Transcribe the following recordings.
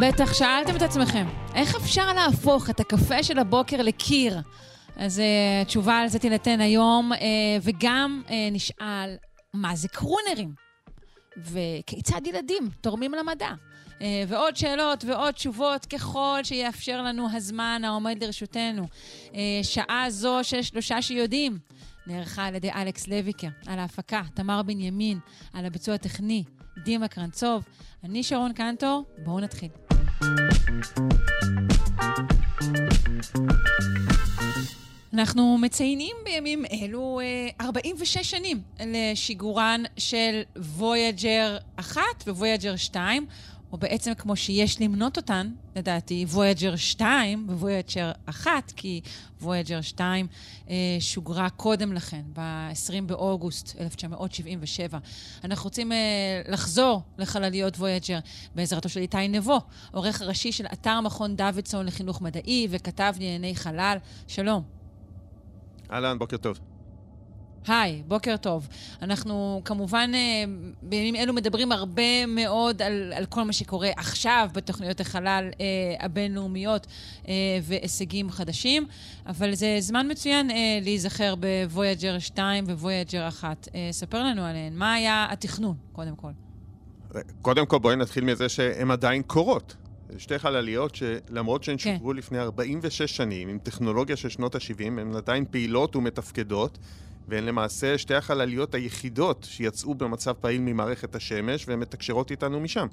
בטח שאלתם את עצמכם, איך אפשר להפוך את הקפה של הבוקר לקיר? אז uh, התשובה על זה תינתן היום, uh, וגם uh, נשאל, מה זה קרונרים? וכיצד ילדים תורמים למדע? Uh, ועוד שאלות ועוד תשובות ככל שיאפשר לנו הזמן העומד לרשותנו. Uh, שעה זו של שלושה שיודעים נערכה על ידי אלכס לויקר, על ההפקה, תמר בנימין, על הביצוע הטכני, דימה קרנצוב. אני שרון קנטור, בואו נתחיל. אנחנו מציינים בימים אלו 46 שנים לשיגורן של וויג'ר 1 וויג'ר 2, או בעצם כמו שיש למנות אותן, לדעתי, וויג'ר 2 וויג'ר 1, כי וויג'ר 2 אה, שוגרה קודם לכן, ב-20 באוגוסט 1977. אנחנו רוצים אה, לחזור לחלליות וויג'ר בעזרתו של איתי נבו, עורך הראשי של אתר מכון דוידסון לחינוך מדעי וכתב לענייני חלל. שלום. אהלן, בוקר טוב. היי, בוקר טוב. אנחנו כמובן אה, בימים אלו מדברים הרבה מאוד על, על כל מה שקורה עכשיו בתוכניות החלל אה, הבינלאומיות אה, והישגים חדשים, אבל זה זמן מצוין אה, להיזכר בוויג'ר 2 וויג'ר 1. אה, ספר לנו עליהן. מה היה התכנון, קודם כל? קודם כל בואי נתחיל מזה שהן עדיין קורות. שתי חלליות שלמרות שהן כן. שוגרו לפני 46 שנים עם טכנולוגיה של שנות ה-70, הן עדיין פעילות ומתפקדות. והן למעשה שתי החלליות היחידות שיצאו במצב פעיל ממערכת השמש והן מתקשרות איתנו משם.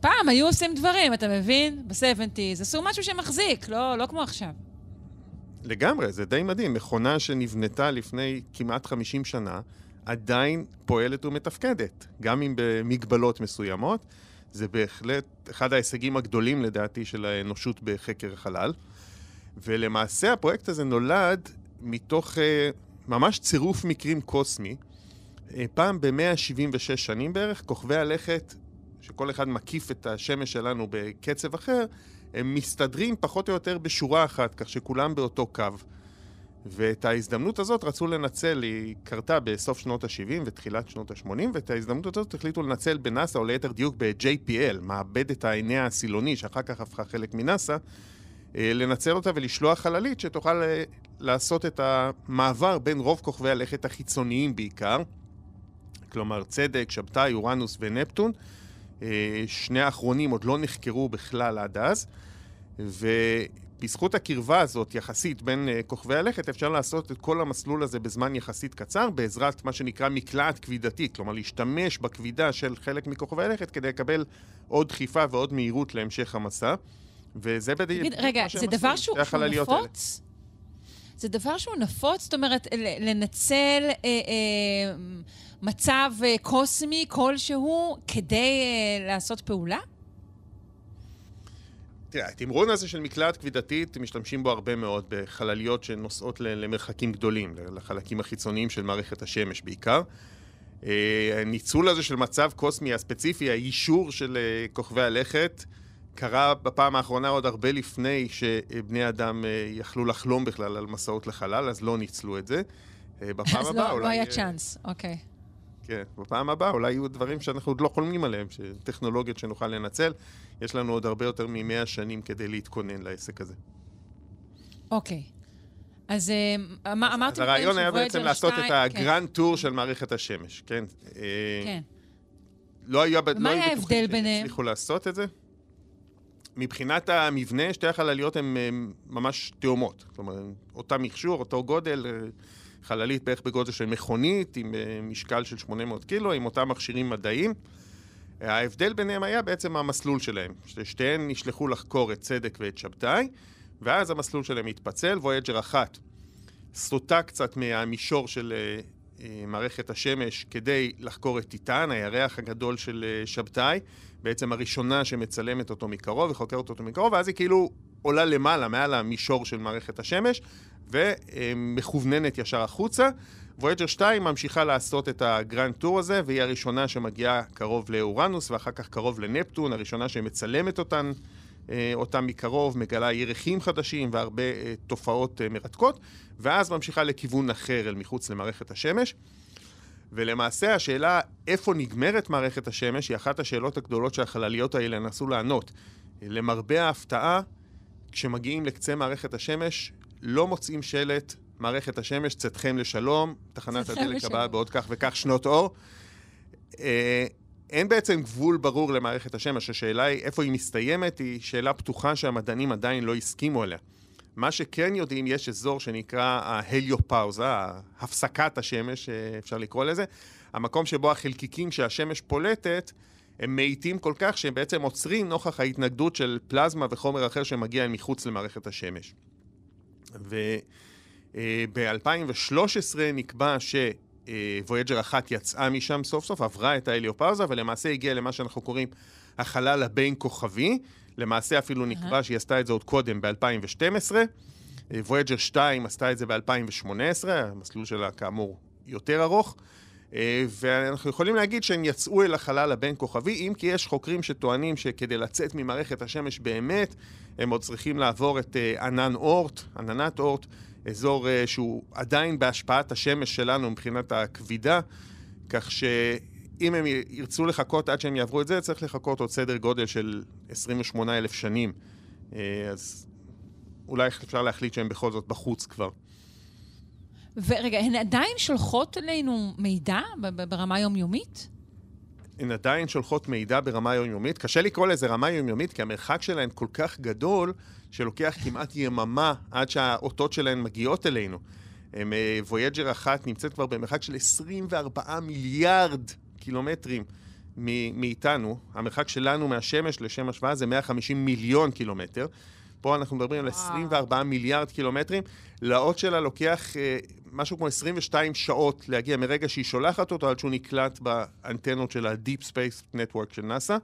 פעם היו עושים דברים, אתה מבין? ב-70's, עשו משהו שמחזיק, לא, לא כמו עכשיו. לגמרי, זה די מדהים. מכונה שנבנתה לפני כמעט 50 שנה, עדיין פועלת ומתפקדת, גם אם במגבלות מסוימות. זה בהחלט אחד ההישגים הגדולים לדעתי של האנושות בחקר החלל. ולמעשה הפרויקט הזה נולד מתוך uh, ממש צירוף מקרים קוסמי. אה, פעם ב-176 שנים בערך, כוכבי הלכת, שכל אחד מקיף את השמש שלנו בקצב אחר, הם מסתדרים פחות או יותר בשורה אחת, כך שכולם באותו קו. ואת ההזדמנות הזאת רצו לנצל, היא קרתה בסוף שנות ה-70 ותחילת שנות ה-80, ואת ההזדמנות הזאת החליטו לנצל בנאסא, או ליתר דיוק ב-JPL, מעבדת העיני הסילוני, שאחר כך הפכה חלק מנאסא, אה, לנצל אותה ולשלוח חללית שתוכל אה, לעשות את המעבר בין רוב כוכבי הלכת החיצוניים בעיקר, כלומר צדק, שבתאי, אורנוס ונפטון. אה, שני האחרונים עוד לא נחקרו בכלל עד אז, ובזכות הקרבה הזאת יחסית בין כוכבי הלכת אפשר לעשות את כל המסלול הזה בזמן יחסית קצר בעזרת מה שנקרא מקלעת כבידתית, כלומר להשתמש בכבידה של חלק מכוכבי הלכת כדי לקבל עוד דחיפה ועוד מהירות להמשך המסע. וזה בדיוק תגיד, רגע, זה דבר שהוא נפוץ? זה דבר שהוא נפוץ? זאת אומרת, לנצל אה, אה, מצב אה, קוסמי כלשהו כדי אה, לעשות פעולה? תראה, התמרון הזה של מקלעת כבידתית, משתמשים בו הרבה מאוד בחלליות שנוסעות למרחקים גדולים, לחלקים החיצוניים של מערכת השמש בעיקר. אה, הניצול הזה של מצב קוסמי הספציפי, האישור של אה, כוכבי הלכת, קרה בפעם האחרונה עוד הרבה לפני שבני אדם אה, יכלו לחלום בכלל על מסעות לחלל, אז לא ניצלו את זה. אה, בפעם הבאה לא, אולי... אז לא היה צ'אנס, אוקיי. כן, בפעם הבאה אולי יהיו דברים שאנחנו עוד לא חולמים עליהם, טכנולוגיות שנוכל לנצל. יש לנו עוד הרבה יותר ממאה שנים כדי להתכונן לעסק הזה. אוקיי. אז אה, אמרתם... אז הרעיון היה בעצם לעשות את הגרנד טור של מערכת השמש, כן? כן. לא היו בטוחים מה היה ההבדל ביניהם? שהצליחו לעשות את זה. מבחינת המבנה, שתי החלליות הן ממש תאומות. כלומר, אותה מכשור, אותו גודל, אה, חללית בערך בגודל של מכונית, עם אה, משקל של 800 קילו, עם אותם מכשירים מדעיים. ההבדל ביניהם היה בעצם המסלול שלהם. ששתיהן נשלחו לחקור את צדק ואת שבתאי, ואז המסלול שלהם התפצל, וויג'ר אחת סוטה קצת מהמישור של אה, מערכת השמש כדי לחקור את טיטן, הירח הגדול של שבתאי, בעצם הראשונה שמצלמת אותו מקרוב וחוקרת אותו מקרוב, ואז היא כאילו עולה למעלה, מעל המישור של מערכת השמש, ומכווננת ישר החוצה. וויג'ר 2 ממשיכה לעשות את ה Grand Tour הזה, והיא הראשונה שמגיעה קרוב לאורנוס, ואחר כך קרוב לנפטון, הראשונה שמצלמת אותן, אה, אותם מקרוב, מגלה ירחים חדשים והרבה אה, תופעות אה, מרתקות, ואז ממשיכה לכיוון אחר אל מחוץ למערכת השמש. ולמעשה השאלה איפה נגמרת מערכת השמש היא אחת השאלות הגדולות שהחלליות האלה נסו לענות. למרבה ההפתעה, כשמגיעים לקצה מערכת השמש, לא מוצאים שלט מערכת השמש, צאתכם לשלום, תחנת הדלק הבאה בעוד כך וכך שנות אור. אה, אין בעצם גבול ברור למערכת השמש, השאלה היא איפה היא מסתיימת, היא שאלה פתוחה שהמדענים עדיין לא הסכימו עליה. מה שכן יודעים, יש אזור שנקרא ההליופאוזה, הפסקת השמש, אה, אפשר לקרוא לזה, המקום שבו החלקיקים שהשמש פולטת, הם מאיטים כל כך שהם בעצם עוצרים נוכח ההתנגדות של פלזמה וחומר אחר שמגיע מחוץ למערכת השמש. וב-2013 נקבע שויג'ר אחת יצאה משם סוף סוף, עברה את ההליופאוזה, ולמעשה הגיעה למה שאנחנו קוראים החלל הבין כוכבי. למעשה אפילו נקבע שהיא עשתה את זה עוד קודם, ב-2012. וויג'ר 2 עשתה את זה ב-2018, המסלול שלה כאמור יותר ארוך. ואנחנו יכולים להגיד שהם יצאו אל החלל הבין כוכבי, אם כי יש חוקרים שטוענים שכדי לצאת ממערכת השמש באמת, הם עוד צריכים לעבור את ענן אורט, עננת אורט, אזור שהוא עדיין בהשפעת השמש שלנו מבחינת הכבידה, כך שאם הם ירצו לחכות עד שהם יעברו את זה, צריך לחכות עוד סדר גודל של 28 אלף שנים. אז אולי אפשר להחליט שהם בכל זאת בחוץ כבר. ורגע, הן עדיין שולחות אלינו מידע ברמה יומיומית? הן עדיין שולחות מידע ברמה יומיומית. קשה לקרוא לזה רמה יומיומית, כי המרחק שלהן כל כך גדול, שלוקח כמעט יממה עד שהאותות שלהן מגיעות אלינו. וויג'ר אחת נמצאת כבר במרחק של 24 מיליארד קילומטרים מאיתנו. המרחק שלנו מהשמש לשם השוואה זה 150 מיליון קילומטר. פה אנחנו מדברים על 24 מיליארד קילומטרים. לאות שלה לוקח אה, משהו כמו 22 שעות להגיע מרגע שהיא שולחת אותו עד שהוא נקלט באנטנות של ה-Deep Space Network של נאס"א.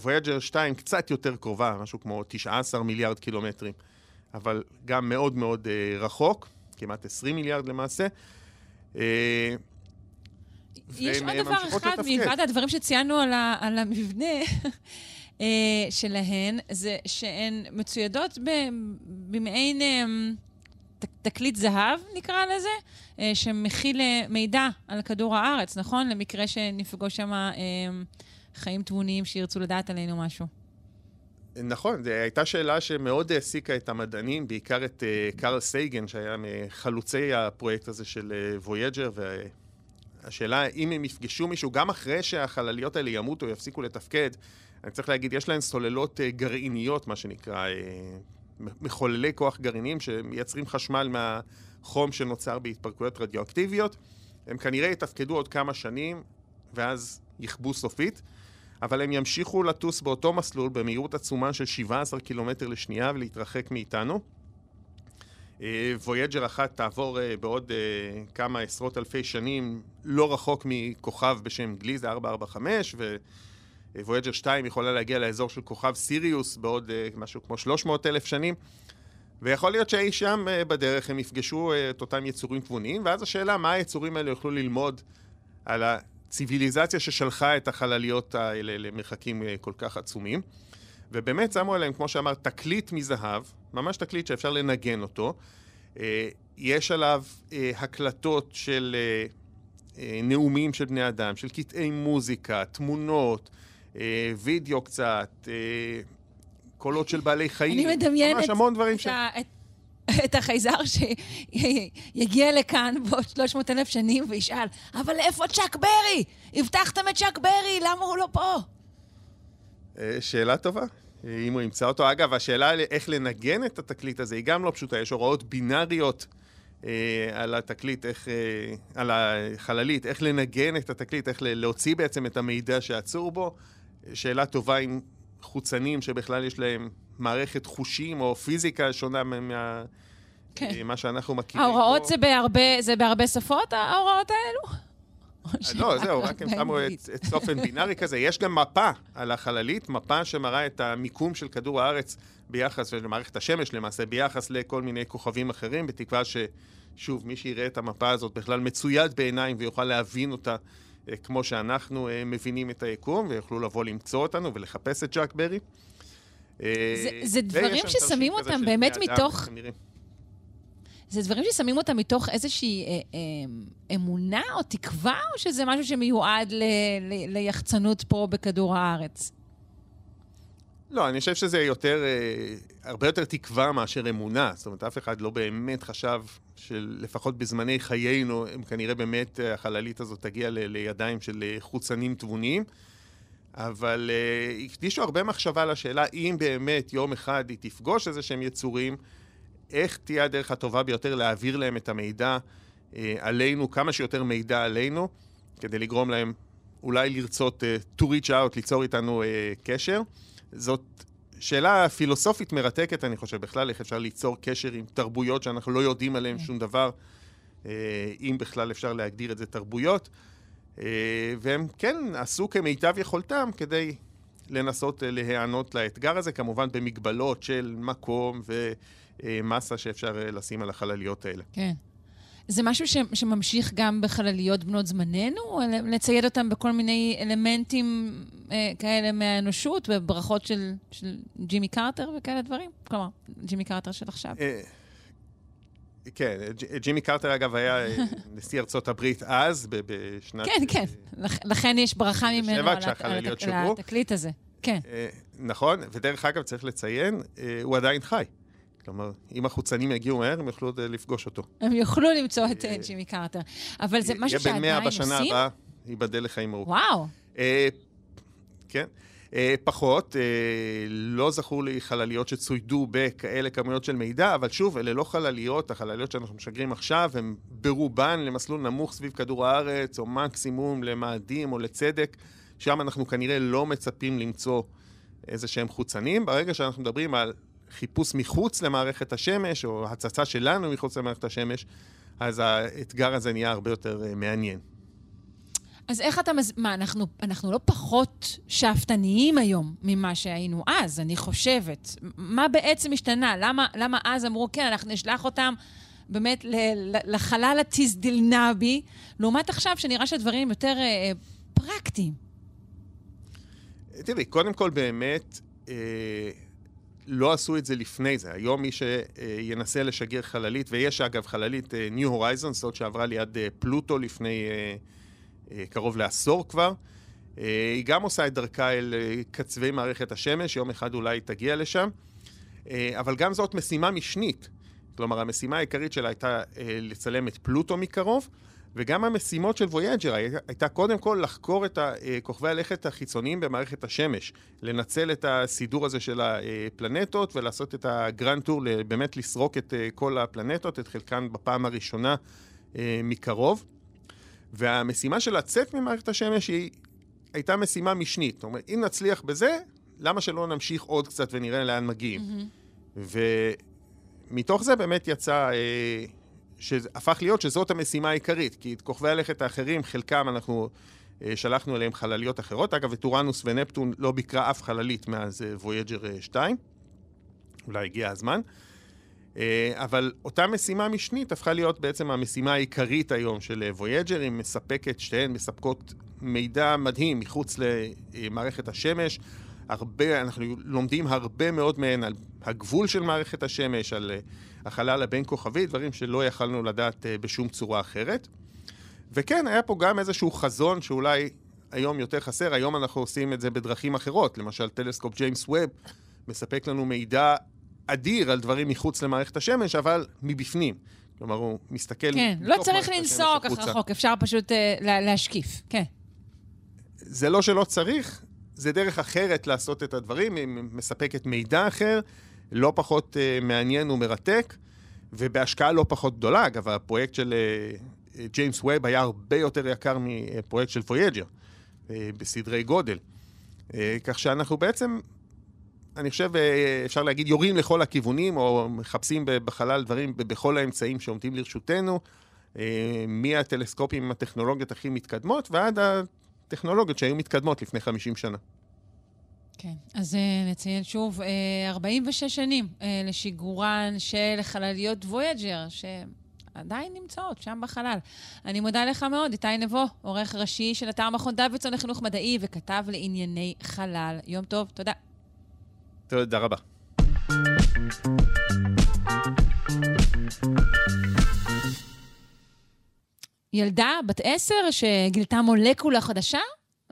וויג'ר 2 קצת יותר קרובה, משהו כמו 19 מיליארד קילומטרים, אבל גם מאוד מאוד uh, רחוק, כמעט 20 מיליארד למעשה. Uh, יש עוד דבר אחד מלבד הדברים שציינו על, ה, על המבנה uh, שלהן, זה שהן מצוידות במעין uh, תקליט זהב, נקרא לזה, uh, שמכיל מידע על כדור הארץ, נכון? למקרה שנפגוש שם... Uh, חיים תבוניים שירצו לדעת עלינו משהו. נכון, זו הייתה שאלה שמאוד העסיקה את המדענים, בעיקר את uh, קארל סייגן, שהיה מחלוצי הפרויקט הזה של וויג'ר, uh, והשאלה אם הם יפגשו מישהו, גם אחרי שהחלליות האלה ימותו יפסיקו לתפקד, אני צריך להגיד, יש להן סוללות uh, גרעיניות, מה שנקרא, uh, מחוללי כוח גרעיניים, שמייצרים חשמל מהחום שנוצר בהתפרקויות רדיואקטיביות. הם כנראה יתפקדו עוד כמה שנים, ואז יכבו סופית. אבל הם ימשיכו לטוס באותו מסלול במהירות עצומה של 17 קילומטר לשנייה ולהתרחק מאיתנו. וויג'ר אחת תעבור בעוד כמה עשרות אלפי שנים לא רחוק מכוכב בשם גליזה 445, וויג'ר 2 יכולה להגיע לאזור של כוכב סיריוס בעוד משהו כמו 300 אלף שנים. ויכול להיות שאי שם בדרך הם יפגשו את אותם יצורים תבוניים, ואז השאלה מה היצורים האלה יוכלו ללמוד על ה... ציוויליזציה ששלחה את החלליות האלה למרחקים אה, כל כך עצומים. ובאמת שמו עליהם, כמו שאמרת, תקליט מזהב, ממש תקליט שאפשר לנגן אותו. אה, יש עליו אה, הקלטות של נאומים של בני אדם, של קטעי מוזיקה, תמונות, וידאו קצת, קולות של בעלי חיים. אני מדמיינת ממש המון דברים את, ש... את את החייזר שיגיע לכאן בעוד 300 אלף שנים וישאל, אבל איפה צ'אק ברי? הבטחתם את צ'אק ברי, למה הוא לא פה? אה, שאלה טובה. אם הוא ימצא אותו. אגב, השאלה איך לנגן את התקליט הזה היא גם לא פשוטה. יש הוראות בינאריות אה, על התקליט, איך, אה, על החללית, איך לנגן את התקליט, איך להוציא בעצם את המידע שעצור בו. שאלה טובה עם חוצנים שבכלל יש להם מערכת חושים או פיזיקה שונה מה... כן. מה שאנחנו מכירים ההוראות פה. זה בהרבה, זה בהרבה שפות, ההוראות האלו? לא, זהו, רק הם שמו את צופן בינארי כזה. יש גם מפה על החללית, מפה שמראה את המיקום של כדור הארץ ביחס, למערכת השמש למעשה, ביחס לכל מיני כוכבים אחרים, בתקווה ששוב, מי שיראה את המפה הזאת בכלל מצויד בעיניים ויוכל להבין אותה אה, כמו שאנחנו אה, מבינים את היקום, ויוכלו לבוא למצוא אותנו ולחפש את ג'אק ברי. זה, זה דברים ששמים אותם באמת מתוך... זה דברים ששמים אותם מתוך איזושהי אה, אה, אמונה או תקווה, או שזה משהו שמיועד ל, ל, ליחצנות פה בכדור הארץ? לא, אני חושב שזה יותר, אה, הרבה יותר תקווה מאשר אמונה. זאת אומרת, אף אחד לא באמת חשב שלפחות בזמני חיינו, הם כנראה באמת, אה, החללית הזאת תגיע ל, לידיים של אה, חוצנים תבוניים. אבל אה, הקדישו הרבה מחשבה לשאלה אם באמת יום אחד היא תפגוש איזה שהם יצורים, איך תהיה הדרך הטובה ביותר להעביר להם את המידע אה, עלינו, כמה שיותר מידע עלינו, כדי לגרום להם אולי לרצות uh, to reach out, ליצור איתנו uh, קשר. זאת שאלה פילוסופית מרתקת, אני חושב, בכלל, איך אפשר ליצור קשר עם תרבויות שאנחנו לא יודעים עליהן שום דבר, uh, אם בכלל אפשר להגדיר את זה תרבויות. Uh, והם כן עשו כמיטב יכולתם כדי לנסות uh, להיענות לאתגר הזה, כמובן במגבלות של מקום ו... מסה שאפשר אה, לשים על החלליות האלה. כן. זה משהו ש, שממשיך גם בחלליות בנות זמננו? לצייד אותם בכל מיני אלמנטים אה, כאלה מהאנושות, בברכות של, של ג'ימי קרטר וכאלה דברים? כלומר, ג'ימי קרטר של עכשיו. אה, כן, ג'ימי קרטר אגב היה אה, נשיא ארצות הברית אז, בשנת... כן, כן, לכן יש ברכה ממנו על התקליט הזה. כן. נכון, ודרך אגב, צריך לציין, הוא עדיין חי. כלומר, אם החוצנים יגיעו מהר, הם יוכלו לפגוש אותו. הם יוכלו למצוא את אה, ג'ימי קרטר. אבל זה משהו שעדיין עושים? יהיה בן 100 בשנה הבאה, ייבדל לחיים ארוכים. וואו. אה, כן. אה, פחות, לא זכור לי חלליות שצוידו בכאלה כמויות של מידע, אבל שוב, אלה לא חלליות, החלליות שאנחנו משגרים עכשיו, הן ברובן למסלול נמוך סביב כדור הארץ, או מקסימום למאדים או לצדק, שם אנחנו כנראה לא מצפים למצוא איזה שהם חוצנים. ברגע שאנחנו מדברים על חיפוש מחוץ למערכת השמש, או הצצה שלנו מחוץ למערכת השמש, אז האתגר הזה נהיה הרבה יותר uh, מעניין. אז איך אתה מז... מה, אנחנו, אנחנו לא פחות שאפתניים היום ממה שהיינו אז, אני חושבת. מה בעצם השתנה? למה, למה אז אמרו, כן, אנחנו נשלח אותם באמת לחלל הטיזדלנבי, לעומת עכשיו שנראה שהדברים יותר אה, פרקטיים? תראי, קודם כל באמת, אה, לא עשו את זה לפני זה. היום מי שינסה לשגר חללית, ויש אגב חללית אה, New Horizons, זאת שעברה ליד אה, פלוטו לפני אה, קרוב לעשור כבר, היא גם עושה את דרכה אל קצווי מערכת השמש, יום אחד אולי היא תגיע לשם, אבל גם זאת משימה משנית. כלומר, המשימה העיקרית שלה הייתה לצלם את פלוטו מקרוב, וגם המשימות של וויאג'ר הייתה קודם כל לחקור את כוכבי הלכת החיצוניים במערכת השמש, לנצל את הסידור הזה של הפלנטות ולעשות את ה Grand Tour, באמת לסרוק את אה, כל הפלנטות, את חלקן בפעם הראשונה אה, מקרוב. והמשימה של לצאת ממערכת השמש היא הייתה משימה משנית. זאת אומרת, אם נצליח בזה, למה שלא נמשיך עוד קצת ונראה לאן מגיעים? Mm-hmm. ומתוך זה באמת יצא... אה, שהפך להיות שזאת המשימה העיקרית, כי את כוכבי הלכת האחרים, חלקם אנחנו אה, שלחנו אליהם חלליות אחרות. אגב, את אורנוס ונפטון לא ביקרה אף חללית מאז וויג'ר אה, 2, אולי הגיע הזמן. אה, אבל אותה משימה משנית הפכה להיות בעצם המשימה העיקרית היום של וויג'ר, היא מספקת, שתיהן מספקות מידע מדהים מחוץ למערכת השמש. הרבה, אנחנו לומדים הרבה מאוד מהן על הגבול של מערכת השמש, על החלל הבין כוכבי, דברים שלא יכלנו לדעת uh, בשום צורה אחרת. וכן, היה פה גם איזשהו חזון שאולי היום יותר חסר, היום אנחנו עושים את זה בדרכים אחרות. למשל, טלסקופ ג'יימס ווב מספק לנו מידע אדיר על דברים מחוץ למערכת השמש, אבל מבפנים. כלומר, הוא מסתכל... כן, לא צריך לנסוע כך רחוק, אפשר פשוט uh, להשקיף, כן. זה לא שלא צריך, זה דרך אחרת לעשות את הדברים, היא מספקת מידע אחר, לא פחות uh, מעניין ומרתק, ובהשקעה לא פחות גדולה. אגב, הפרויקט של ג'יימס uh, ווב היה הרבה יותר יקר מפרויקט של וויג'ר, uh, בסדרי גודל. Uh, כך שאנחנו בעצם, אני חושב, uh, אפשר להגיד, יורים לכל הכיוונים, או מחפשים בחלל דברים בכל האמצעים שעומדים לרשותנו. אה, מהטלסקופים עם הטכנולוגיות הכי מתקדמות ועד הטכנולוגיות שהיו מתקדמות לפני 50 שנה. כן, אז uh, נציין שוב, uh, 46 שנים uh, לשיגורן של חלליות וויג'ר, שעדיין נמצאות שם בחלל. אני מודה לך מאוד, איתי נבו, עורך ראשי של אתר מכון דוידסון לחינוך מדעי וכתב לענייני חלל. יום טוב, תודה. תודה רבה. ילדה בת עשר שגילתה מולקולה חדשה?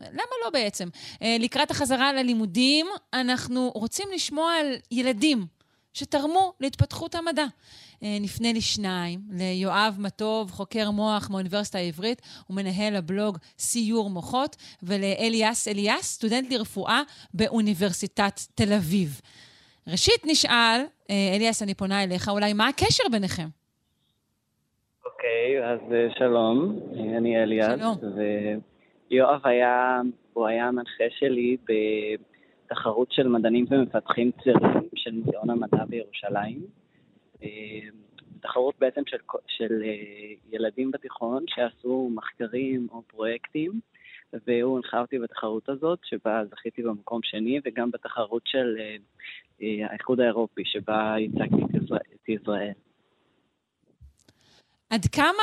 למה לא בעצם? אה, לקראת החזרה ללימודים, אנחנו רוצים לשמוע על ילדים שתרמו להתפתחות המדע. אה, נפנה לשניים, ליואב מטוב, חוקר מוח מהאוניברסיטה העברית ומנהל הבלוג סיור מוחות, ולאליאס אליאס, סטודנט לרפואה באוניברסיטת תל אביב. ראשית נשאל, אה, אליאס, אני פונה אליך, אולי מה הקשר ביניכם? אוקיי, okay, אז שלום, אני אליאס. שלום. יואב היה, הוא היה המנחה שלי בתחרות של מדענים ומפתחים צעירים של מוזיאון המדע בירושלים. אה, תחרות בעצם של, של אה, ילדים בתיכון שעשו מחקרים או פרויקטים, והוא הנחה אותי בתחרות הזאת, שבה זכיתי במקום שני, וגם בתחרות של אה, האיחוד האירופי, שבה ייצגתי את ישראל. עד כמה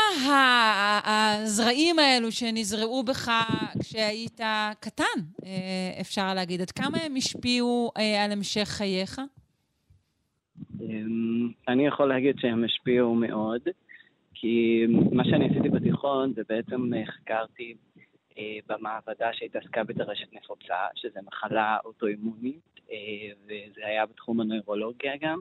הזרעים האלו שנזרעו בך כשהיית קטן, אה, אפשר להגיד, עד כמה הם השפיעו אה, על המשך חייך? אמ, אני יכול להגיד שהם השפיעו מאוד, כי מה שאני עשיתי בתיכון זה בעצם אה, חקרתי במעבדה שהתעסקה בטרשת נפוצה, שזו מחלה אוטואימונית, וזה היה בתחום הנוירולוגיה גם.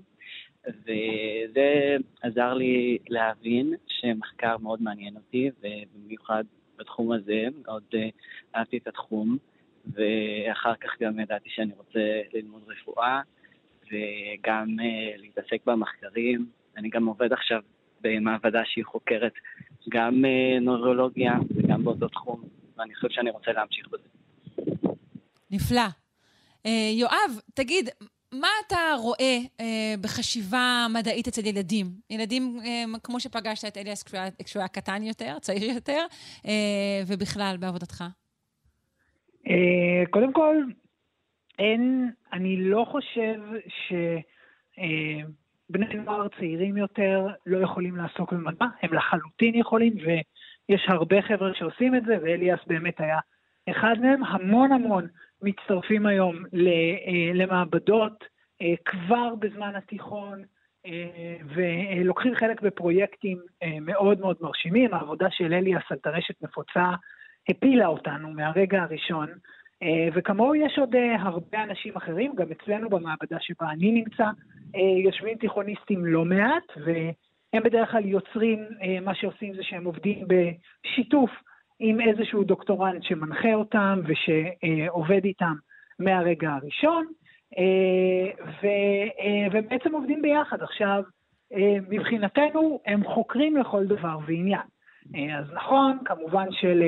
וזה עזר לי להבין שמחקר מאוד מעניין אותי, ובמיוחד בתחום הזה, מאוד uh, אהבתי את התחום, ואחר כך גם ידעתי שאני רוצה ללמוד רפואה, וגם uh, להתעסק במחקרים. אני גם עובד עכשיו במעבדה שהיא חוקרת גם uh, נוירולוגיה וגם באותו תחום, ואני חושב שאני רוצה להמשיך בזה. נפלא. יואב, תגיד, מה אתה רואה אה, בחשיבה מדעית אצל ילדים? ילדים, אה, כמו שפגשת את אליאס כשהוא היה קטן יותר, צעיר יותר, אה, ובכלל בעבודתך? אה, קודם כל, אין, אני לא חושב שבני אה, נוער צעירים יותר לא יכולים לעסוק במדע, הם לחלוטין יכולים, ויש הרבה חבר'ה שעושים את זה, ואליאס באמת היה אחד מהם. המון המון מצטרפים היום אה, למעבדות אה, כבר בזמן התיכון, אה, ולוקחים חלק בפרויקטים מאוד מאוד מרשימים. העבודה של אליאס על טרשת נפוצה הפילה אותנו מהרגע הראשון, וכמוהו יש עוד הרבה אנשים אחרים, גם אצלנו במעבדה שבה אני נמצא, יושבים תיכוניסטים לא מעט, והם בדרך כלל יוצרים, מה שעושים זה שהם עובדים בשיתוף עם איזשהו דוקטורנט שמנחה אותם ושעובד איתם מהרגע הראשון, אה, אה, ובעצם עובדים ביחד. עכשיו, אה, מבחינתנו הם חוקרים לכל דבר ועניין. אז נכון, כמובן של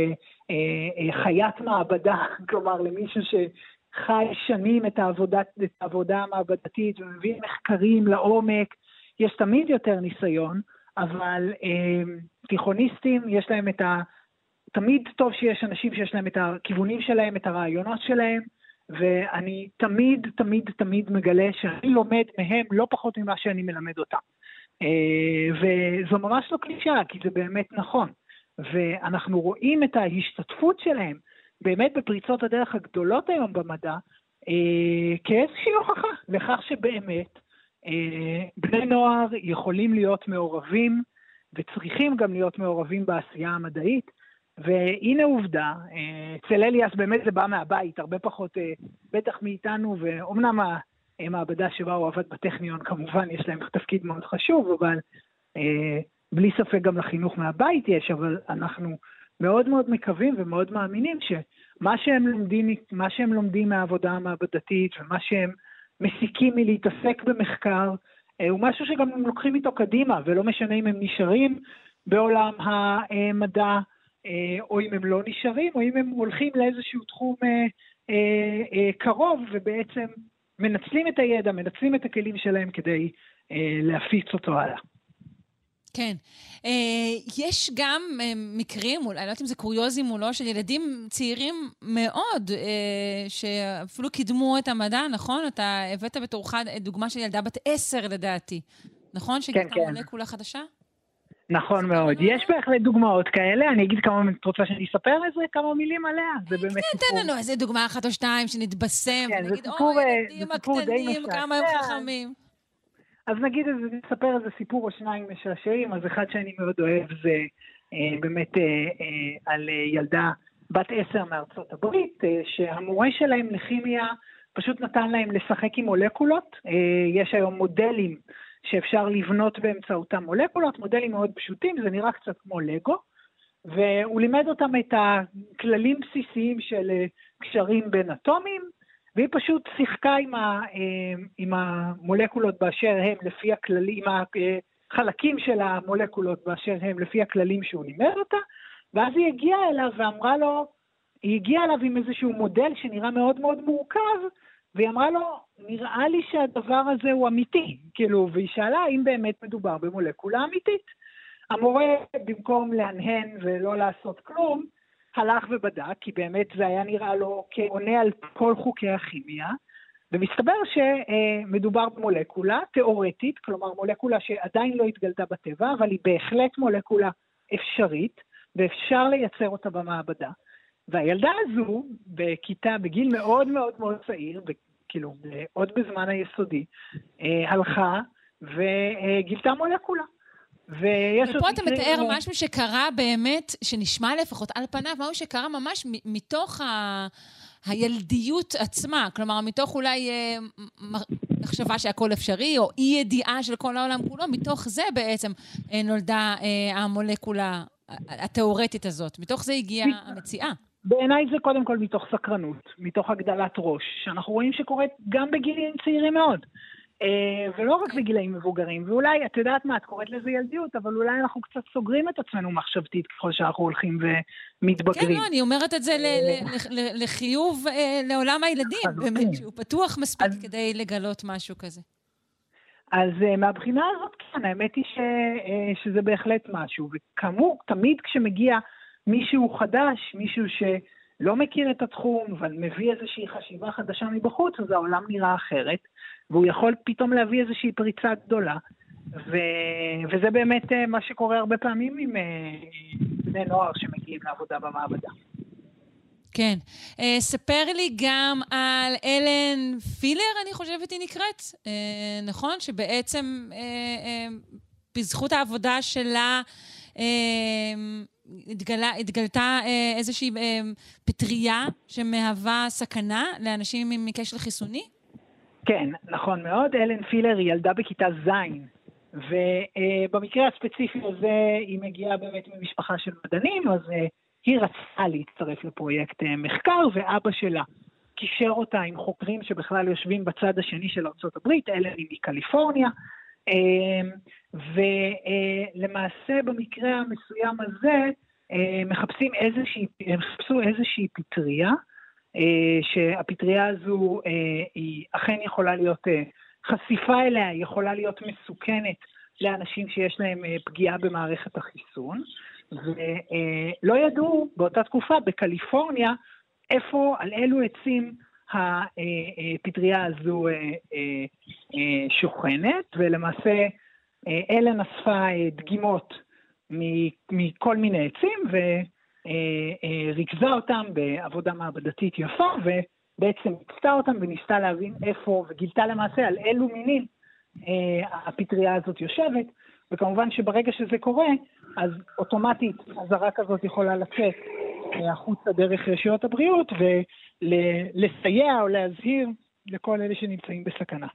חיית מעבדה, כלומר למישהו שחי שנים את העבודה, את העבודה המעבדתית ומביא מחקרים לעומק, יש תמיד יותר ניסיון, אבל תיכוניסטים, יש להם את ה... תמיד טוב שיש אנשים שיש להם את הכיוונים שלהם, את הרעיונות שלהם, ואני תמיד, תמיד, תמיד מגלה שאני לומד מהם לא פחות ממה שאני מלמד אותם. אה, וזו ממש לא קלישאה, כי זה באמת נכון. ואנחנו רואים את ההשתתפות שלהם באמת בפריצות הדרך הגדולות היום במדע, אה, כאיזושהי הוכחה לכך שבאמת אה, בני נוער יכולים להיות מעורבים וצריכים גם להיות מעורבים בעשייה המדעית. והנה עובדה, אה, אצל אליאס באמת זה בא מהבית, הרבה פחות אה, בטח מאיתנו, ואומנם המעבדה שבה הוא עבד בטכניון, כמובן יש להם תפקיד מאוד חשוב, אבל אה, בלי ספק גם לחינוך מהבית יש, אבל אנחנו מאוד מאוד מקווים ומאוד מאמינים שמה שהם לומדים, מה שהם לומדים מהעבודה המעבדתית ומה שהם מסיקים מלהתעסק במחקר, הוא משהו שגם הם לוקחים איתו קדימה, ולא משנה אם הם נשארים בעולם המדע, אה, או אם הם לא נשארים, או אם הם הולכים לאיזשהו תחום אה, אה, קרוב ובעצם מנצלים את הידע, מנצלים את הכלים שלהם כדי להפיץ אותו הלאה. כן. אה, יש גם אה, מקרים, אולי, לא יודעת אם זה קוריוזים או לא, של ילדים צעירים מאוד, אה, שאפילו קידמו את המדע, נכון? אתה הבאת בתורך דוגמה של ילדה בת עשר לדעתי, נכון? שגילתה כן. מולקולה חדשה? נכון מאוד. יש בהחלט דוגמאות כאלה, אני אגיד כמה, את רוצה שאני אספר איזה כמה מילים עליה? זה באמת כן, סיפור. תן לנו איזה דוגמה אחת או שתיים שנתבשם, כן, ונגיד, אוי, אה, הילדים הקטנים, כמה הם משעשע. חכמים. אז נגיד, נספר איזה סיפור או שניים משעשעים, אז אחד שאני מאוד אוהב זה אה, באמת אה, אה, על אה, ילדה בת עשר מארצות הברית, אה, שהמורה שלהם לכימיה פשוט נתן להם לשחק עם מולקולות. אה, יש היום מודלים שאפשר לבנות באמצעותם מולקולות, מודלים מאוד פשוטים, זה נראה קצת כמו לגו. והוא לימד אותם את הכללים בסיסיים של אה, קשרים בין אטומים, והיא פשוט שיחקה עם, ה, אה, עם המולקולות באשר הם לפי הכללים, עם החלקים של המולקולות באשר הם לפי הכללים שהוא לימד אותה, ואז היא הגיעה אליו ואמרה לו, היא הגיעה אליו עם איזשהו מודל שנראה מאוד מאוד מורכב, והיא אמרה לו, נראה לי שהדבר הזה הוא אמיתי, כאילו, והיא שאלה האם באמת מדובר במולקולה אמיתית. המורה, במקום להנהן ולא לעשות כלום, הלך ובדק, כי באמת זה היה נראה לו כעונה על כל חוקי הכימיה, ומסתבר שמדובר במולקולה תיאורטית, כלומר מולקולה שעדיין לא התגלתה בטבע, אבל היא בהחלט מולקולה אפשרית, ואפשר לייצר אותה במעבדה. והילדה הזו, בכיתה, בגיל מאוד מאוד מאוד צעיר, כאילו, עוד בזמן היסודי, אה, הלכה וגילתה מולקולה. ויש ופה אתה מתאר כמו- משהו שקרה באמת, שנשמע לפחות על פניו, משהו שקרה ממש מתוך ה... הילדיות עצמה, כלומר, מתוך אולי אה, מחשבה שהכל אפשרי, או אי ידיעה של כל העולם כולו, מתוך זה בעצם אה, נולדה אה, המולקולה התיאורטית הזאת. מתוך זה הגיעה המציאה. בעיניי זה קודם כל מתוך סקרנות, מתוך הגדלת ראש, שאנחנו רואים שקורית גם בגילים צעירים מאוד. אה, ולא רק בגילאים מבוגרים, ואולי, את יודעת מה, את קוראת לזה ילדיות, אבל אולי אנחנו קצת סוגרים את עצמנו מחשבתית ככל שאנחנו הולכים כן, ומתבגרים. לא, אני אומרת את זה ל- לחיוב אה, לעולם הילדים. באמת, שהוא פתוח מספיק כדי לגלות משהו כזה. אז מהבחינה הזאת, כן, האמת היא ש, שזה בהחלט משהו. וכאמור, תמיד כשמגיע מישהו חדש, מישהו שלא מכיר את התחום, אבל מביא איזושהי חשיבה חדשה מבחוץ, אז העולם נראה אחרת, והוא יכול פתאום להביא איזושהי פריצה גדולה. ו... וזה באמת uh, מה שקורה הרבה פעמים עם uh, בני נוער שמגיעים לעבודה במעבדה. כן. Uh, ספר לי גם על אלן פילר, אני חושבת היא נקראת, uh, נכון? שבעצם uh, uh, בזכות העבודה שלה uh, התגלה, התגלתה uh, איזושהי uh, פטריה שמהווה סכנה לאנשים עם קשר חיסוני? כן, נכון מאוד. אלן פילר היא ילדה בכיתה ז', ובמקרה הספציפי הזה היא מגיעה באמת ממשפחה של מדענים, אז אה, היא רצתה להצטרף לפרויקט אה, מחקר, ואבא שלה קישר אותה עם חוקרים שבכלל יושבים בצד השני של ארה"ב, אלן היא מקליפורניה, אה, ולמעשה במקרה המסוים הזה אה, מחפשים איזושהי, הם חיפשו איזושהי פטריה, אה, שהפטריה הזו אה, היא אכן יכולה להיות, אה, חשיפה אליה יכולה להיות מסוכנת לאנשים שיש להם פגיעה במערכת החיסון, ולא ידעו באותה תקופה בקליפורניה איפה, על אילו עצים הפטריה הזו אה, אה, אה, שוכנת, ולמעשה אלן אספה דגימות מכל מיני עצים, ו... אה, אה, ריכזה אותם בעבודה מעבדתית יפה, ובעצם הקצתה אותם וניסתה להבין איפה, וגילתה למעשה על אילו מינים הפטריה הזאת יושבת, וכמובן שברגע שזה קורה, אז אוטומטית אזהרה כזאת יכולה לצאת החוצה דרך רשויות הבריאות ולסייע או להזהיר לכל אלה שנמצאים בסכנה.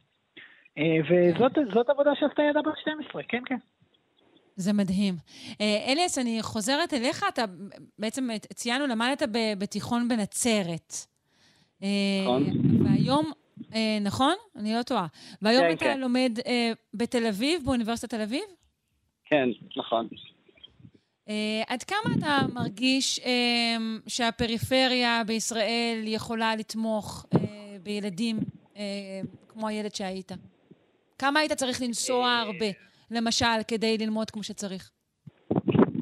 אה, וזאת זאת עבודה שעשתה ילדה בת 12, כן, כן. זה מדהים. אה, אליאס, אני חוזרת אליך, אתה בעצם ציינו, למדת ב- בתיכון בנצרת. אה, נכון. והיום, נכון? אני לא טועה. והיום כן, אתה כן. לומד בתל אביב, באוניברסיטת תל אביב? כן, נכון. אה, עד כמה אתה מרגיש אה, שהפריפריה בישראל יכולה לתמוך אה, בילדים אה, כמו הילד שהיית? כמה היית צריך לנסוע הרבה? למשל, כדי ללמוד כמו שצריך?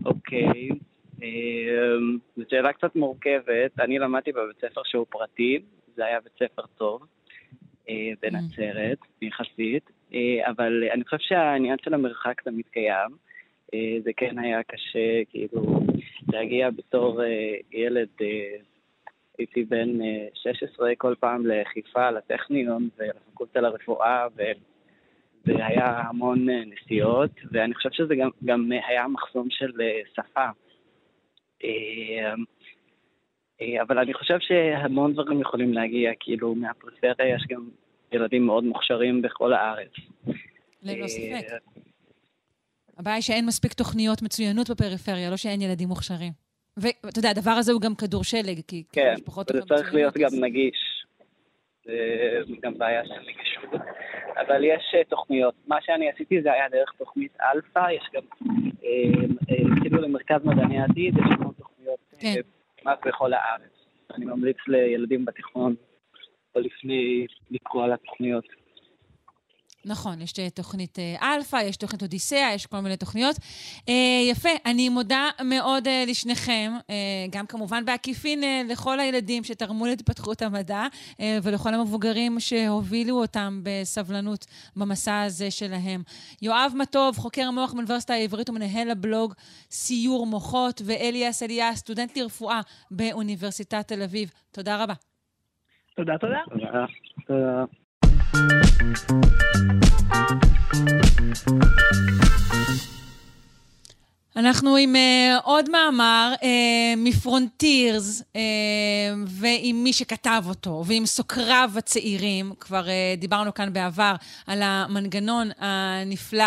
אוקיי, זו שאלה קצת מורכבת. אני למדתי בבית ספר שהוא פרטי, זה היה בית ספר טוב אה, בנצרת, יחסית, אה, אבל אני חושב שהעניין של המרחק תמיד קיים. אה, זה כן היה קשה, כאילו, להגיע בתור ילד, הייתי בן 16 כל פעם לחיפה, לטכניון ולפקולטה לרפואה, וזה היה המון נסיעות, ואני חושב שזה גם, גם היה מחסום של שפה. אה, אבל אני חושב שהמון דברים יכולים להגיע, כאילו, מהפריפריה יש גם ילדים מאוד מוכשרים בכל הארץ. ללא אה, ספק. הבעיה היא שאין מספיק תוכניות מצוינות בפריפריה, לא שאין ילדים מוכשרים. ואתה יודע, הדבר הזה הוא גם כדור שלג, כי כן, זה צריך להיות גם נגיש. זה גם בעיה של נגישות. אבל יש אה, תוכניות. מה שאני עשיתי זה היה דרך תוכנית אלפא, יש גם, כאילו למרכז מדעני עתיד, יש לנו תוכניות כן. כמעט בכל הארץ. אני ממליץ לילדים בתיכון או לפני לקרוא על התוכניות. נכון, יש תוכנית אה, אלפא, יש תוכנית אודיסאה, יש כל מיני תוכניות. אה, יפה, אני מודה מאוד אה, לשניכם, אה, גם כמובן בעקיפין אה, לכל הילדים שתרמו להתפתחות המדע, אה, ולכל המבוגרים שהובילו אותם בסבלנות במסע הזה שלהם. יואב מטוב, חוקר מוח באוניברסיטה העברית ומנהל הבלוג סיור מוחות, ואליאס אליה, סטודנט לרפואה באוניברסיטת תל אביב. תודה רבה. תודה, תודה. תודה. אנחנו עם uh, עוד מאמר uh, מפרונטירס, uh, ועם מי שכתב אותו, ועם סוקריו הצעירים. כבר uh, דיברנו כאן בעבר על המנגנון הנפלא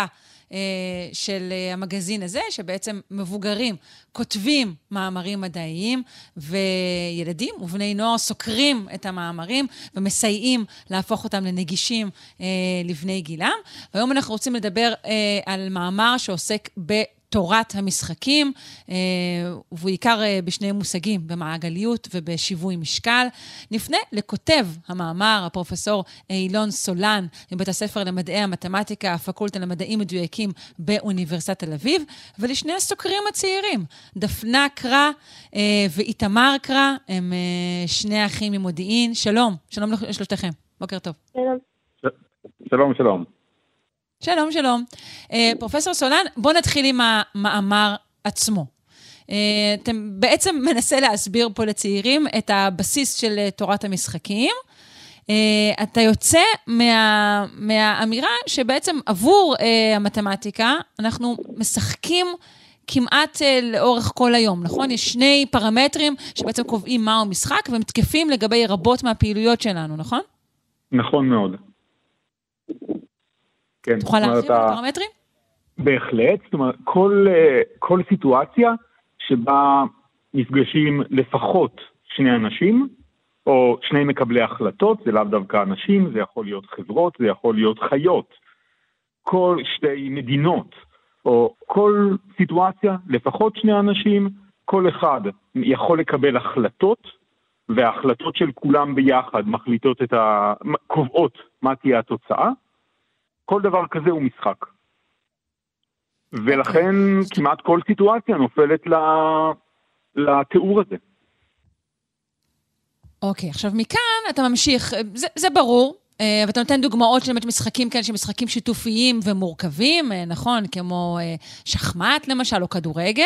של uh, המגזין הזה, שבעצם מבוגרים כותבים מאמרים מדעיים, וילדים ובני נוער סוקרים את המאמרים ומסייעים להפוך אותם לנגישים uh, לבני גילם. והיום אנחנו רוצים לדבר על מאמר שעוסק ב... תורת המשחקים, אה, ובעיקר אה, בשני מושגים, במעגליות ובשיווי משקל. נפנה לכותב המאמר, הפרופסור אילון סולן, מבית הספר למדעי המתמטיקה, הפקולטה למדעים מדויקים באוניברסיטת תל אביב, ולשני הסוקרים הצעירים, דפנה קרא אה, ואיתמר קרא, הם שני אחים ממודיעין. שלום, שלום לשלושתכם. בוקר טוב. שלום. שלום, שלום. שלום, שלום. Uh, פרופסור סולן, בוא נתחיל עם המאמר עצמו. Uh, אתם בעצם מנסה להסביר פה לצעירים את הבסיס של תורת המשחקים. Uh, אתה יוצא מה, מהאמירה שבעצם עבור uh, המתמטיקה אנחנו משחקים כמעט uh, לאורך כל היום, נכון? יש שני פרמטרים שבעצם קובעים מהו משחק והם תקפים לגבי רבות מהפעילויות שלנו, נכון? נכון מאוד. כן. תוכל להרחיב על הפרמטרים? בהחלט, זאת אומרת, כל, אה, כל סיטואציה שבה נפגשים לפחות שני אנשים, או שני מקבלי החלטות, זה לאו דווקא אנשים, זה יכול להיות חברות, זה יכול להיות חיות. כל שתי מדינות, או כל סיטואציה, לפחות שני אנשים, כל אחד יכול לקבל החלטות, וההחלטות של כולם ביחד מחליטות את ה... קובעות מה תהיה התוצאה, כל דבר כזה הוא משחק. ולכן. כמעט כל סיטואציה נופלת לתיאור הזה. אוקיי, okay, עכשיו מכאן אתה ממשיך, זה, זה ברור, אה, ואתה נותן דוגמאות של באמת משחקים כאלה, שהם משחקים שיתופיים ומורכבים, אה, נכון? כמו אה, שחמט למשל, או כדורגל,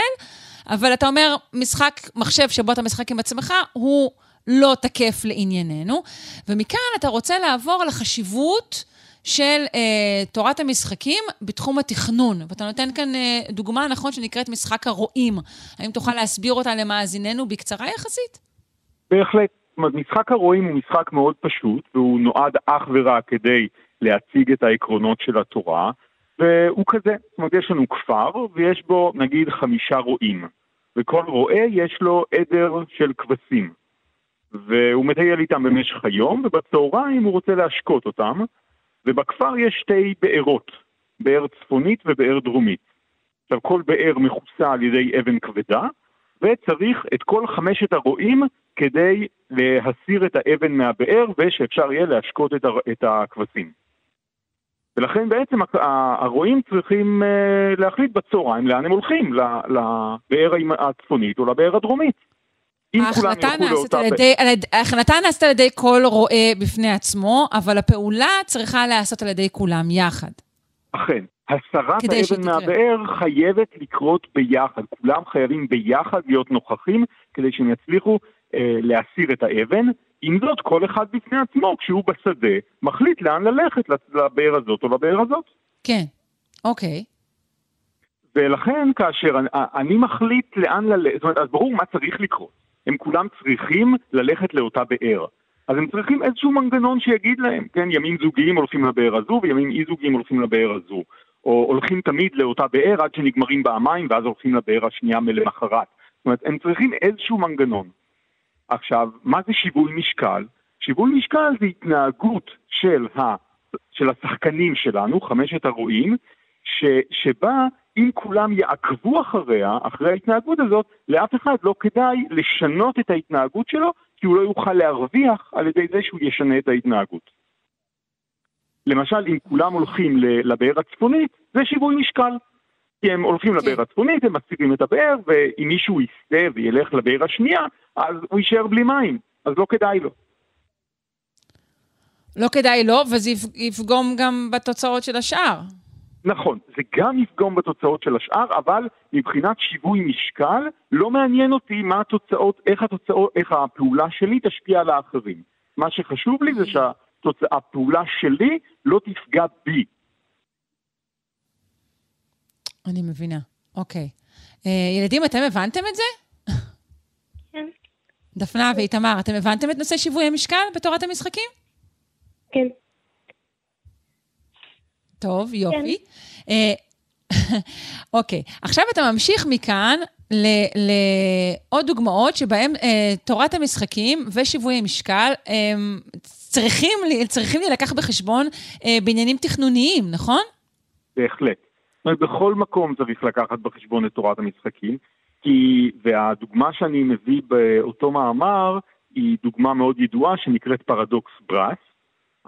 אבל אתה אומר, משחק מחשב שבו אתה משחק עם עצמך, הוא לא תקף לענייננו. ומכאן אתה רוצה לעבור לחשיבות של אה, תורת המשחקים בתחום התכנון. ואתה נותן כאן אה, דוגמה, נכון, שנקראת משחק הרועים. האם תוכל להסביר אותה למאזיננו בקצרה יחסית? בהחלט. משחק הרועים הוא משחק מאוד פשוט, והוא נועד אך ורק כדי להציג את העקרונות של התורה, והוא כזה. זאת אומרת, יש לנו כפר, ויש בו נגיד חמישה רועים, וכל רועה יש לו עדר של כבשים. והוא מטייל איתם במשך היום, ובצהריים הוא רוצה להשקות אותם, ובכפר יש שתי בארות, באר צפונית ובאר דרומית. עכשיו כל באר מכוסה על ידי אבן כבדה, וצריך את כל חמשת הרועים כדי להסיר את האבן מהבאר ושאפשר יהיה להשקות את, הר... את הכבשים. ולכן בעצם הרועים צריכים להחליט בצהריים לאן הם הולכים, לבאר הצפונית או לבאר הדרומית. ההחלטה נעשית, על ידי, על ידי, ההחלטה נעשית על ידי כל רועה בפני עצמו, אבל הפעולה צריכה להיעשות על ידי כולם יחד. אכן. הסרת האבן מהבאר חייבת לקרות ביחד. כולם חייבים ביחד להיות נוכחים כדי שהם יצליחו אה, להסיר את האבן. עם זאת, כל אחד בפני עצמו, כשהוא בשדה, מחליט לאן ללכת, לבאר הזאת או לבאר הזאת. כן, אוקיי. ולכן כאשר אני, אני מחליט לאן ללכת, זאת אומרת, אז ברור מה צריך לקרות. הם כולם צריכים ללכת לאותה באר. אז הם צריכים איזשהו מנגנון שיגיד להם, כן, ימים זוגיים הולכים לבאר הזו וימים אי זוגיים הולכים לבאר הזו. או הולכים תמיד לאותה באר עד שנגמרים בה המים ואז הולכים לבאר השנייה מלמחרת. זאת אומרת, הם צריכים איזשהו מנגנון. עכשיו, מה זה שיווי משקל? שיווי משקל זה התנהגות של, ה, של השחקנים שלנו, חמשת הרועים, ש, שבה אם כולם יעקבו אחריה, אחרי ההתנהגות הזאת, לאף אחד לא כדאי לשנות את ההתנהגות שלו, כי הוא לא יוכל להרוויח על ידי זה שהוא ישנה את ההתנהגות. למשל, אם כולם הולכים לבאר הצפונית, זה שיווי משקל. כי הם הולכים כן. לבאר הצפונית, הם מסירים את הבאר, ואם מישהו יסתה וילך לבאר השנייה, אז הוא יישאר בלי מים, אז לא כדאי לו. לא כדאי לו, וזה יפגום גם בתוצאות של השאר. נכון, זה גם יפגום בתוצאות של השאר, אבל מבחינת שיווי משקל, לא מעניין אותי מה התוצאות, איך התוצאות, איך הפעולה שלי תשפיע על האחרים. מה שחשוב לי זה mm. שה... הפעולה שלי לא תפגע בי. אני מבינה, אוקיי. Uh, ילדים, אתם הבנתם את זה? כן. דפנה ואיתמר, אתם הבנתם את נושא שיווי המשקל בתורת המשחקים? כן. טוב, יופי. כן. Uh, אוקיי, עכשיו אתה ממשיך מכאן לעוד דוגמאות שבהן אה, תורת המשחקים ושיווי המשקל אה, צריכים, צריכים להילקח בחשבון אה, בעניינים תכנוניים, נכון? בהחלט. זאת אומרת, בכל מקום צריך לקחת בחשבון את תורת המשחקים, כי, והדוגמה שאני מביא באותו מאמר היא דוגמה מאוד ידועה שנקראת פרדוקס ברס.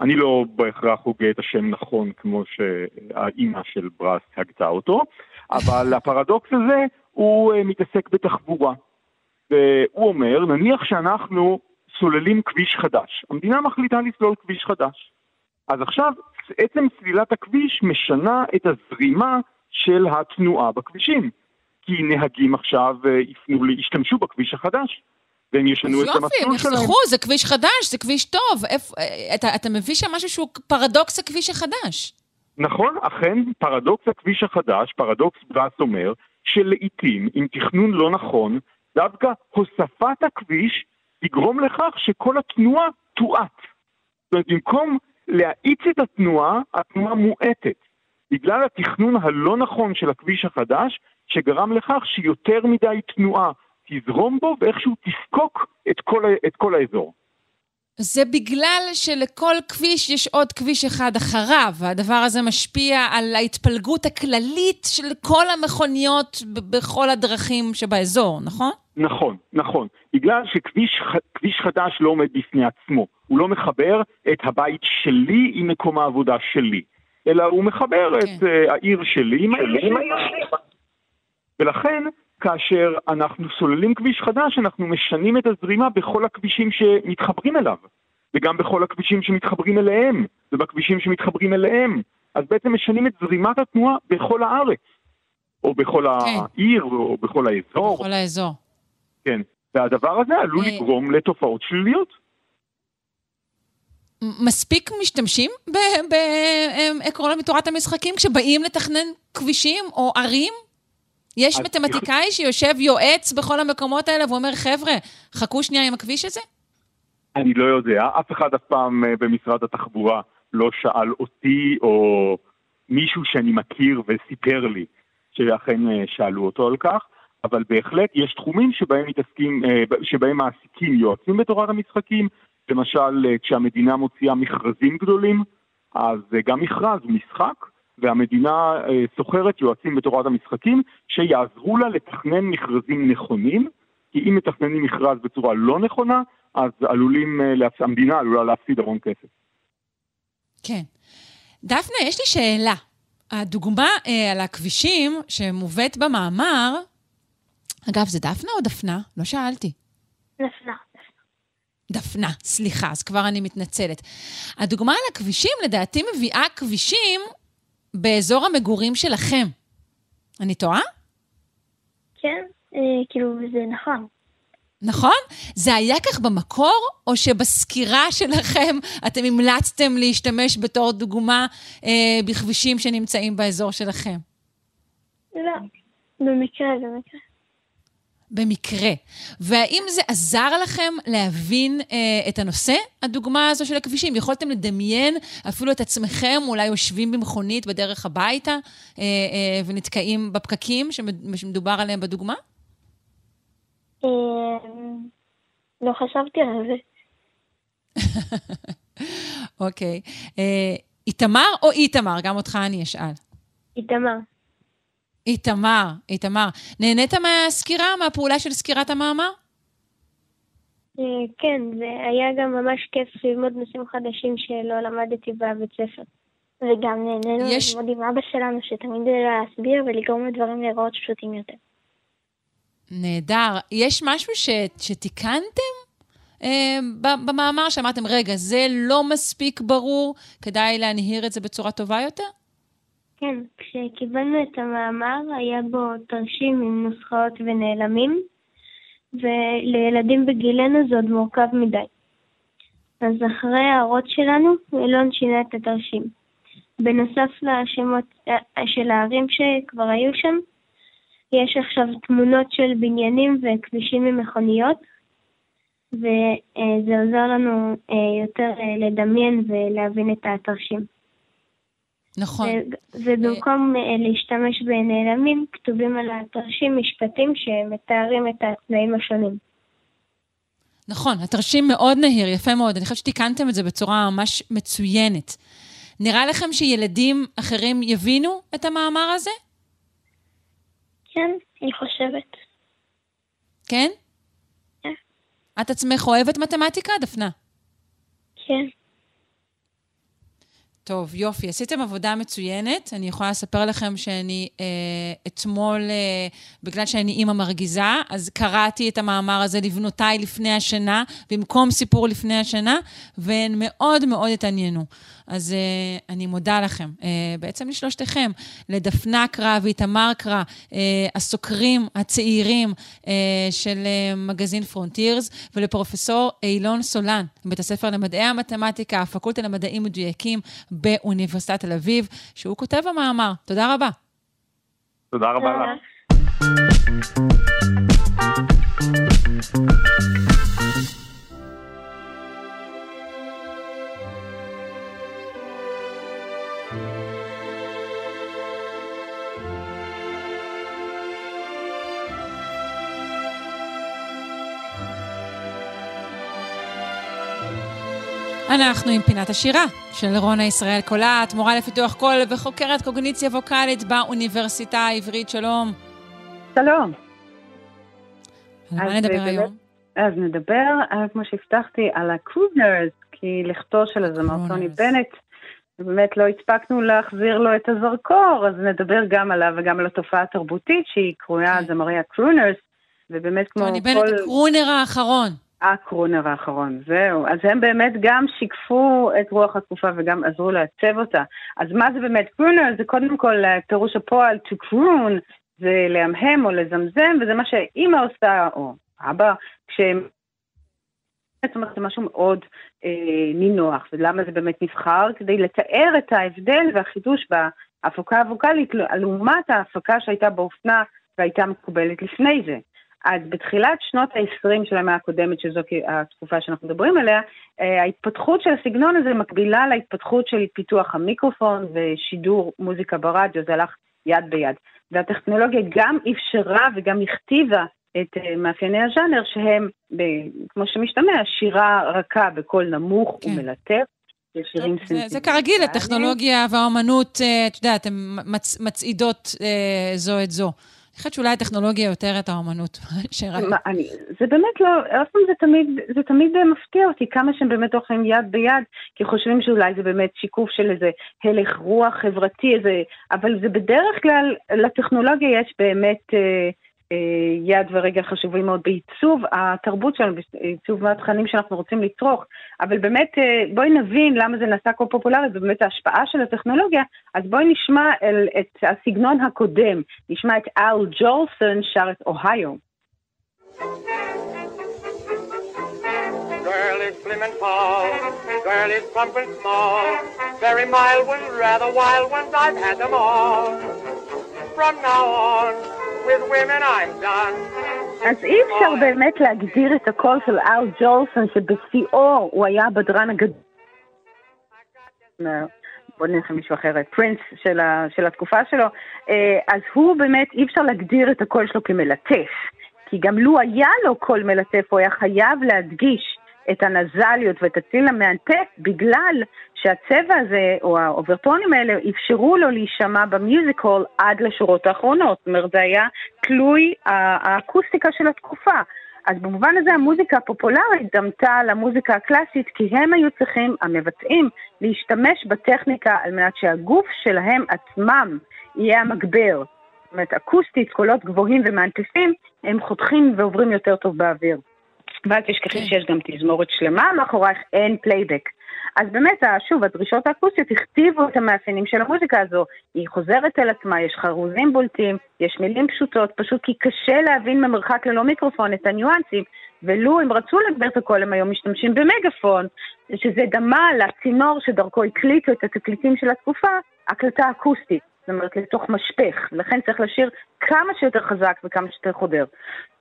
אני לא בהכרח הוגה את השם נכון כמו שהאימא של ברס הגתה אותו, אבל הפרדוקס הזה הוא uh, מתעסק בתחבורה. והוא אומר, נניח שאנחנו סוללים כביש חדש. המדינה מחליטה לסלול כביש חדש. אז עכשיו, עצם סלילת הכביש משנה את הזרימה של התנועה בכבישים. כי נהגים עכשיו יפנו, ישתמשו בכביש החדש. והם ישנו את המסלול שלהם. יופי, הם יחסכו, זה כביש חדש, זה כביש טוב. איפ, אתה, אתה מביא שם משהו שהוא פרדוקס הכביש החדש. נכון, אכן, פרדוקס הכביש החדש, פרדוקס ברס אומר, שלעיתים, עם תכנון לא נכון, דווקא הוספת הכביש תגרום לכך שכל התנועה תואט. זאת אומרת, במקום להאיץ את התנועה, התנועה מואטת. בגלל התכנון הלא נכון של הכביש החדש, שגרם לכך שיותר מדי תנועה תזרום בו ואיכשהו תפקוק את כל, את כל האזור. זה בגלל שלכל כביש יש עוד כביש אחד אחריו, והדבר הזה משפיע על ההתפלגות הכללית של כל המכוניות בכל הדרכים שבאזור, נכון? נכון, נכון. בגלל שכביש חדש לא עומד בפני עצמו. הוא לא מחבר את הבית שלי עם מקום העבודה שלי, אלא הוא מחבר כן. את uh, העיר שלי עם העיר שלי. ולכן, כאשר אנחנו סוללים כביש חדש, אנחנו משנים את הזרימה בכל הכבישים שמתחברים אליו, וגם בכל הכבישים שמתחברים אליהם, ובכבישים שמתחברים אליהם. אז בעצם משנים את זרימת התנועה בכל הארץ, או בכל כן. העיר, או בכל האזור. בכל האזור. כן, והדבר הזה עלול אה. לגרום לתופעות שליליות. מספיק משתמשים בעקרון מתורת המשחקים כשבאים לתכנן כבישים או ערים? יש מתמטיקאי שיושב יועץ בכל המקומות האלה ואומר, חבר'ה, חכו שנייה עם הכביש הזה? אני לא יודע, אף אחד אף פעם אה, במשרד התחבורה לא שאל אותי או מישהו שאני מכיר וסיפר לי שאכן אה, שאלו אותו על כך. אבל בהחלט יש תחומים שבהם מתעסקים, אה, שבהם מעסיקים יועצים בתורת המשחקים, למשל כשהמדינה מוציאה מכרזים גדולים, אז גם מכרז הוא משחק, והמדינה שוכרת יועצים בתורת המשחקים שיעזרו לה לתכנן מכרזים נכונים, כי אם מתכננים מכרז בצורה לא נכונה, אז עלולים, המדינה עלולה להפסיד המון כסף. כן. דפנה, יש לי שאלה. הדוגמה אה, על הכבישים שמובאת במאמר, אגב, זה דפנה או דפנה? לא שאלתי. נפנה. דפנה, סליחה, אז כבר אני מתנצלת. הדוגמה על הכבישים, לדעתי, מביאה כבישים באזור המגורים שלכם. אני טועה? כן, אה, כאילו, זה נכון. נכון? זה היה כך במקור, או שבסקירה שלכם אתם המלצתם להשתמש בתור דוגמה אה, בכבישים שנמצאים באזור שלכם? לא, במקרה, במקרה. במקרה. והאם זה עזר לכם להבין אה, את הנושא, הדוגמה הזו של הכבישים? יכולתם לדמיין אפילו את עצמכם אולי יושבים במכונית בדרך הביתה אה, אה, ונתקעים בפקקים שמדובר עליהם בדוגמה? אה, לא חשבתי על זה. אוקיי. אה, איתמר או איתמר? גם אותך אני אשאל. איתמר. איתמר, איתמר. נהנית מהסקירה, מהפעולה של סקירת המאמר? אה, כן, זה היה גם ממש כיף ללמוד נושאים חדשים שלא למדתי בבית ספר. וגם נהנינו יש- ללמוד עם אבא שלנו, שתמיד ידע להסביר ולגרום לדברים להיראות פשוטים יותר. נהדר. יש משהו ש, שתיקנתם אה, במאמר שאמרתם, רגע, זה לא מספיק ברור, כדאי להנהיר את זה בצורה טובה יותר? כן, כשקיבלנו את המאמר היה בו תרשים עם נוסחאות ונעלמים, ולילדים בגילנו זה עוד מורכב מדי. אז אחרי ההערות שלנו, אילון שינה את התרשים. בנוסף לשמות אה, של הערים שכבר היו שם, יש עכשיו תמונות של בניינים וכבישים ממכוניות, וזה עוזר לנו אה, יותר אה, לדמיין ולהבין את התרשים. נכון. ו- ובמקום אה, להשתמש בנעלמים, כתובים על התרשים משפטים שמתארים את התנאים השונים. נכון, התרשים מאוד נהיר, יפה מאוד. אני חושבת שתיקנתם את זה בצורה ממש מצוינת. נראה לכם שילדים אחרים יבינו את המאמר הזה? כן, אני חושבת. כן? כן. את עצמך אוהבת מתמטיקה, דפנה? כן. טוב, יופי, עשיתם עבודה מצוינת. אני יכולה לספר לכם שאני אה, אתמול, אה, בגלל שאני אימא מרגיזה, אז קראתי את המאמר הזה לבנותיי לפני השנה, במקום סיפור לפני השנה, והן מאוד מאוד התעניינו. אז אה, אני מודה לכם, אה, בעצם לשלושתכם, לדפנה קרא ואיתמר קרא, אה, הסוקרים הצעירים אה, של אה, מגזין פרונטירס, ולפרופסור אילון סולן, מבית הספר למדעי המתמטיקה, הפקולטה למדעים מדויקים באוניברסיטת תל אביב, שהוא כותב המאמר. תודה רבה. תודה רבה. לך. אנחנו עם פינת השירה של רונה ישראל קולט, מורה לפיתוח קול וחוקרת קוגניציה ווקאלית באוניברסיטה העברית. שלום. שלום. על מה נדבר באמת- היום? אז נדבר, אה, כמו שהבטחתי, על ה crooners, עם לכתו של הזמר. טוני בנט, באמת לא הספקנו להחזיר לו את הזרקור, אז נדבר גם עליו וגם על התופעה התרבותית שהיא קרויה כן. זמרי ה crooners, ובאמת כמו טוני כל... בנט, ה crooner האחרון. הקרונר האחרון, זהו. אז הם באמת גם שיקפו את רוח התקופה וגם עזרו לעצב אותה. אז מה זה באמת קרונר? זה קודם כל אה, פירוש הפועל to croon, זה להמהם או לזמזם, וזה מה שאימא עושה, או אבא, כשהם... זאת אומרת, זה משהו מאוד אה, נינוח, ולמה זה באמת נבחר? כדי לתאר את ההבדל והחידוש בהפקה הווקאלית לעומת ההפקה שהייתה באופנה והייתה מקובלת לפני זה. אז בתחילת שנות ה-20 של המאה הקודמת, שזו התקופה שאנחנו מדברים עליה, אה, ההתפתחות של הסגנון הזה מקבילה להתפתחות של פיתוח המיקרופון ושידור מוזיקה ברדיו, זה הלך יד ביד. והטכנולוגיה גם אפשרה וגם הכתיבה את אה, מאפייני הז'אנר שהם, כמו שמשתמע, שירה רכה בקול נמוך כן. ומלטף. זה, זה. כרגיל, הטכנולוגיה והאומנות, אה, את יודעת, הן מצ, מצעידות אה, זו את זו. חושבת שאולי הטכנולוגיה יותר את האומנות אני, זה באמת לא, אף פעם זה תמיד, תמיד מפתיע אותי כמה שהם באמת הולכים יד ביד, כי חושבים שאולי זה באמת שיקוף של איזה הלך רוח חברתי, אבל זה בדרך כלל, לטכנולוגיה יש באמת... אה, אה, יד ורגל חשובים מאוד בעיצוב התרבות שלנו, בעיצוב התכנים שאנחנו רוצים לצרוך. אבל באמת, אה, בואי נבין למה זה נעשה כה פופולרי, ובאמת ההשפעה של הטכנולוגיה, אז בואי נשמע אל, את הסגנון הקודם, נשמע את אל ג'ולסון שר את אוהיו. Slim and tall, girl is plump and small, very mild ones, rather wild ones, I've had them all. From now on, with women I'm done. אז אי אפשר באמת להגדיר את הקול של אל ג'ולסון, שבשיאו הוא היה הבדרן הגדול. בוא נלך למישהו אחר, פרינס של, ה, של התקופה שלו, אה, אז הוא באמת, אי אפשר להגדיר את הקול שלו כמלטף, כי גם לו היה לו קול מלטף, הוא היה חייב להדגיש את הנזליות ואת הצליל המאנפף בגלל שהצבע הזה, או האוברטונים האלה, אפשרו לו להישמע ב music hall עד לשורות האחרונות. זאת אומרת, זה היה תלוי האקוסטיקה של התקופה. אז במובן הזה המוזיקה הפופולרית דמתה למוזיקה הקלאסית כי הם היו צריכים, המבצעים, להשתמש בטכניקה על מנת שהגוף שלהם עצמם יהיה המגבר. זאת אומרת, אקוסטית, קולות גבוהים ומאנפפים, הם חותכים ועוברים יותר טוב באוויר. ואל תשכחי כן. שיש גם תזמורת שלמה, מאחורייך אין פלייבק. אז באמת, שוב, הדרישות האקוסטיות הכתיבו את המאפיינים של המוזיקה הזו. היא חוזרת אל עצמה, יש חרוזים בולטים, יש מילים פשוטות, פשוט כי קשה להבין ממרחק ללא מיקרופון את הניואנסים, ולו הם רצו להגבר את הקול, הם היום משתמשים במגפון, שזה דמה לצינור שדרכו הקליטו את התקליטים של התקופה, הקלטה אקוסטית. זאת אומרת, לתוך משפך, לכן צריך לשיר כמה שיותר חזק וכמה שיותר חודר.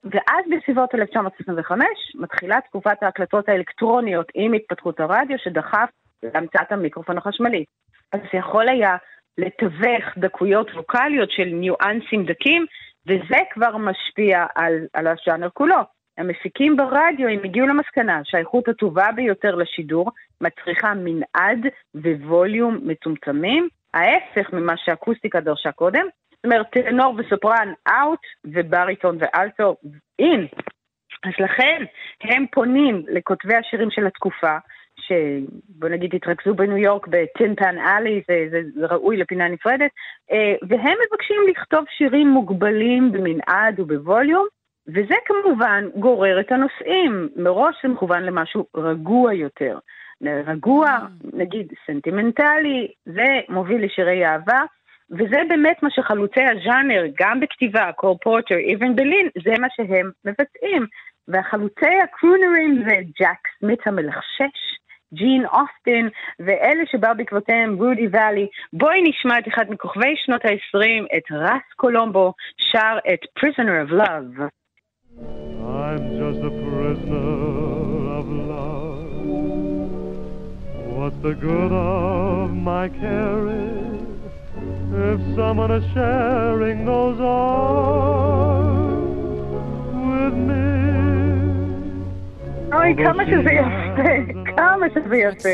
ואז בסביבות 1925 מתחילה תקופת ההקלטות האלקטרוניות עם התפתחות הרדיו שדחף להמצאת המיקרופון החשמלי. אז זה יכול היה לתווך דקויות ווקאליות של ניואנסים דקים, וזה כבר משפיע על, על השאנר כולו. המפיקים ברדיו, הם הגיעו למסקנה שהאיכות הטובה ביותר לשידור מצריכה מנעד וווליום מצומצמים, ההפך ממה שהאקוסטיקה דרשה קודם. זאת אומרת, טנור וסופרן אאוט, ובריטון ואלטו אין. אז לכן הם פונים לכותבי השירים של התקופה, שבוא נגיד התרכזו בניו יורק בטינפן אלי, זה, זה, זה ראוי לפינה נפרדת, אה, והם מבקשים לכתוב שירים מוגבלים במנעד ובווליום, וזה כמובן גורר את הנושאים. מראש זה מכוון למשהו רגוע יותר. רגוע, mm. נגיד סנטימנטלי, זה מוביל לשירי אהבה, וזה באמת מה שחלוצי הז'אנר, גם בכתיבה, קור פורטר, איבן בלין, זה מה שהם מבצעים. והחלוצי הקרונרים זה ג'ק סמית המלחשש, ג'ין אוסטין, ואלה שבאו בעקבותיהם רודי ואלי. בואי נשמע את אחד מכוכבי שנות ה-20, את רס קולומבו, שר את Prisoner of Love. I'm just a prisoner What's the good of my caring if someone is sharing those arms with me? אוי, כמה שזה יפה, כמה שזה יפה.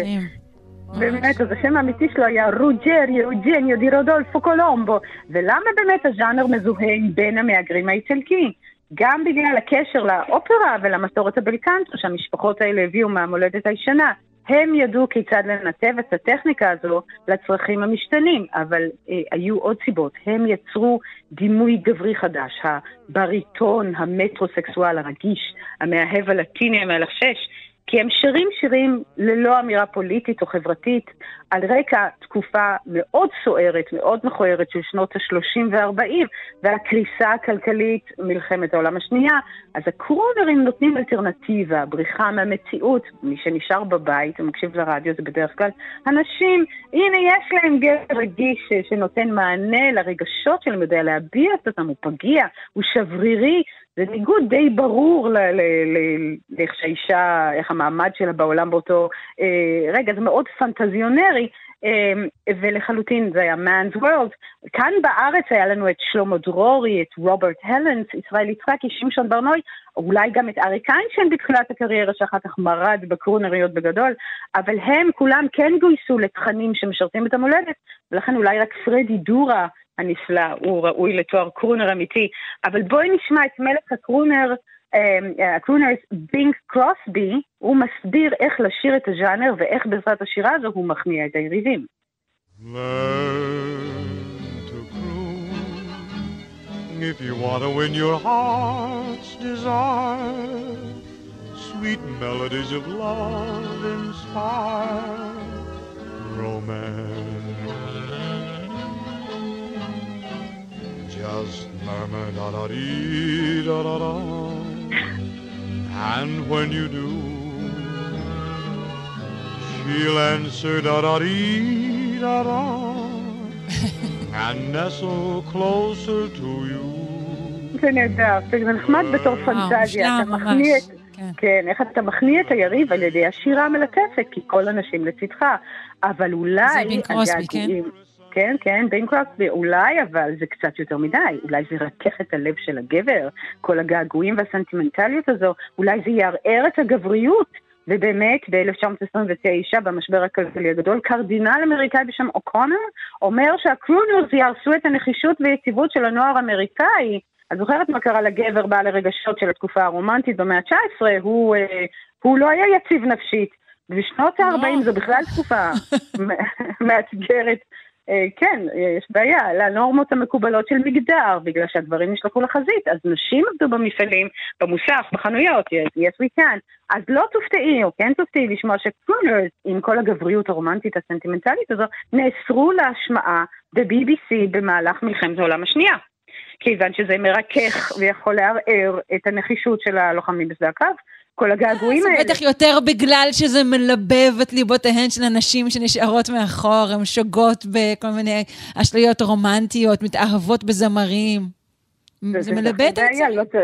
באמת, אז השם האמיתי שלו היה רוג'ריו, אוג'ניו די רודולפו קולומבו. ולמה באמת הז'אנר מזוהה עם בין המהגרים האיטלקי? גם בגלל הקשר לאופרה ולמסורת הבלקנטו שהמשפחות האלה הביאו מהמולדת הישנה. הם ידעו כיצד לנתב את הטכניקה הזו לצרכים המשתנים, אבל אה, היו עוד סיבות. הם יצרו דימוי גברי חדש, הבריטון המטרוסקסואל הרגיש, המאהב הלטיני המלחשש, כי הם שרים שירים ללא אמירה פוליטית או חברתית, על רקע תקופה מאוד סוערת, מאוד מכוערת של שנות ה-30 וה-40, והקריסה הכלכלית, מלחמת העולם השנייה, אז הקרונרים נותנים אלטרנטיבה, בריחה מהמציאות. מי שנשאר בבית ומקשיב לרדיו זה בדרך כלל אנשים, הנה יש להם גבר רגיש שנותן מענה לרגשות שלהם, יודע להביע את אותם, הוא פגיע, הוא שברירי, זה ניגוד די ברור לאיך שהאישה, איך המעמד שלה בעולם באותו אה, רגע, זה מאוד פנטזיונרי, ולחלוטין זה היה Man's World. כאן בארץ היה לנו את שלמה דרורי, את רוברט הלנס, ישראל יצחקי, שמשון ברנוי, אולי גם את אריק איינשטיין בתחילת הקריירה, שאחר כך מרד בקרונריות בגדול, אבל הם כולם כן גויסו לתכנים שמשרתים את המולדת, ולכן אולי רק פרדי דורה הנפלא הוא ראוי לתואר קרונר אמיתי. אבל בואי נשמע את מלך הקרונר, הקרונר בינק קרוסבי, הוא מסביר איך לשיר את הז'אנר ואיך בעזרת השירה הזו הוא מכניע את היריבים. if you want to win your heart's desire. Sweet melodies of love inspire romance. Just murmur da da dee da da da. And when you do, she'll answer da da dee da da. and nestle closer to you. זה נהדר, זה נחמד בתור פנטזיה, אתה מכניע את... כן. כן, איך אתה מכניע את היריב על ידי השירה המלטפת, כי כל הנשים לצדך. אבל אולי... זה בין קרוסבי, כן? כן, כן, בין קרוסבי, אולי, אבל זה קצת יותר מדי. אולי זה ירכך את הלב של הגבר, כל הגעגועים והסנטימנטליות הזו, אולי זה יערער את הגבריות. ובאמת, ב-1929, במשבר הכלכלי הגדול, קרדינל אמריקאי בשם אוקונר אומר שהקרונרס יהרסו את הנחישות ויציבות של הנוער האמריקאי. את זוכרת מה קרה לגבר בעל הרגשות של התקופה הרומנטית במאה ה-19? הוא, אה, הוא לא היה יציב נפשית. בשנות ה-40 זו בכלל תקופה מאתגרת כן, יש בעיה, לנורמות המקובלות של מגדר, בגלל שהגברים נשלחו לחזית, אז נשים עבדו במפעלים, במוסף, בחנויות, yes, we can. אז לא תופתעי, או כן תופתעי לשמוע שקרונרס, עם כל הגבריות הרומנטית הסנטימנטלית הזו, נאסרו להשמעה ב-BBC במהלך מלחמת העולם השנייה. כיוון שזה מרכך ויכול לערער את הנחישות של הלוחמים בשדה הקרב, כל הגעגועים האלה. זה בטח יותר בגלל שזה מלבב את ליבותיהן של הנשים שנשארות מאחור, הן שוגות בכל מיני אשליות רומנטיות, מתאהבות בזמרים. זה מלבה את עצמי. יותר,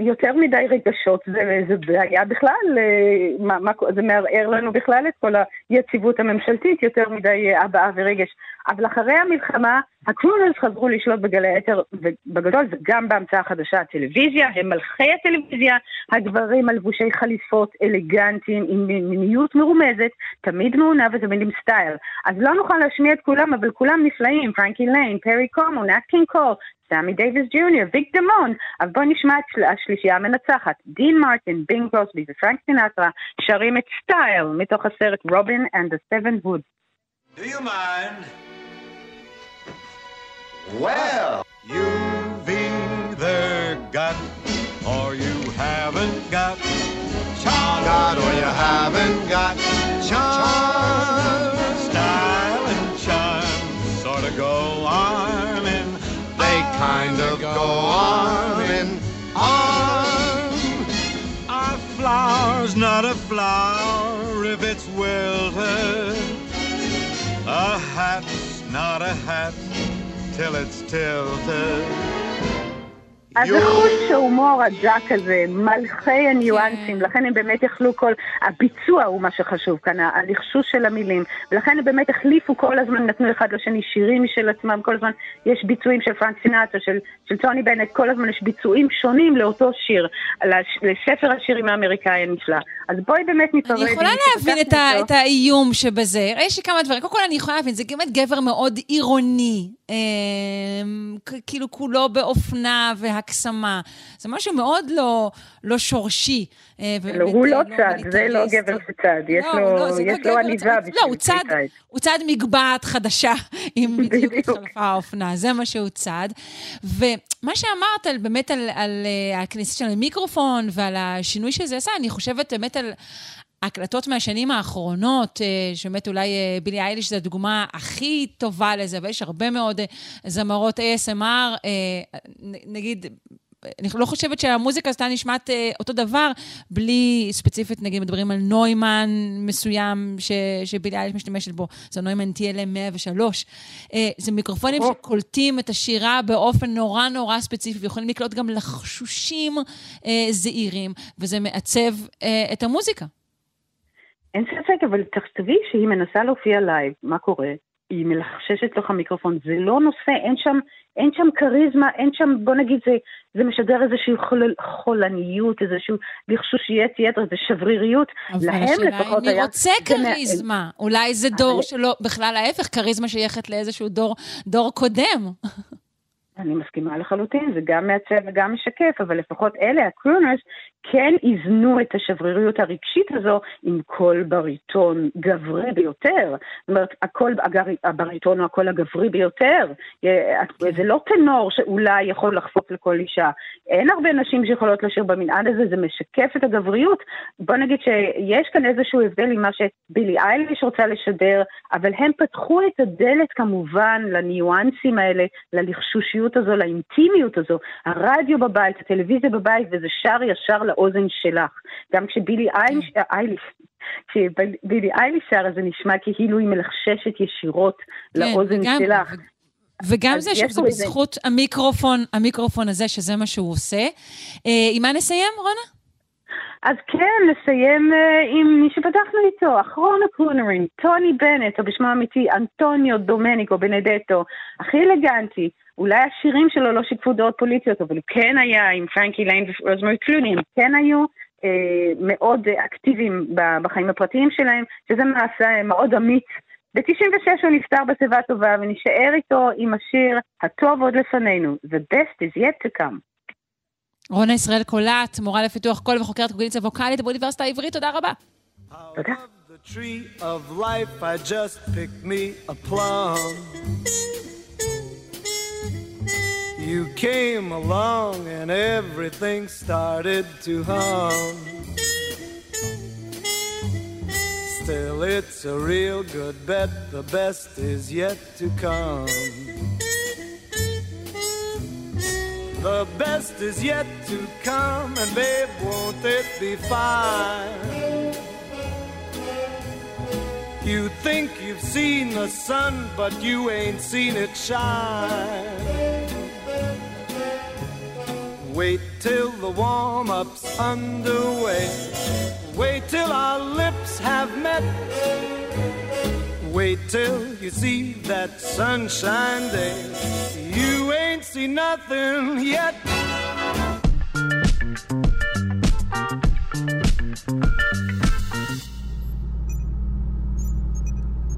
יותר מדי רגשות, זה, זה בעיה בכלל, אה, מה, מה, זה מערער לנו בכלל את כל היציבות הממשלתית, יותר מדי הבעה ורגש. אבל אחרי המלחמה, הקרונרס חזרו לשלוט בגלי היתר, ובגדול זה גם בהמצאה החדשה, הטלוויזיה, הם מלכי הטלוויזיה, הגברים הלבושי חליפות אלגנטיים עם מיניות מרומזת, תמיד מעונה ותמיד עם סטייל. אז לא נוכל להשמיע את כולם, אבל כולם נפלאים, פרנקי ליין, פרי קומו, נאט קינג קול, סמי דייוויס ג'וניור, ויק דמון. אז בואו נשמע את השלישייה המנצחת, דין מרטין, בינג קרוסבי ופרנק סינטרה, שרים את Style מתוך הסרט Robin and the Seven Hoods. Do you mind? Well, you've either got or you haven't got charm. Got or you haven't got charm. Style and charm sort of go arm in. They kind of go arm in arm. A flower's not a flower if it's wilted. A hat's not a hat till it's tilted. אז זה חוש ההומור הדק הזה, מלכי הניואנסים, לכן הם באמת יכלו כל... הביצוע הוא מה שחשוב כאן, הלחשוש של המילים, ולכן הם באמת החליפו כל הזמן, נתנו אחד לשני שירים משל עצמם, כל הזמן יש ביצועים של פרנק סינטה, של, של טוני בנט, כל הזמן יש ביצועים שונים לאותו שיר, לספר השירים האמריקאי הנפלא. אז בואי באמת נתערב. אני יכולה להבין את, ה, את האיום שבזה. יש לי כמה דברים. קודם כל, אני יכולה להבין, זה באמת גבר מאוד עירוני. אה, כאילו כולו באופנה והקסמה. זה משהו מאוד לא, לא שורשי. אה, לא, הוא לא צד, זה לא גבר שצד. יש לא, לו, לא, יש לא לו עניבה בשביל לא, הוא צד, הוא צד מגבעת חדשה, אם בדיוק התחלפה האופנה. זה מה שהוא צד. ומה שאמרת על, באמת על, על, על אה, הכניסה של המיקרופון ועל השינוי שזה עשה, אני חושבת באמת על... הקלטות מהשנים האחרונות, אה, שבאמת אולי אה, בילי אייליש זו הדוגמה הכי טובה לזה, ויש הרבה מאוד אה, זמרות ASMR, נגיד, אני לא חושבת שהמוזיקה הזו נשמעת אותו דבר, בלי ספציפית, נגיד, מדברים על נוימן מסוים ש, שבילי אייליש משתמשת בו, זה נוימן TLM 103. זה מיקרופונים. שקולטים את השירה באופן נורא נורא ספציפי, ויכולים לקלוט גם לחשושים זעירים, וזה מעצב את המוזיקה. אין ספק, אבל תחשבי שהיא מנסה להופיע לייב, מה קורה? היא מלחששת לתוך המיקרופון, זה לא נושא, אין שם, אין שם כריזמה, אין שם, בוא נגיד, זה, זה משדר איזושהי חול, חולניות, איזושהי לחשושיית יתר, איזו שבריריות. להם לפחות היה... אבל השאלה היא מי רוצה כריזמה? אולי זה דור שלא, בכלל ההפך, כריזמה שייכת לאיזשהו דור, דור קודם. אני מסכימה לחלוטין, זה גם מעצב וגם משקף, אבל לפחות אלה, הקרונרס, כן איזנו את השבריריות הרגשית הזו עם קול בריטון גברי ביותר. זאת אומרת, הקול הבריטון הוא הקול הגברי ביותר. אה, זה לא טנור שאולי יכול לחפוף לכל אישה. אין הרבה נשים שיכולות לשיר במנעד הזה, זה משקף את הגבריות. בוא נגיד שיש כאן איזשהו הבדל עם מה שבילי אייליש רוצה לשדר, אבל הם פתחו את הדלת כמובן לניואנסים האלה, ללחשושיות הזו, לאינטימיות הזו. הרדיו בבית, הטלוויזיה בבית, וזה שר ישר לאוזן שלך. גם כשבילי אייליש, כשבילי אייליש שר, זה נשמע כאילו היא מלחששת ישירות כן, לאוזן וגם, שלך. וגם זה שזה בזכות זה... המיקרופון, המיקרופון הזה, שזה מה שהוא עושה. אה, עם מה נסיים, רונה? אז כן, נסיים אה, עם מי שפתחנו איתו, אחרון הקרונרים, טוני בנט, או בשמו האמיתי, אנטוניו דומניקו בנדטו, הכי אלגנטי. אולי השירים שלו לא שיקפו דעות פוליטיות, אבל הוא כן היה עם פרנקי ליין ורוזמרי קלוני, הם כן היו אה, מאוד אקטיביים בחיים הפרטיים שלהם, שזה מעשה מאוד אמיץ. ב-96 הוא נפטר בשיבה טובה, ונשאר איתו עם השיר "הטוב עוד לפנינו", The best is yet to come. רונה ישראל קולט, מורה לפיתוח קול וחוקרת קוגניציה ווקאלית באוניברסיטה העברית, תודה רבה. תודה. You came along and everything started to hum. Still, it's a real good bet, the best is yet to come. The best is yet to come, and babe, won't it be fine? You think you've seen the sun, but you ain't seen it shine. Wait till the warm up's underway. Wait till our lips have met. Wait till you see that sunshine day. You ain't seen nothing yet.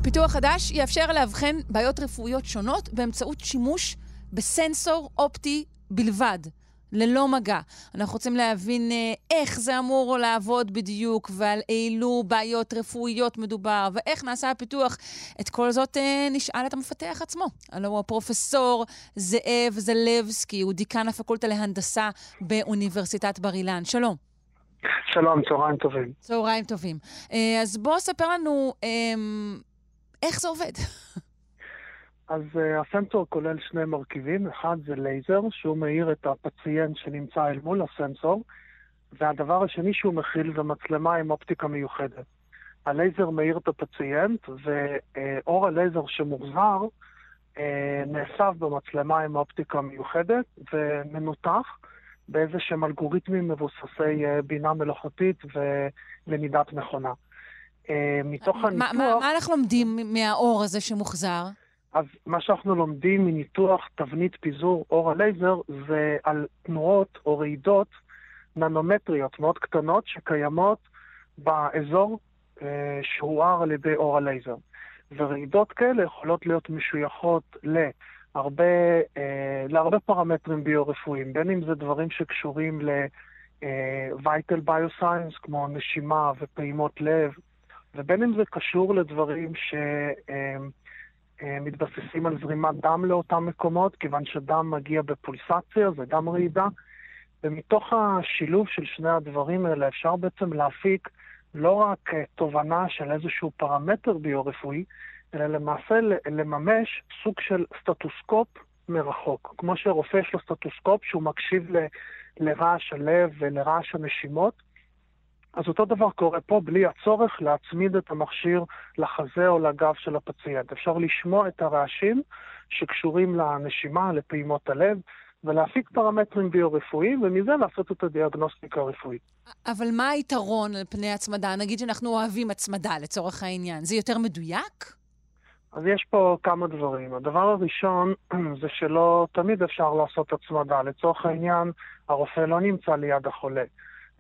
פיתוח חדש יאפשר לאבחן בעיות רפואיות שונות באמצעות שימוש בסנסור אופטי בלבד. ללא מגע. אנחנו רוצים להבין אה, איך זה אמור לעבוד בדיוק, ועל אילו בעיות רפואיות מדובר, ואיך נעשה הפיתוח. את כל זאת אה, נשאל את המפתח עצמו. הלוא הוא הפרופסור זאב זלבסקי, הוא דיקן הפקולטה להנדסה באוניברסיטת בר אילן. שלום. שלום, צהריים טובים. צהריים טובים. אה, אז בוא ספר לנו איך זה עובד. אז אה, הסנסור כולל שני מרכיבים, אחד זה לייזר, שהוא מאיר את הפציינט שנמצא אל מול הסנסור, והדבר השני שהוא מכיל זה מצלמה עם אופטיקה מיוחדת. הלייזר מאיר את הפציינט, ואור הלייזר שמוחזר אה, נאסף במצלמה עם אופטיקה מיוחדת ומנותח באיזה שהם אלגוריתמים מבוססי אה, בינה מלאכותית ולמידת מכונה. Uh, מתוך הניתוח... מה, מה אנחנו לומדים מהאור הזה שמוחזר? אז מה שאנחנו לומדים מניתוח תבנית פיזור אור הלייזר זה על תנועות או רעידות ננומטריות מאוד קטנות שקיימות באזור אה, שהואר על ידי אור הלייזר. ורעידות כאלה יכולות להיות משויכות להרבה, אה, להרבה פרמטרים ביו-רפואיים, בין אם זה דברים שקשורים ל-vital bioscience, כמו נשימה ופעימות לב, ובין אם זה קשור לדברים ש... אה, אה, מתבססים על זרימת דם לאותם מקומות, כיוון שדם מגיע בפולסציה, זה גם רעידה. ומתוך השילוב של שני הדברים האלה אפשר בעצם להפיק לא רק אה, תובנה של איזשהו פרמטר ביו-רפואי, אלא למעשה לממש סוג של סטטוסקופ מרחוק. כמו שרופא יש לו סטטוסקופ שהוא מקשיב ל, לרעש הלב ולרעש הנשימות, אז אותו דבר קורה פה בלי הצורך להצמיד את המכשיר לחזה או לגב של הפציינט. אפשר לשמוע את הרעשים שקשורים לנשימה, לפעימות הלב, ולהפיק פרמטרים ביו-רפואיים, ומזה לעשות את הדיאגנוסטיקה הרפואית. אבל מה היתרון על פני הצמדה? נגיד שאנחנו אוהבים הצמדה לצורך העניין. זה יותר מדויק? אז יש פה כמה דברים. הדבר הראשון זה שלא תמיד אפשר לעשות הצמדה. לצורך העניין, הרופא לא נמצא ליד החולה,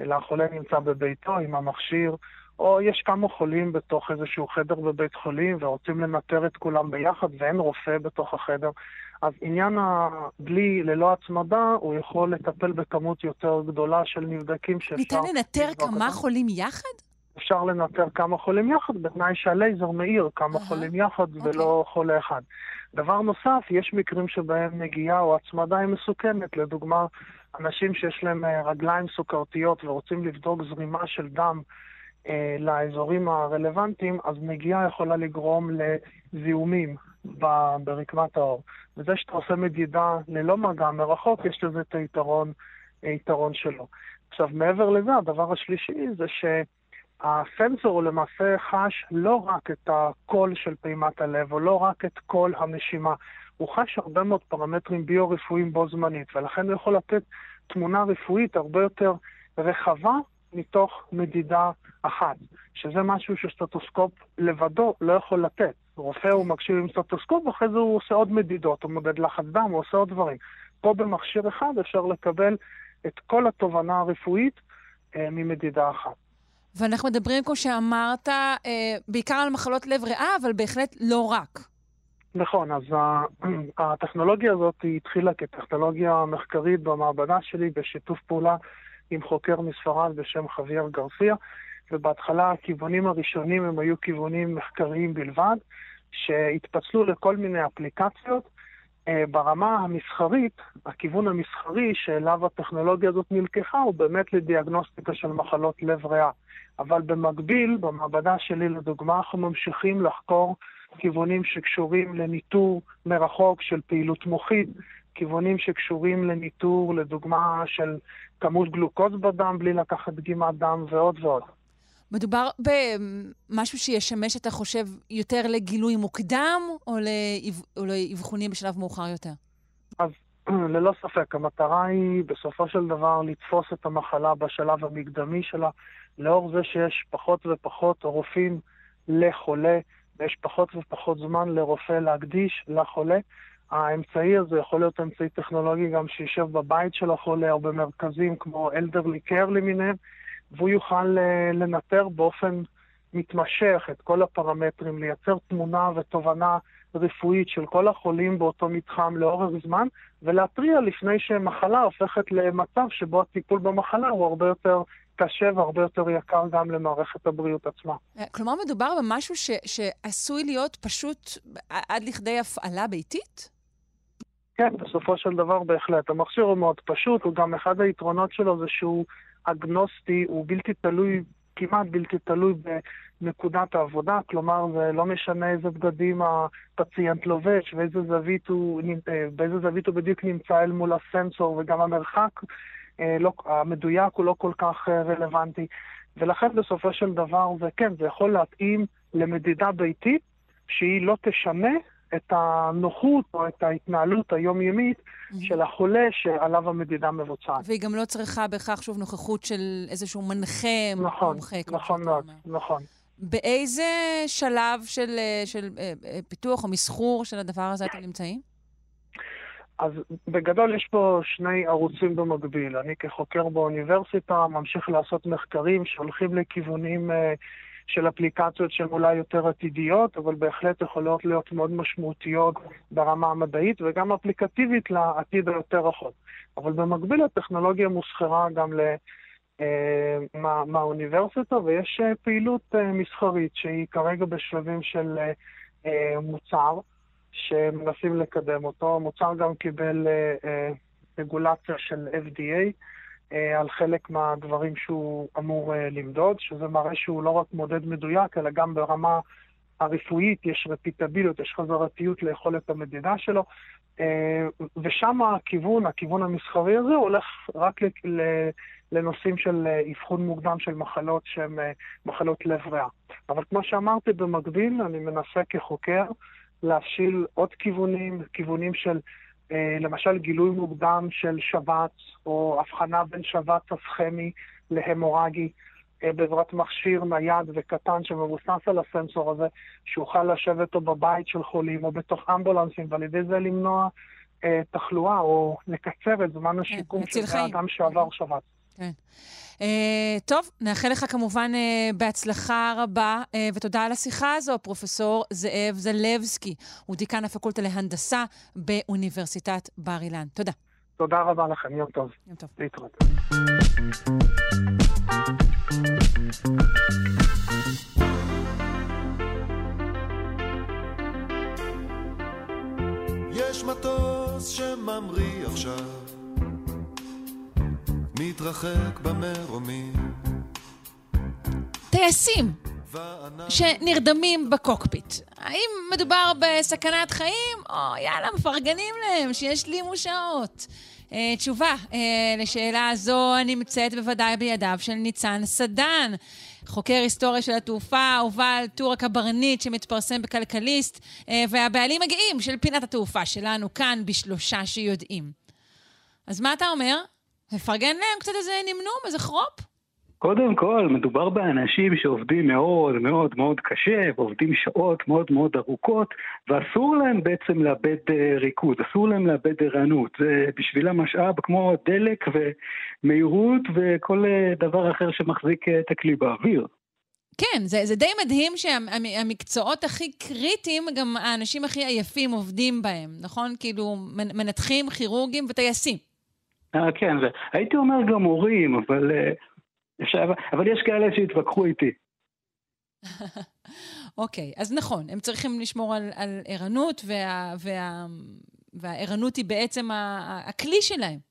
אלא החולה נמצא בביתו עם המכשיר, או יש כמה חולים בתוך איזשהו חדר בבית חולים ורוצים לנטר את כולם ביחד ואין רופא בתוך החדר. אז עניין הבלי, ללא הצמדה, הוא יכול לטפל בכמות יותר גדולה של נבדקים שאפשר... ניתן לנטר כמה אותם. חולים יחד? אפשר לנטר כמה חולים יחד, בתנאי שהלייזר מאיר כמה uh-huh. חולים יחד okay. ולא אוקיי. חולה אחד. דבר נוסף, יש מקרים שבהם נגיעה או הצמדה היא מסוכנת. לדוגמה, אנשים שיש להם אה, רגליים סוכרתיות ורוצים לבדוק זרימה של דם אה, לאזורים הרלוונטיים, אז נגיעה יכולה לגרום לזיהומים ברקמת העור. וזה שאתה עושה מדידה ללא מגע מרחוק, יש לזה את היתרון, היתרון שלו. עכשיו, מעבר לזה, הדבר השלישי זה שהסנסור הוא למעשה חש לא רק את הקול של פעימת הלב, או לא רק את קול הנשימה, הוא חש הרבה מאוד פרמטרים ביו-רפואיים בו זמנית, ולכן הוא יכול לתת תמונה רפואית הרבה יותר רחבה מתוך מדידה אחת, שזה משהו שסטטוסקופ לבדו לא יכול לתת. רופא הוא מקשיב עם סטטוסקופ, ואחרי זה הוא עושה עוד מדידות, הוא מודד לחץ דם, הוא עושה עוד דברים. פה במכשיר אחד אפשר לקבל את כל התובנה הרפואית אה, ממדידה אחת. ואנחנו מדברים, כמו שאמרת, אה, בעיקר על מחלות לב ריאה, אבל בהחלט לא רק. נכון, אז הטכנולוגיה הזאת התחילה כטכנולוגיה מחקרית במעבדה שלי בשיתוף פעולה עם חוקר מספרד בשם חוויאר גרסיה, ובהתחלה הכיוונים הראשונים הם היו כיוונים מחקריים בלבד, שהתפצלו לכל מיני אפליקציות. אה, ברמה המסחרית, הכיוון המסחרי שאליו הטכנולוגיה הזאת נלקחה הוא באמת לדיאגנוסטיקה של מחלות לב ריאה. אבל במקביל, במעבדה שלי לדוגמה, אנחנו ממשיכים לחקור כיוונים שקשורים לניטור מרחוק של פעילות מוחית, כיוונים שקשורים לניטור, לדוגמה, של כמות גלוקוז בדם בלי לקחת דגימת דם ועוד ועוד. מדובר במשהו שישמש, אתה חושב, יותר לגילוי מוקדם או, לאב... או לאבחונים בשלב מאוחר יותר? אז ללא ספק, המטרה היא בסופו של דבר לתפוס את המחלה בשלב המקדמי שלה, לאור זה שיש פחות ופחות רופאים לחולה, ויש פחות ופחות זמן לרופא להקדיש לחולה. האמצעי הזה יכול להיות אמצעי טכנולוגי גם שישב בבית של החולה או במרכזים כמו אלדרלי קר למיניהם, והוא יוכל אה, לנטר באופן מתמשך את כל הפרמטרים, לייצר תמונה ותובנה רפואית של כל החולים באותו מתחם לאורך זמן, ולהתריע לפני שמחלה הופכת למצב שבו הטיפול במחלה הוא הרבה יותר קשה והרבה יותר יקר גם למערכת הבריאות עצמה. אה, כלומר, מדובר במשהו ש, שעשוי להיות פשוט עד לכדי הפעלה ביתית? כן, בסופו של דבר בהחלט. המכשיר הוא מאוד פשוט, הוא גם אחד היתרונות שלו זה שהוא אגנוסטי, הוא בלתי תלוי, כמעט בלתי תלוי בנקודת העבודה, כלומר זה לא משנה איזה בגדים הפציינט לובש ואיזה זווית הוא, אה, באיזה זווית הוא בדיוק נמצא אל מול הסנסור וגם המרחק אה, לא, המדויק הוא לא כל כך אה, רלוונטי. ולכן בסופו של דבר זה כן, זה יכול להתאים למדידה ביתית שהיא לא תשנה את הנוחות או את ההתנהלות היומיומית mm-hmm. של החולה שעליו המדידה מבוצעת. והיא גם לא צריכה בהכרח שוב נוכחות של איזשהו מנחה, נכון, מומחה, נכון מאוד, נכון. באיזה שלב של, אה, של, של אה, אה, פיתוח או מסחור של הדבר הזה אתם נמצאים? אז בגדול יש פה שני ערוצים במקביל. אני כחוקר באוניברסיטה ממשיך לעשות מחקרים שהולכים לכיוונים אה, של אפליקציות שהן אולי יותר עתידיות, אבל בהחלט יכולות להיות מאוד משמעותיות ברמה המדעית וגם אפליקטיבית לעתיד היותר רחוק. אבל במקביל הטכנולוגיה מוסחרה גם. אה, מה, מהאוניברסיטה, ויש אה, פעילות מסחרית שהיא כרגע בשלבים של מוצר. שמנסים לקדם אותו. המוצר גם קיבל אה, אה, רגולציה של FDA אה, על חלק מהדברים שהוא אמור אה, למדוד, שזה מראה שהוא לא רק מודד מדויק, אלא גם ברמה הרפואית יש רפיטביליות, יש חזרתיות ליכולת המדידה שלו, אה, ושם הכיוון, הכיוון המסחרי הזה הולך רק לנושאים של אה, אבחון מוקדם של מחלות שהן אה, מחלות לב ריאה. אבל כמו שאמרתי, במקביל אני מנסה כחוקר להפשיל עוד כיוונים, כיוונים של אה, למשל גילוי מוקדם של שבץ, או הבחנה בין שבץ אסכמי להמורגי, אה, בעזרת מכשיר נייד וקטן שמבוסס על הסנסור הזה, שיוכל לשבת אותו בבית של חולים או בתוך אמבולנסים, ועל ידי זה למנוע אה, תחלואה או לקצר את זמן השיקום מציל של. האדם שעבר שבץ. כן. אה, טוב, נאחל לך כמובן אה, בהצלחה רבה, אה, ותודה על השיחה הזו, פרופסור זאב זלבסקי. הוא דיקן הפקולטה להנדסה באוניברסיטת בר אילן. תודה. תודה רבה לכם, יום טוב. יום טוב. להתראות. יש מטוס שממריא עכשיו, מתרחק במרומים, טייסים שנרדמים בקוקפיט. האם מדובר בסכנת חיים, או יאללה, מפרגנים להם שישלימו שעות? אה, תשובה אה, לשאלה הזו נמצאת בוודאי בידיו של ניצן סדן, חוקר היסטוריה של התעופה, ובעל טור הקברניט שמתפרסם בכלכליסט, אה, והבעלים הגאים של פינת התעופה שלנו כאן בשלושה שיודעים. אז מה אתה אומר? מפרגן להם קצת איזה נמנום, איזה כרופ? קודם כל, מדובר באנשים שעובדים מאוד מאוד מאוד קשה, ועובדים שעות מאוד מאוד ארוכות, ואסור להם בעצם לאבד אה, ריכוז, אסור להם לאבד ערנות. זה בשבילם משאב כמו דלק ומהירות וכל אה, דבר אחר שמחזיק אה, את הכלי באוויר. כן, זה, זה די מדהים שהמקצועות הכי קריטיים, גם האנשים הכי עייפים עובדים בהם, נכון? כאילו, מנ- מנתחים, כירורגים וטייסים. אה, כן, והייתי אומר גם מורים, אבל, אה, אפשר, אבל יש כאלה שהתווכחו איתי. אוקיי, אז נכון, הם צריכים לשמור על, על ערנות, וה, וה, והערנות היא בעצם הכלי שלהם.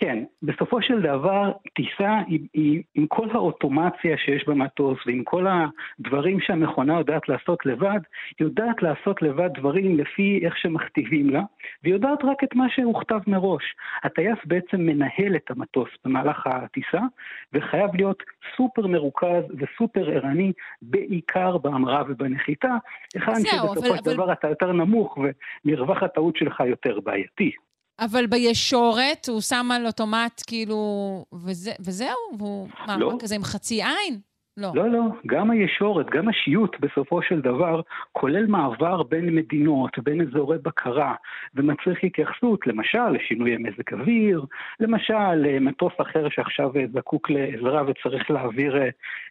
כן, בסופו של דבר טיסה היא, היא עם כל האוטומציה שיש במטוס ועם כל הדברים שהמכונה יודעת לעשות לבד, היא יודעת לעשות לבד דברים לפי איך שמכתיבים לה, והיא יודעת רק את מה שהוכתב מראש. הטייס בעצם מנהל את המטוס במהלך הטיסה, וחייב להיות סופר מרוכז וסופר ערני, בעיקר בהמראה ובנחיתה, היכן שבסופו של אבל- דבר אתה יותר נמוך ומרווח הטעות שלך יותר בעייתי. אבל בישורת הוא שם על אוטומט, כאילו, וזה, וזהו, והוא, מה, לא. כזה עם חצי עין? לא. לא, לא, גם הישורת, גם השיוט בסופו של דבר, כולל מעבר בין מדינות, בין אזורי בקרה, ומצריך התייחסות, למשל, לשינויי מזג אוויר, למשל, למטוס אחר שעכשיו אה, זקוק לעזרה וצריך להעביר אה,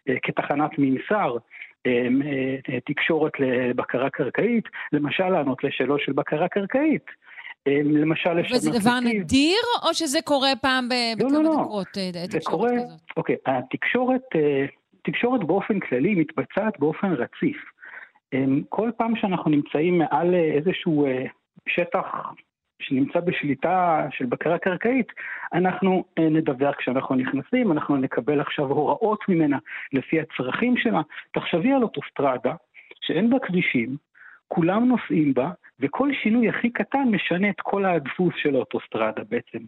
אה, כתחנת ממסר. אה, אה, תקשורת לבקרה קרקעית, למשל לענות לשאלות של בקרה קרקעית. אה, למשל, וזה לשנות דבר נתיב. נדיר, או שזה קורה פעם ב- לא, בכמה לא, לא. דקות, אה, זה תקשורת קורה, כזאת? אוקיי, התקשורת, אה, תקשורת באופן כללי מתבצעת באופן רציף. אמ, כל פעם שאנחנו נמצאים מעל אה, איזשהו אה, שטח שנמצא בשליטה של בקרה קרקעית, אנחנו אה, נדווח כשאנחנו נכנסים, אנחנו נקבל עכשיו הוראות ממנה לפי הצרכים שלה. תחשבי על אוטוסטרדה שאין בה כבישים, כולם נוסעים בה, וכל שינוי הכי קטן משנה את כל הדפוס של האוטוסטרדה בעצם.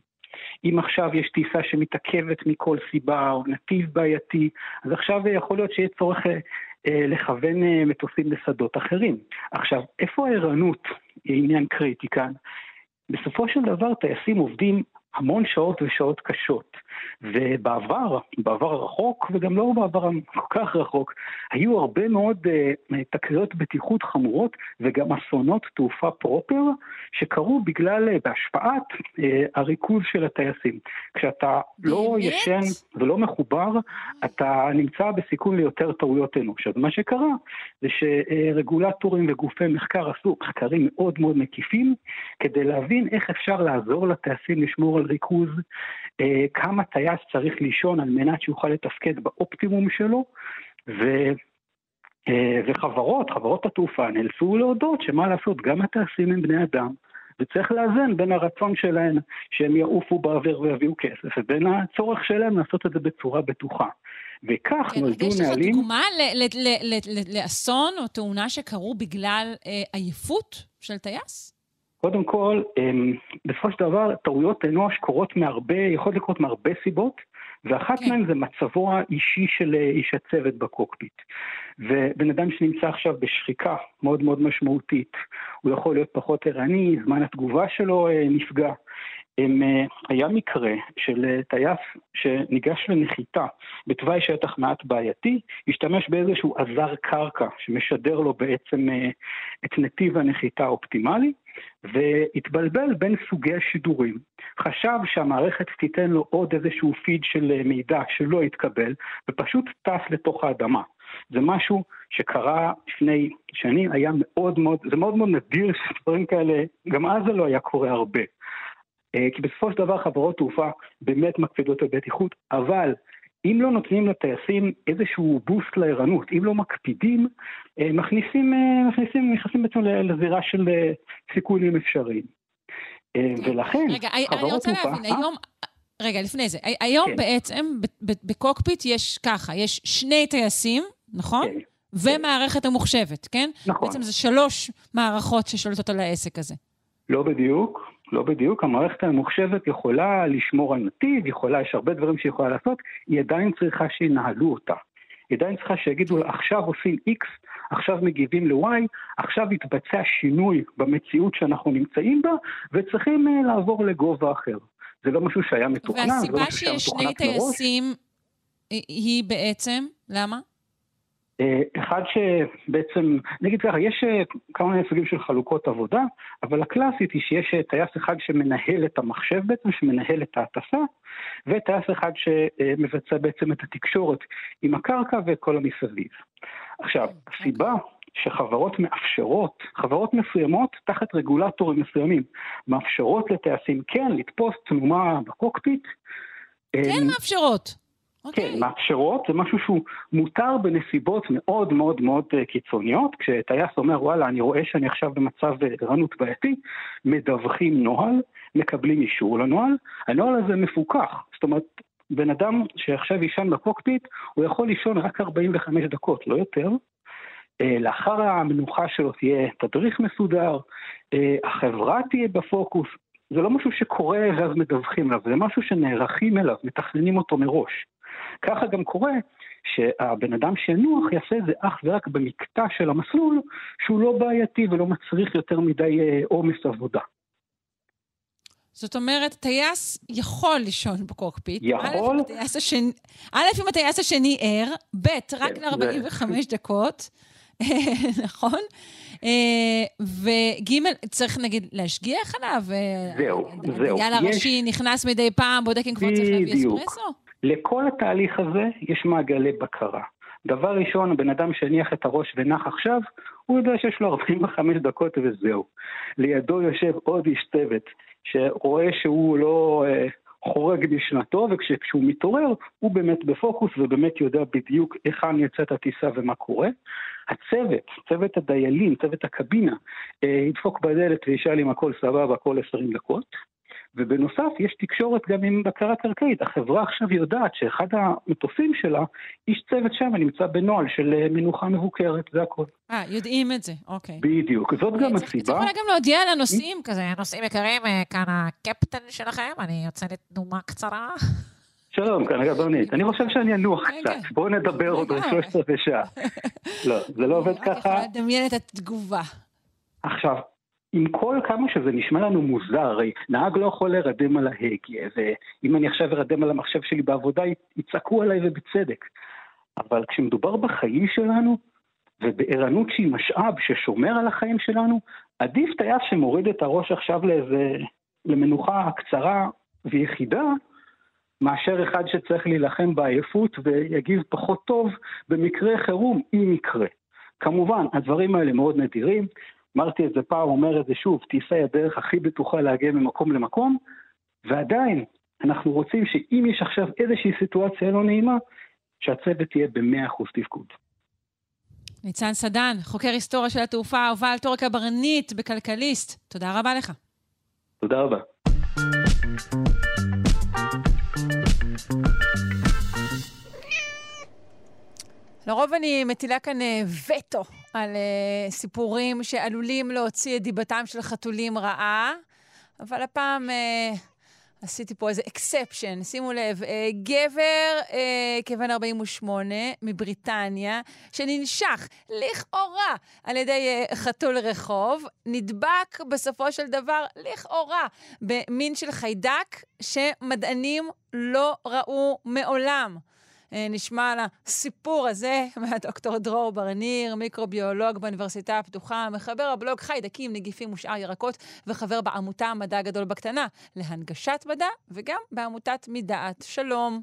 אם עכשיו יש טיסה שמתעכבת מכל סיבה, או נתיב בעייתי, אז עכשיו יכול להיות שיהיה צורך אה, אה, לכוון אה, מטוסים לשדות אחרים. עכשיו, איפה הערנות היא עניין קריטי כאן? בסופו של דבר טייסים עובדים המון שעות ושעות קשות. ובעבר, בעבר הרחוק, וגם לא בעבר כל כך רחוק, היו הרבה מאוד uh, תקריות בטיחות חמורות וגם אסונות תעופה פרופר שקרו בגלל, uh, בהשפעת uh, הריכוז של הטייסים. כשאתה לא באמת? ישן ולא מחובר, אתה נמצא בסיכון ליותר טעויות אנוש. אז מה שקרה זה שרגולטורים וגופי מחקר עשו מחקרים מאוד מאוד מקיפים כדי להבין איך אפשר לעזור לטייסים לשמור על ריכוז, אה, כמה טייס צריך לישון על מנת שיוכל לתפקד באופטימום שלו, ו... אה, וחברות, חברות התעופה נאלצו להודות שמה לעשות, גם הטייסים הם בני אדם, וצריך לאזן בין הרצון שלהם שהם יעופו באוויר ויביאו כסף, ובין הצורך שלהם לעשות את זה בצורה בטוחה. וכך כן, נולדו יש לך נהלים... דוגמה לאסון או תאונה שקרו בגלל אה, עייפות של טייס? קודם כל, אמ, בסופו של דבר, טעויות אנוש קורות מהרבה, יכולות לקרות מהרבה סיבות, ואחת כן. מהן זה מצבו האישי של אה, איש הצוות בקוקפיט. ובן אדם שנמצא עכשיו בשחיקה מאוד מאוד משמעותית, הוא יכול להיות פחות ערני, זמן התגובה שלו אה, נפגע. הם, אה, היה מקרה של טייס שניגש לנחיתה בתוואי שטח מעט בעייתי, השתמש באיזשהו עזר קרקע שמשדר לו בעצם את נתיב הנחיתה האופטימלי, והתבלבל בין סוגי השידורים. חשב שהמערכת תיתן לו עוד איזשהו פיד של מידע שלא התקבל, ופשוט טס לתוך האדמה. זה משהו שקרה לפני שנים, היה מאוד מאוד, זה מאוד מאוד נדיר שדברים כאלה, גם אז זה לא היה קורה הרבה. אה, כי בסופו של דבר חברות תעופה באמת מקפידות על בטיחות, אבל אם לא נותנים לטייסים איזשהו בוסט לערנות, אם לא מקפידים, אה, מכניסים, אה, מכניסים, נכנסים בעצם לזירה של סיכונים אפשריים. ולכן, רגע, אני רוצה להבין, היום... רגע, לפני זה, היום כן. בעצם בקוקפיט יש ככה, יש שני טייסים, נכון? כן. ומערכת המוחשבת, כן? נכון. בעצם זה שלוש מערכות ששולטות על העסק הזה. לא בדיוק. לא בדיוק, המערכת הממוחשבת יכולה לשמור על נתיב, יכולה, יש הרבה דברים שהיא יכולה לעשות, היא עדיין צריכה שינהלו אותה. היא עדיין צריכה שיגידו לה, עכשיו עושים X, עכשיו מגיבים ל-Y, עכשיו יתבצע שינוי במציאות שאנחנו נמצאים בה, וצריכים uh, לעבור לגובה אחר. זה לא משהו שהיה מתוכנן, זה לא משהו שהיה מתוכנן מראש. והסיבה שיש שני טייסים היא בעצם, למה? אה, אחד שבעצם, נגיד ככה, יש אה, כמה מיני סוגים של חלוקות עבודה, אבל הקלאסית היא שיש אה, טייס אחד שמנהל את המחשב בעצם, שמנהל את ההטסה, וטייס אחד שמבצע בעצם את התקשורת עם הקרקע וכל המסביב. עכשיו, הסיבה שחברות מאפשרות, חברות מסוימות, תחת רגולטורים מסוימים, מאפשרות לטייסים כן לתפוס תנומה בקוקפיט. כן מאפשרות. Okay. כן, אוקיי. מאפשרות, זה משהו שהוא מותר בנסיבות מאוד מאוד מאוד אה, קיצוניות. כשטייס אומר, וואלה, אני רואה שאני עכשיו במצב אה, ערנות בעייתי, מדווחים נוהל, מקבלים אישור לנוהל, הנוהל הזה מפוקח. זאת אומרת, בן אדם שעכשיו יישן בקוקפיט, הוא יכול לישון רק 45 דקות, לא יותר. אה, לאחר המנוחה שלו תהיה תדריך מסודר, החברה תהיה בפוקוס, זה לא משהו שקורה ואז מדווחים עליו, זה משהו שנערכים אליו, מתכננים אותו מראש. ככה גם קורה שהבן אדם שינוח יעשה את זה אך ורק במקטע של המסלול, שהוא לא בעייתי ולא מצריך יותר מדי אה, עומס עבודה. זאת אומרת, טייס יכול לישון בקוקפיט. יכול. א', הטייס השני, א', אם הטייס השני ער, ב', רק כן, ל-45 דקות, נכון? אה, וג', צריך נגיד להשגיח עליו? זהו, זהו. הדייל הראשי נכנס מדי פעם, בודק אם כבר צריך להביא אספרסו? לכל התהליך הזה יש מעגלי בקרה. דבר ראשון, הבן אדם שהניח את הראש ונח עכשיו, הוא יודע שיש לו 45 דקות וזהו. לידו יושב עוד איש צוות שרואה שהוא לא אה, חורג משנתו, וכשהוא מתעורר, הוא באמת בפוקוס ובאמת יודע בדיוק היכן יוצאת הטיסה ומה קורה. הצוות, צוות הדיילים, צוות הקבינה, אה, ידפוק בדלת וישאל אם הכל סבבה כל 20 דקות. ובנוסף יש תקשורת גם עם בקרה קרקעית. החברה עכשיו יודעת שאחד המטוסים שלה, איש צוות שם נמצא בנוהל של אה, מנוחה מבוקרת, זה הכל. אה, יודעים את זה, אוקיי. בדיוק, זאת גם הסיבה. צריך אולי גם להודיע לנוסעים כזה, נוסעים יקרים, אה, כאן הקפטן שלכם, אני יוצא לתנומה קצרה. שלום, כאן הגבנית. אני חושב שאני אנוח קצת. בואו נדבר עוד שלושת רבעי שעה. לא, זה לא עובד ככה. אני יכולה לדמיין את התגובה. עכשיו, עם כל כמה שזה נשמע לנו מוזר, הרי נהג לא יכול להירדם על ההגה, ואם אני עכשיו ארדם על המחשב שלי בעבודה, יצעקו עליי ובצדק. אבל כשמדובר בחיים שלנו, ובערנות שהיא משאב ששומר על החיים שלנו, עדיף טייס שמוריד את הראש עכשיו לאיזה, למנוחה קצרה ויחידה, מאשר אחד שצריך להילחם בעייפות ויגיב פחות טוב במקרה חירום, אם יקרה. כמובן, הדברים האלה מאוד נדירים, אמרתי את זה פעם, אומר את זה שוב, טיסה היא הדרך הכי בטוחה להגיע ממקום למקום, ועדיין, אנחנו רוצים שאם יש עכשיו איזושהי סיטואציה לא נעימה, שהצוות יהיה ב-100% תפקוד. ניצן סדן, חוקר היסטוריה של התעופה, הובל תור קברניט בכלכליסט, תודה רבה לך. תודה רבה. לרוב אני מטילה כאן אה, וטו על uh, סיפורים שעלולים להוציא את דיבתם של חתולים רעה, אבל הפעם uh, עשיתי פה איזה אקספשן. שימו לב, uh, גבר uh, כבן 48 מבריטניה, שננשך לכאורה על ידי uh, חתול רחוב, נדבק בסופו של דבר לכאורה במין של חיידק שמדענים לא ראו מעולם. אה, נשמע על הסיפור הזה מהדוקטור דרור ברניר, מיקרוביולוג באוניברסיטה הפתוחה, מחבר הבלוג חיידקים, נגיפים ושאר ירקות, וחבר בעמותה המדע הגדול בקטנה להנגשת מדע, וגם בעמותת מדעת. שלום.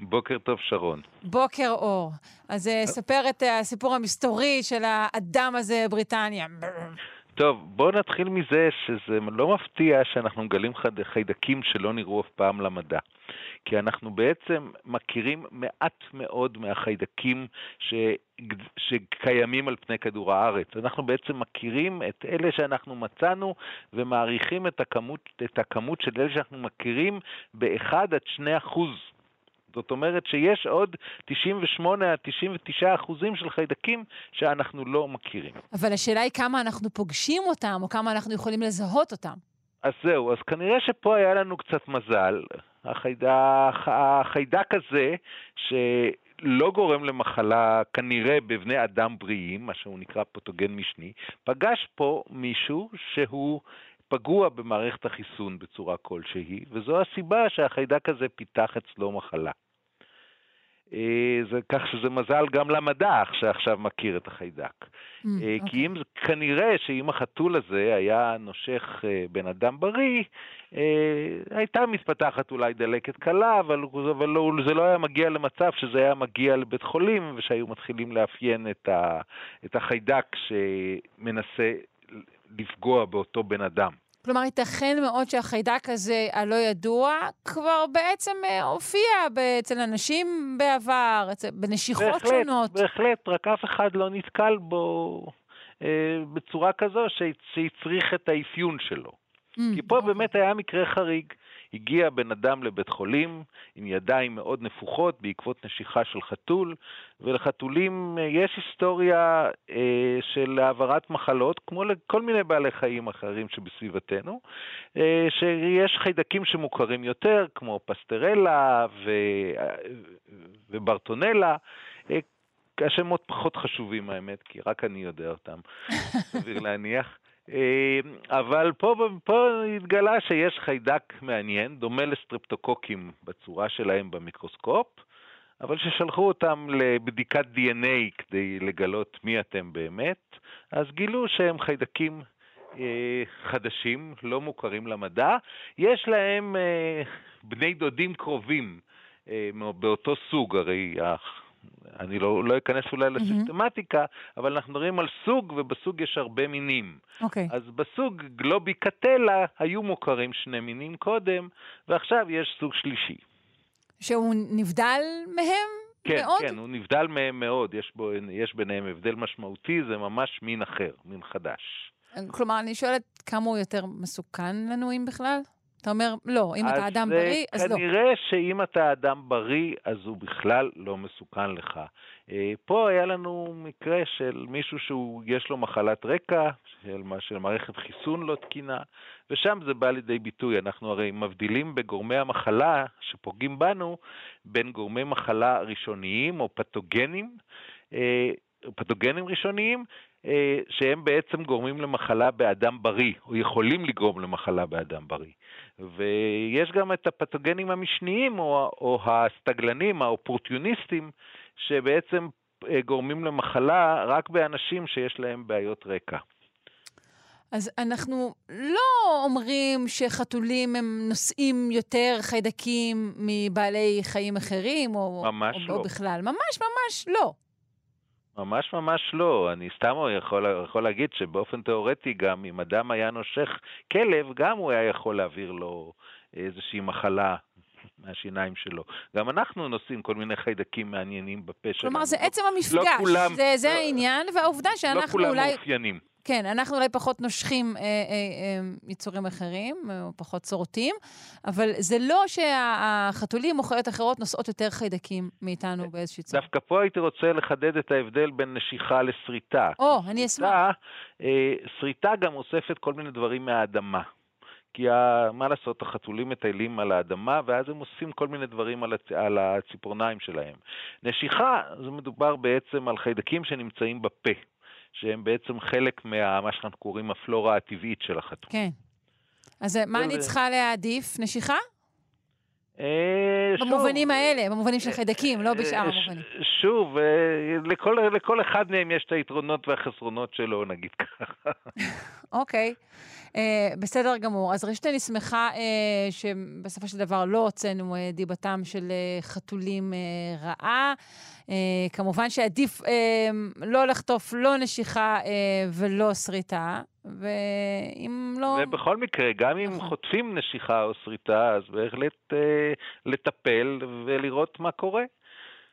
בוקר טוב, שרון. בוקר אור. אז אה, ספר את הסיפור המסתורי של האדם הזה, בריטניה. טוב, בואו נתחיל מזה שזה לא מפתיע שאנחנו מגלים חיידקים שלא נראו אף פעם למדע. כי אנחנו בעצם מכירים מעט מאוד מהחיידקים ש... שקיימים על פני כדור הארץ. אנחנו בעצם מכירים את אלה שאנחנו מצאנו ומעריכים את הכמות, את הכמות של אלה שאנחנו מכירים ב-1 עד 2 אחוז. זאת אומרת שיש עוד 98 עד 99 אחוזים של חיידקים שאנחנו לא מכירים. אבל השאלה היא כמה אנחנו פוגשים אותם, או כמה אנחנו יכולים לזהות אותם. אז זהו, אז כנראה שפה היה לנו קצת מזל. החיידק, החיידק הזה, שלא גורם למחלה כנראה בבני אדם בריאים, מה שהוא נקרא פתוגן משני, פגש פה מישהו שהוא פגוע במערכת החיסון בצורה כלשהי, וזו הסיבה שהחיידק הזה פיתח אצלו מחלה. אה, זה כך שזה מזל גם למדע שעכשיו מכיר את החיידק. Mm, okay. כי אוקיי. אם, כנראה שאם החתול הזה היה נושך אה, בן אדם בריא, הייתה מתפתחת אולי דלקת קלה, אבל, אבל לא, זה לא היה מגיע למצב שזה היה מגיע לבית חולים ושהיו מתחילים לאפיין את, ה, את החיידק שמנסה לפגוע באותו בן אדם. כלומר, ייתכן מאוד שהחיידק הזה, הלא ידוע, כבר בעצם אה, הופיע אצל אנשים בעבר, בנשיכות בהחלט, שונות. בהחלט, רק אף אחד לא נתקל בו אה, בצורה כזו שהצריך את האפיון שלו. Mm, כי פה אוקיי. באמת היה מקרה חריג. הגיע בן אדם לבית חולים עם ידיים מאוד נפוחות בעקבות נשיכה של חתול, ולחתולים אה, יש היסטוריה אה, של העברת מחלות, כמו לכל מיני בעלי חיים אחרים שבסביבתנו, אה, שיש חיידקים שמוכרים יותר, כמו פסטרלה ו... אה, וברטונלה. אה, השמות פחות חשובים האמת, כי רק אני יודע אותם, סביר להניח. אה, אבל פה, פה התגלה שיש חיידק מעניין, דומה לסטרפטוקוקים בצורה שלהם במיקרוסקופ, אבל ששלחו אותם לבדיקת DNA כדי לגלות מי אתם באמת, אז גילו שהם חיידקים אה, חדשים, לא מוכרים למדע. יש להם אה, בני דודים קרובים אה, באותו סוג, הרי אני לא, לא אכנס אולי mm-hmm. לסיסטמטיקה, אבל אנחנו מדברים על סוג, ובסוג יש הרבה מינים. אוקיי. Okay. אז בסוג גלוביקטלה היו מוכרים שני מינים קודם, ועכשיו יש סוג שלישי. שהוא נבדל מהם כן, מאוד? כן, כן, הוא נבדל מהם מאוד, יש, בו, יש ביניהם הבדל משמעותי, זה ממש מין אחר, מין חדש. כלומר, אני שואלת כמה הוא יותר מסוכן לנו, אם בכלל? אתה אומר, לא, אם אתה אדם בריא, אז לא. כנראה שאם אתה אדם בריא, אז הוא בכלל לא מסוכן לך. אה, פה היה לנו מקרה של מישהו שיש לו מחלת רקע, של, של מערכת חיסון לא תקינה, ושם זה בא לידי ביטוי. אנחנו הרי מבדילים בגורמי המחלה שפוגעים בנו, בין גורמי מחלה ראשוניים או פתוגנים, אה, פתוגנים ראשוניים, שהם בעצם גורמים למחלה באדם בריא, או יכולים לגרום למחלה באדם בריא. ויש גם את הפתוגנים המשניים, או, או הסטגלנים, האופורטיוניסטים, שבעצם אה, גורמים למחלה רק באנשים שיש להם בעיות רקע. אז אנחנו לא אומרים שחתולים הם נושאים יותר חיידקים מבעלי חיים אחרים, או, ממש או, לא. או בכלל. ממש ממש לא. ממש ממש לא. אני סתם יכול, יכול להגיד שבאופן תיאורטי גם אם אדם היה נושך כלב, גם הוא היה יכול להעביר לו איזושהי מחלה מהשיניים שלו. גם אנחנו נושאים כל מיני חיידקים מעניינים בפה שלנו. כלומר, זה עצם המפגש. לא כולם, זה, זה לא, העניין, והעובדה שאנחנו לא כולם אולי... מאופיינים. כן, אנחנו אולי פחות נושכים אה, אה, אה, יצורים אחרים, או פחות צורתים, אבל זה לא שהחתולים או חיות אחרות נושאות יותר חיידקים מאיתנו באיזושהי צורה. דווקא פה הייתי רוצה לחדד את ההבדל בין נשיכה לשריטה. או, אני אשמח. אה, שריטה גם אוספת כל מיני דברים מהאדמה. כי ה, מה לעשות, החתולים מטיילים על האדמה, ואז הם עושים כל מיני דברים על, הצ, על הציפורניים שלהם. נשיכה, זה מדובר בעצם על חיידקים שנמצאים בפה, שהם בעצם חלק מה, שאנחנו קוראים הפלורה הטבעית של החתול. כן. אז מה אני צריכה להעדיף? נשיכה? אה, במובנים האלה, במובנים של חיידקים, לא בשאר המובנים. שוב, אה, לכל, לכל אחד מהם יש את היתרונות והחסרונות שלו, נגיד ככה. אוקיי. Uh, בסדר גמור. אז ראשית, אני שמחה uh, שבסופו של דבר לא הוצאנו uh, דיבתם של uh, חתולים uh, רעה. Uh, כמובן שעדיף uh, לא לחטוף לא נשיכה uh, ולא שריטה, ואם לא... ובכל מקרה, גם אם נכון. חוטפים נשיכה או שריטה, אז בהחלט לטפל ולראות מה קורה.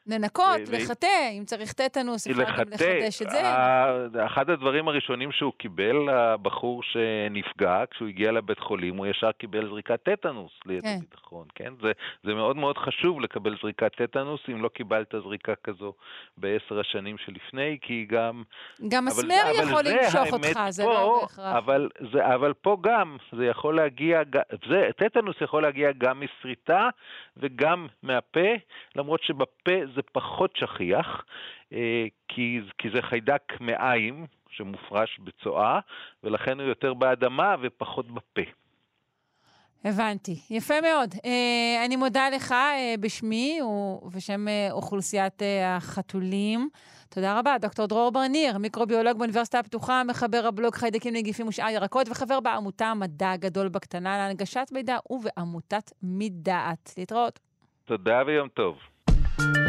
לנקות, לחטא, אם צריך טטנוס, אפשר גם לחדש את זה. אחד הדברים הראשונים שהוא קיבל, הבחור שנפגע, כשהוא הגיע לבית חולים, הוא ישר קיבל זריקת טטנוס ליתר כן. ביטחון, כן? זה, זה מאוד מאוד חשוב לקבל זריקת טטנוס, אם לא קיבלת זריקה כזו בעשר השנים שלפני, כי גם... גם מסמר יכול למשוך אותך, זה פה, לא בהכרח. אבל, זה, אבל פה גם, זה יכול להגיע, זה, טטנוס יכול להגיע גם משריטה וגם מהפה, למרות שבפה זה פחות שכיח, אה, כי, כי זה חיידק מעיים שמופרש בצואה, ולכן הוא יותר באדמה ופחות בפה. הבנתי. יפה מאוד. Uh, אני מודה לך uh, בשמי ובשם אוכלוסיית החתולים. תודה רבה, דוקטור דרור ברניר, מיקרוביולוג באוניברסיטה הפתוחה, מחבר הבלוג חיידקים נגיפים ושאר ירקות, וחבר בעמותה מדע גדול בקטנה להנגשת מידע ובעמותת מדעת. להתראות. תודה ויום טוב.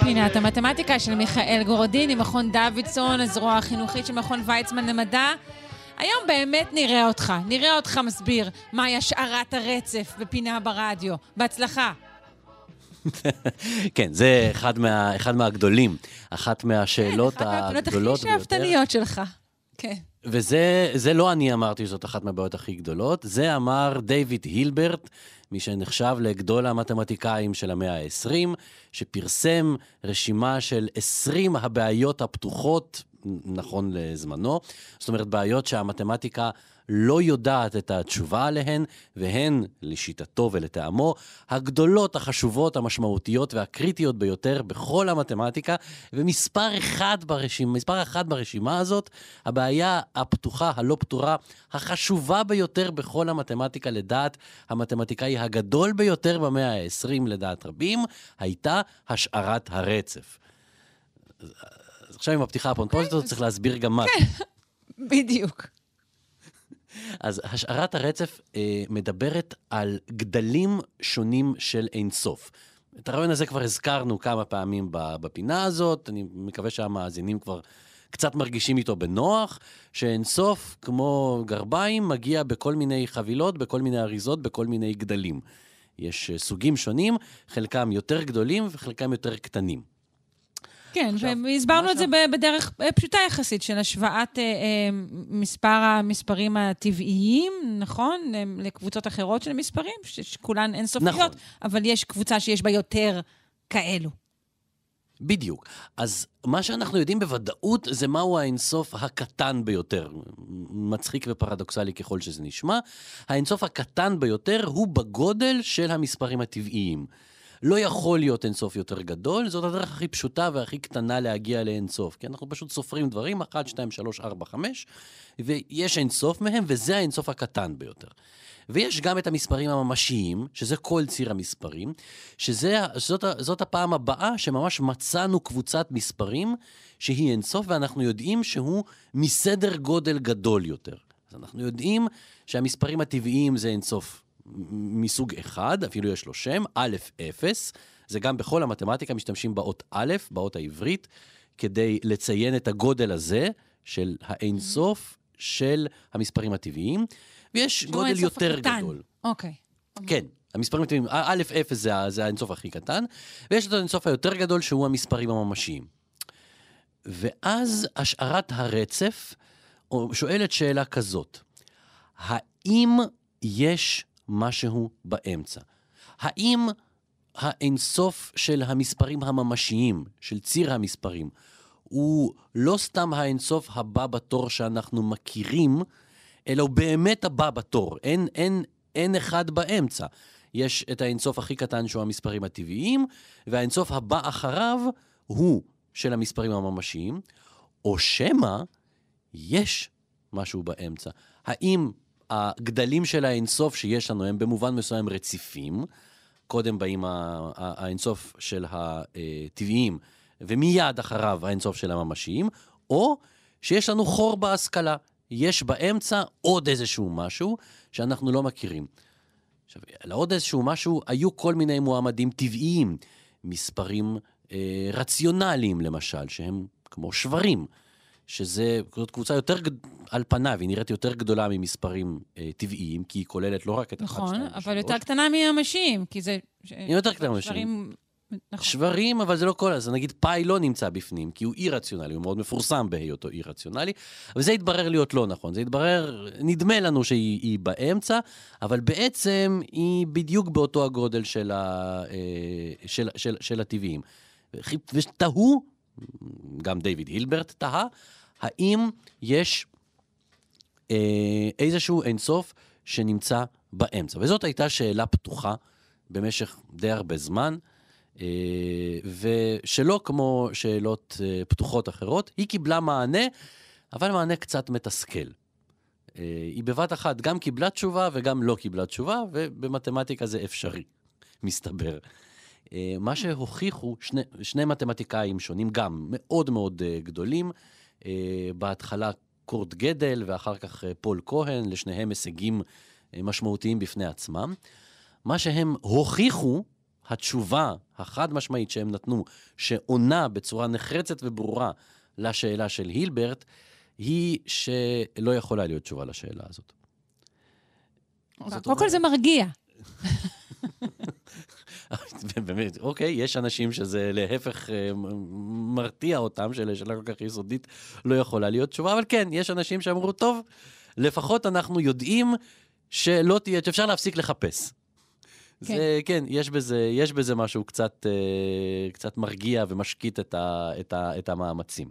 פינת המתמטיקה של מיכאל גורדיני, מכון דוידסון, הזרוע החינוכית של מכון ויצמן למדע. היום באמת נראה אותך, נראה אותך מסביר מהי השערת הרצף בפינה ברדיו. בהצלחה. כן, זה אחד, מה, אחד מהגדולים, אחת מהשאלות כן, הגדולות ביותר. אחת מהפינות הכי שאפתניות שלך, כן. וזה לא אני אמרתי שזאת אחת מהבעיות הכי גדולות, זה אמר דיוויד הילברט, מי שנחשב לגדול המתמטיקאים של המאה ה-20, שפרסם רשימה של 20 הבעיות הפתוחות, נכון לזמנו, זאת אומרת בעיות שהמתמטיקה לא יודעת את התשובה עליהן, והן, לשיטתו ולטעמו, הגדולות, החשובות, המשמעותיות והקריטיות ביותר בכל המתמטיקה, ומספר אחד ברשימה, מספר אחת ברשימה הזאת, הבעיה הפתוחה, הלא פתורה, החשובה ביותר בכל המתמטיקה לדעת המתמטיקאי הגדול ביותר במאה ה-20 לדעת רבים, הייתה השערת הרצף. עכשיו עם הפתיחה הפונפוזית הזאת צריך להסביר גם מה. כן, בדיוק. אז השערת הרצף אה, מדברת על גדלים שונים של אינסוף. את הרעיון הזה כבר הזכרנו כמה פעמים בפינה הזאת, אני מקווה שהמאזינים כבר קצת מרגישים איתו בנוח, שאינסוף, כמו גרביים, מגיע בכל מיני חבילות, בכל מיני אריזות, בכל מיני גדלים. יש אה, סוגים שונים, חלקם יותר גדולים וחלקם יותר קטנים. כן, והסברנו את זה בדרך אה, פשוטה יחסית, של השוואת אה, אה, מספר המספרים הטבעיים, נכון? לקבוצות אחרות של מספרים, שכולן אינסופיות, נכון. אבל יש קבוצה שיש בה יותר כאלו. בדיוק. אז מה שאנחנו יודעים בוודאות זה מהו האינסוף הקטן ביותר. מצחיק ופרדוקסלי ככל שזה נשמע. האינסוף הקטן ביותר הוא בגודל של המספרים הטבעיים. לא יכול להיות אינסוף יותר גדול, זאת הדרך הכי פשוטה והכי קטנה להגיע לאינסוף. כי אנחנו פשוט סופרים דברים, 1, 2, 3, 4, 5, ויש אינסוף מהם, וזה האינסוף הקטן ביותר. ויש גם את המספרים הממשיים, שזה כל ציר המספרים, שזאת הפעם הבאה שממש מצאנו קבוצת מספרים שהיא אינסוף, ואנחנו יודעים שהוא מסדר גודל גדול יותר. אז אנחנו יודעים שהמספרים הטבעיים זה אינסוף מסוג אחד, אפילו יש לו שם, א', אפס. זה גם בכל המתמטיקה משתמשים באות א', באות העברית, כדי לציין את הגודל הזה של האינסוף של המספרים הטבעיים, ויש גודל יותר הקטן. גדול. אוקיי. כן, המספרים הטבעיים, א', אפס זה, זה האינסוף הכי קטן, ויש את האינסוף היותר גדול שהוא המספרים הממשיים. ואז השערת הרצף שואלת שאלה כזאת, האם יש משהו באמצע? האם האינסוף של המספרים הממשיים, של ציר המספרים, הוא לא סתם האינסוף הבא בתור שאנחנו מכירים, אלא הוא באמת הבא בתור. אין, אין, אין אחד באמצע. יש את האינסוף הכי קטן שהוא המספרים הטבעיים, והאינסוף הבא אחריו הוא של המספרים הממשיים, או שמא יש משהו באמצע. האם הגדלים של האינסוף שיש לנו הם במובן מסוים רציפים, קודם באים האינסוף של הטבעיים, ומיד אחריו האינסוף של הממשיים, או שיש לנו חור בהשכלה. יש באמצע עוד איזשהו משהו שאנחנו לא מכירים. עכשיו, לעוד איזשהו משהו, היו כל מיני מועמדים טבעיים, מספרים אה, רציונליים למשל, שהם כמו שברים, שזה, זאת קבוצה יותר, על פניו, היא נראית יותר גדולה ממספרים אה, טבעיים, כי היא כוללת לא רק את נכון, שתיים, אבל יותר קטנה מהממשיים, כי זה... היא יותר קטנה מהמשיים. שברים- נכון. שברים, אבל זה לא כל... אז נגיד פאי לא נמצא בפנים, כי הוא אי רציונלי, הוא מאוד מפורסם בהיותו אי רציונלי, אבל זה התברר להיות לא נכון. זה התברר, נדמה לנו שהיא היא באמצע, אבל בעצם היא בדיוק באותו הגודל של, ה, אה, של, של, של הטבעיים. ותהו, גם דיוויד הילברט תהה, האם יש אה, איזשהו אינסוף שנמצא באמצע. וזאת הייתה שאלה פתוחה במשך די הרבה זמן. אה, ושלא כמו שאלות אה, פתוחות אחרות, היא קיבלה מענה, אבל מענה קצת מתסכל. אה, היא בבת אחת גם קיבלה תשובה וגם לא קיבלה תשובה, ובמתמטיקה זה אפשרי, מסתבר. אה, מה שהוכיחו שני, שני מתמטיקאים שונים, גם מאוד מאוד אה, גדולים, בהתחלה קורט גדל ואחר כך אה, פול כהן, לשניהם הישגים אה, משמעותיים בפני עצמם. מה שהם הוכיחו, התשובה החד משמעית שהם נתנו, שעונה בצורה נחרצת וברורה לשאלה של הילברט, היא שלא יכולה להיות תשובה לשאלה הזאת. קודם כל זה מרגיע. באמת, אוקיי, יש אנשים שזה להפך אה, מרתיע אותם, שלשאלה כל כך יסודית לא יכולה להיות תשובה, אבל כן, יש אנשים שאמרו, טוב, לפחות אנחנו יודעים שלא תהיה, שאפשר להפסיק לחפש. כן. זה, כן, יש בזה, יש בזה משהו קצת, אה, קצת מרגיע ומשקיט את, ה, את, ה, את המאמצים.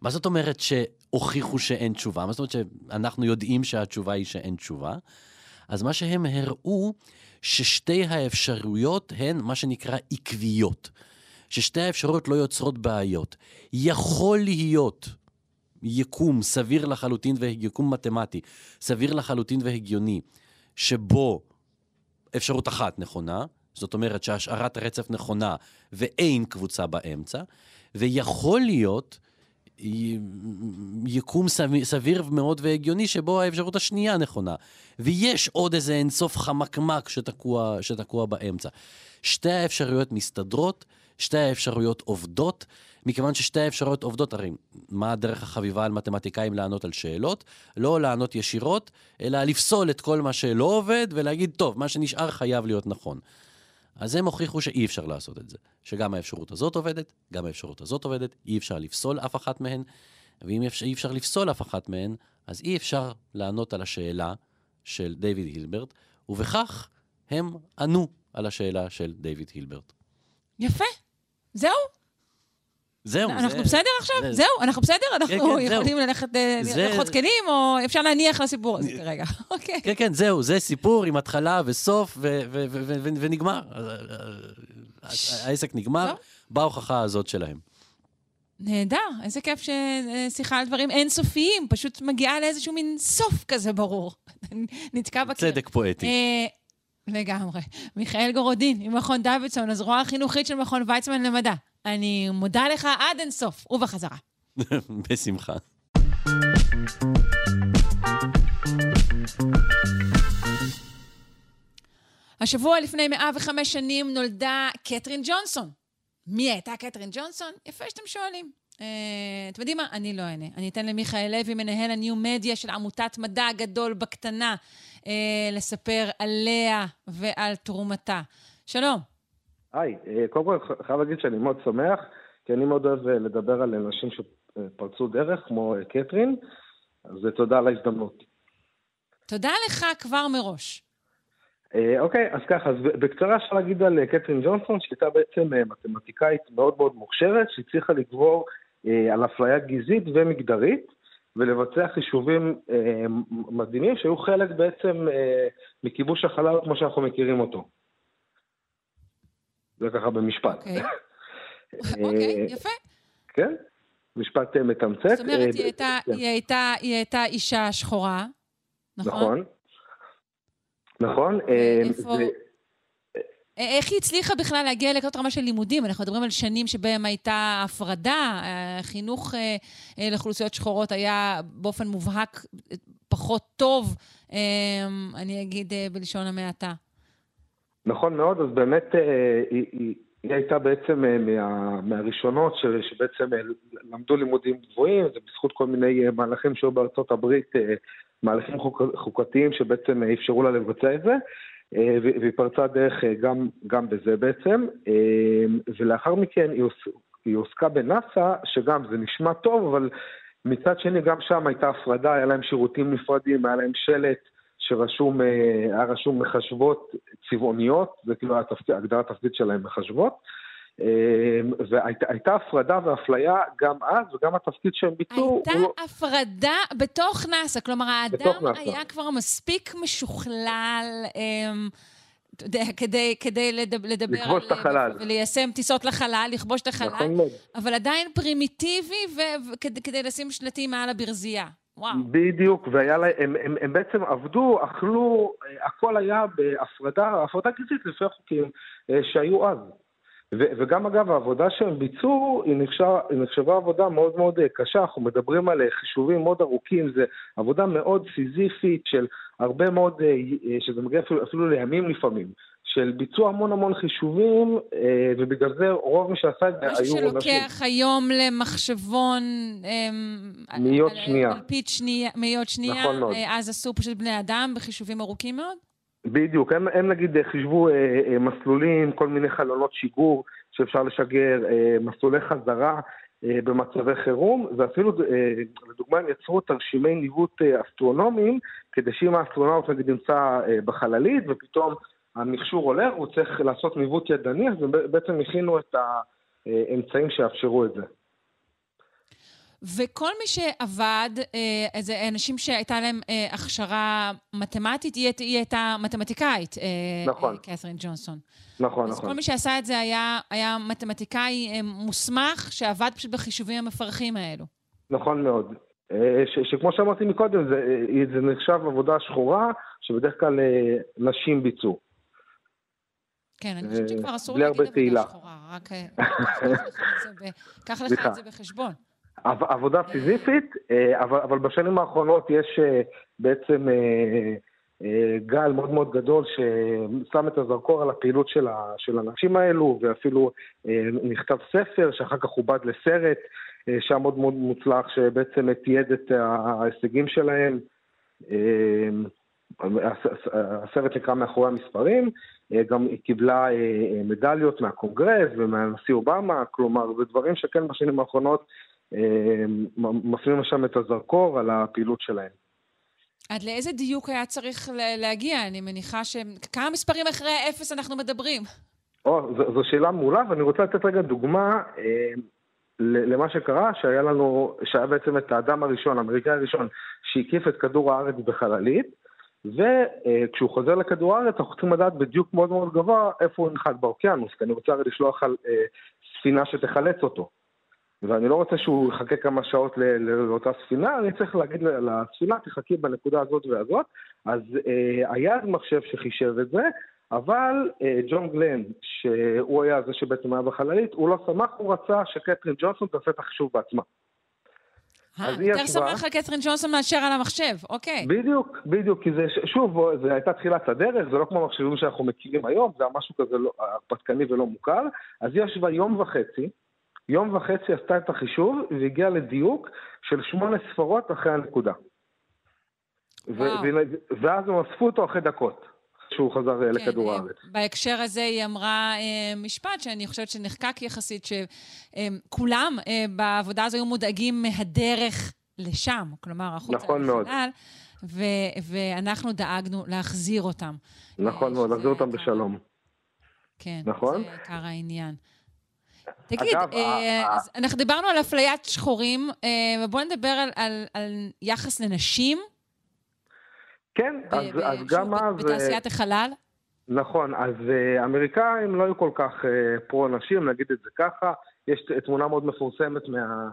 מה זאת אומרת שהוכיחו שאין תשובה? מה זאת אומרת שאנחנו יודעים שהתשובה היא שאין תשובה? אז מה שהם הראו, ששתי האפשרויות הן מה שנקרא עקביות. ששתי האפשרויות לא יוצרות בעיות. יכול להיות יקום סביר לחלוטין ויקום מתמטי, סביר לחלוטין והגיוני, שבו אפשרות אחת נכונה, זאת אומרת שהשערת הרצף נכונה ואין קבוצה באמצע, ויכול להיות יקום סביר, סביר מאוד והגיוני שבו האפשרות השנייה נכונה. ויש עוד איזה אינסוף חמקמק שתקוע, שתקוע באמצע. שתי האפשרויות מסתדרות, שתי האפשרויות עובדות, מכיוון ששתי האפשרויות עובדות, הרי מה הדרך החביבה על מתמטיקאים לענות על שאלות? לא לענות ישירות, אלא לפסול את כל מה שלא עובד ולהגיד, טוב, מה שנשאר חייב להיות נכון. אז הם הוכיחו שאי אפשר לעשות את זה. שגם האפשרות הזאת עובדת, גם האפשרות הזאת עובדת, אי אפשר לפסול אף אחת מהן, ואם אפשר, אי אפשר לפסול אף אחת מהן, אז אי אפשר לענות על השאלה של דיוויד הילברט, ובכך הם ענו על השאלה של דיוויד הילברט. יפה. זהו? זהו, אנחנו זה- בסדר עכשיו? זה- זהו, אנחנו בסדר? אנחנו כן, זהו. יכולים ללכת אה, זה- לרחוץ כלים, או אפשר להניח לסיפור הזה כרגע? אוקיי. כן, כן, זהו, זה סיפור עם התחלה וסוף, ו- ו- ו- ו- ו- ונגמר. העסק נגמר בהוכחה הזאת שלהם. נהדר, איזה כיף ששיחה על דברים אינסופיים, פשוט מגיעה לאיזשהו מין סוף כזה ברור. נתקע בקיר. צדק פואטי. אה, לגמרי. מיכאל גורודין, ממכון דוידסון, הזרוע החינוכית של מכון ויצמן למדע. אני מודה לך עד אינסוף, ובחזרה. בשמחה. השבוע לפני 105 שנים נולדה קתרין ג'ונסון. מי הייתה קתרין ג'ונסון? יפה שאתם שואלים. Uh, אתם יודעים מה? אני לא אענה. אני אתן למיכאל לוי, מנהל הניו-מדיה של עמותת מדע גדול בקטנה, uh, לספר עליה ועל תרומתה. שלום. היי, אה, קודם כל חייב להגיד שאני מאוד שמח, כי אני מאוד אוהב לדבר על אנשים שפרצו דרך, כמו קתרין, אז תודה על ההזדמנות. תודה לך כבר מראש. אוקיי, אז ככה, אז בקצרה אפשר להגיד על קתרין ג'ונסון, שהייתה בעצם מתמטיקאית מאוד מאוד מוכשרת, שהצליחה לגבור על אפליה גזעית ומגדרית, ולבצע חישובים אה, מדהימים שהיו חלק בעצם אה, מכיבוש החלל כמו שאנחנו מכירים אותו. זה ככה במשפט. אוקיי, אוקיי יפה. כן, משפט אה, מתמצת. זאת אומרת, היא הייתה, כן. היא, הייתה, אישה שחורה, נכון? נכון. נכון. איך היא הצליחה בכלל להגיע לכזאת רמה של לימודים? אנחנו מדברים על שנים שבהם הייתה הפרדה, חינוך לאוכלוסיות שחורות היה באופן מובהק פחות טוב, אני אגיד בלשון המעטה. נכון מאוד, אז באמת היא, היא, היא הייתה בעצם מה, מהראשונות ש, שבעצם למדו לימודים גבוהים, זה בזכות כל מיני מהלכים שהיו בארצות הברית, מהלכים חוק, חוקתיים שבעצם אפשרו לה לבצע את זה. והיא פרצה דרך גם, גם בזה בעצם, ולאחר מכן היא, היא עוסקה בנאסא, שגם זה נשמע טוב, אבל מצד שני גם שם הייתה הפרדה, היה להם שירותים נפרדים, היה להם שלט שרשום, היה רשום מחשבות צבעוניות, זה כאילו הגדרת התפקיד שלהם מחשבות. והייתה הפרדה ואפליה גם אז, וגם התפקיד שהם ביצעו... הייתה הוא... הפרדה בתוך נאס"א, כלומר, האדם היה כבר מספיק משוכלל, אמ, אתה יודע, כדי, כדי לדבר... לכבוש את החלל. וליישם טיסות לחלל, לכבוש את החלל, נכון מאוד. אבל עדיין פרימיטיבי, וכדי לשים שלטים מעל הברזייה. וואו. בדיוק, והיה להם, הם, הם, הם בעצם עבדו, אכלו, הכל היה בהפרדה, הפרדה גזעית לפי החוקים שהיו אז. ו- וגם אגב, העבודה שהם ביצעו היא נחשבה, היא נחשבה עבודה מאוד מאוד קשה, אנחנו מדברים על חישובים מאוד ארוכים, זה עבודה מאוד סיזיפית של הרבה מאוד, שזה מגיע אפילו, אפילו לימים לפעמים, של ביצוע המון המון חישובים, ובגלל זה רוב מי שעשה את זה היו נשים. משהו שלוקח היום למחשבון... מאיות שנייה. אלפית שנייה, מאיות שנייה, נכון מאוד. אז עשו פשוט בני אדם בחישובים ארוכים מאוד? בדיוק, הם, הם נגיד חישבו אה, אה, מסלולים, כל מיני חלונות שיגור שאפשר לשגר, אה, מסלולי חזרה אה, במצבי חירום, ואפילו אה, לדוגמה הם יצרו תרשימי ניווט אה, אסטרונומיים, כדי שאם האסטרונאוט נגיד נמצא אה, בחללית ופתאום המכשור עולה, הוא צריך לעשות ניווט ידני, אז בעצם הכינו את האמצעים שיאפשרו את זה. וכל מי שעבד, אה, זה אנשים שהייתה להם אה, הכשרה מתמטית, היא, היא הייתה מתמטיקאית, אה, נכון. קת'רין ג'ונסון. נכון, אז נכון. כל מי שעשה את זה היה, היה מתמטיקאי מוסמך, שעבד פשוט בחישובים המפרכים האלו. נכון מאוד. ש, שכמו שאמרתי מקודם, זה, זה נחשב עבודה שחורה, שבדרך כלל נשים ביצעו. כן, אני חושבת שכבר אסור להגיד עבודה. שחורה, רק קח לך. את זה בחשבון. עב- עבודה סיזיפית, אה, אבל, בשנים האחרונות יש אה, בעצם אה, אה, גל מאוד מאוד גדול ששם את הזרקור על הפעילות של, ה, של האנשים האלו, ואפילו אה, נכתב ספר שאחר כך עובד לסרט, אה, שהיה מאוד מאוד מוצלח, שבעצם תיעד את ההישגים שלהם. אה, הס- הסרט נקרא מאחורי המספרים, אה, גם היא קיבלה אה, אה, מדליות מהקונגרס ומהנשיא אובמה, כלומר, זה דברים שכן בשנים האחרונות אה, מפנים לשם את הזרקור על הפעילות שלהם. עד לאיזה דיוק היה צריך להגיע? אני מניחה ש... כמה מספרים אחרי האפס אנחנו מדברים? או, זו, זו שאלה מעולה, ואני רוצה לתת רגע דוגמה אה, למה שקרה, שהיה לנו, שהיה בעצם את האדם הראשון, האמריקאי הראשון, שהקיף את כדור הארץ בחללית, וכשהוא חוזר לכדור הארץ, אנחנו צריכים לדעת בדיוק מאוד מאוד גבוה איפה הוא ינחת באוקיינוס, כי אני רוצה הרי לשלוח על אה, ספינה שתחלץ אותו. ואני לא רוצה שהוא יחכה כמה שעות לאותה ספינה, אני צריך להגיד לספינה, תחכי בנקודה הזאת והזאת. אז אה, היה אז מחשב שחישב את זה, אבל אה, ג'ון גלן, שהוא היה זה שבעצם היה בחללית, הוא לא שמח, הוא רצה שקתרין ג'ונסון תעשה את החישוב בעצמה. אה, יותר סומך על קתרין ג'ונסון מאשר על המחשב, אוקיי. בדיוק, בדיוק, כי זה, שוב, זו הייתה תחילת הדרך, זה לא כמו המחשבים שאנחנו מכירים היום, זה היה משהו כזה לא, הרפתקני ולא מוכר, אז היא ישבה יום וחצי, יום וחצי עשתה את החישוב, והגיעה לדיוק של שמונה ספרות אחרי הנקודה. ו- ואז הם אספו אותו אחרי דקות, שהוא חזר אה, לכדור אה, הארץ. בהקשר הזה היא אמרה אה, משפט שאני חושבת שנחקק יחסית, שכולם בעבודה הזו היו מודאגים מהדרך לשם, כלומר, החוצה נכון מאוד. ו- ואנחנו דאגנו להחזיר אותם. נכון מאוד, להחזיר אותם בשלום. כן, נכון? זה עיקר העניין. תגיד, אגב, אה, אז אנחנו דיברנו על אפליית שחורים, אה, ובואו נדבר על, על, על יחס לנשים כן, ב- אז, אז גם אז... אה, בתעשיית החלל. נכון, אז uh, האמריקאים לא היו כל כך פרו-נשים, נגיד את זה ככה. יש תמונה מאוד מפורסמת מה,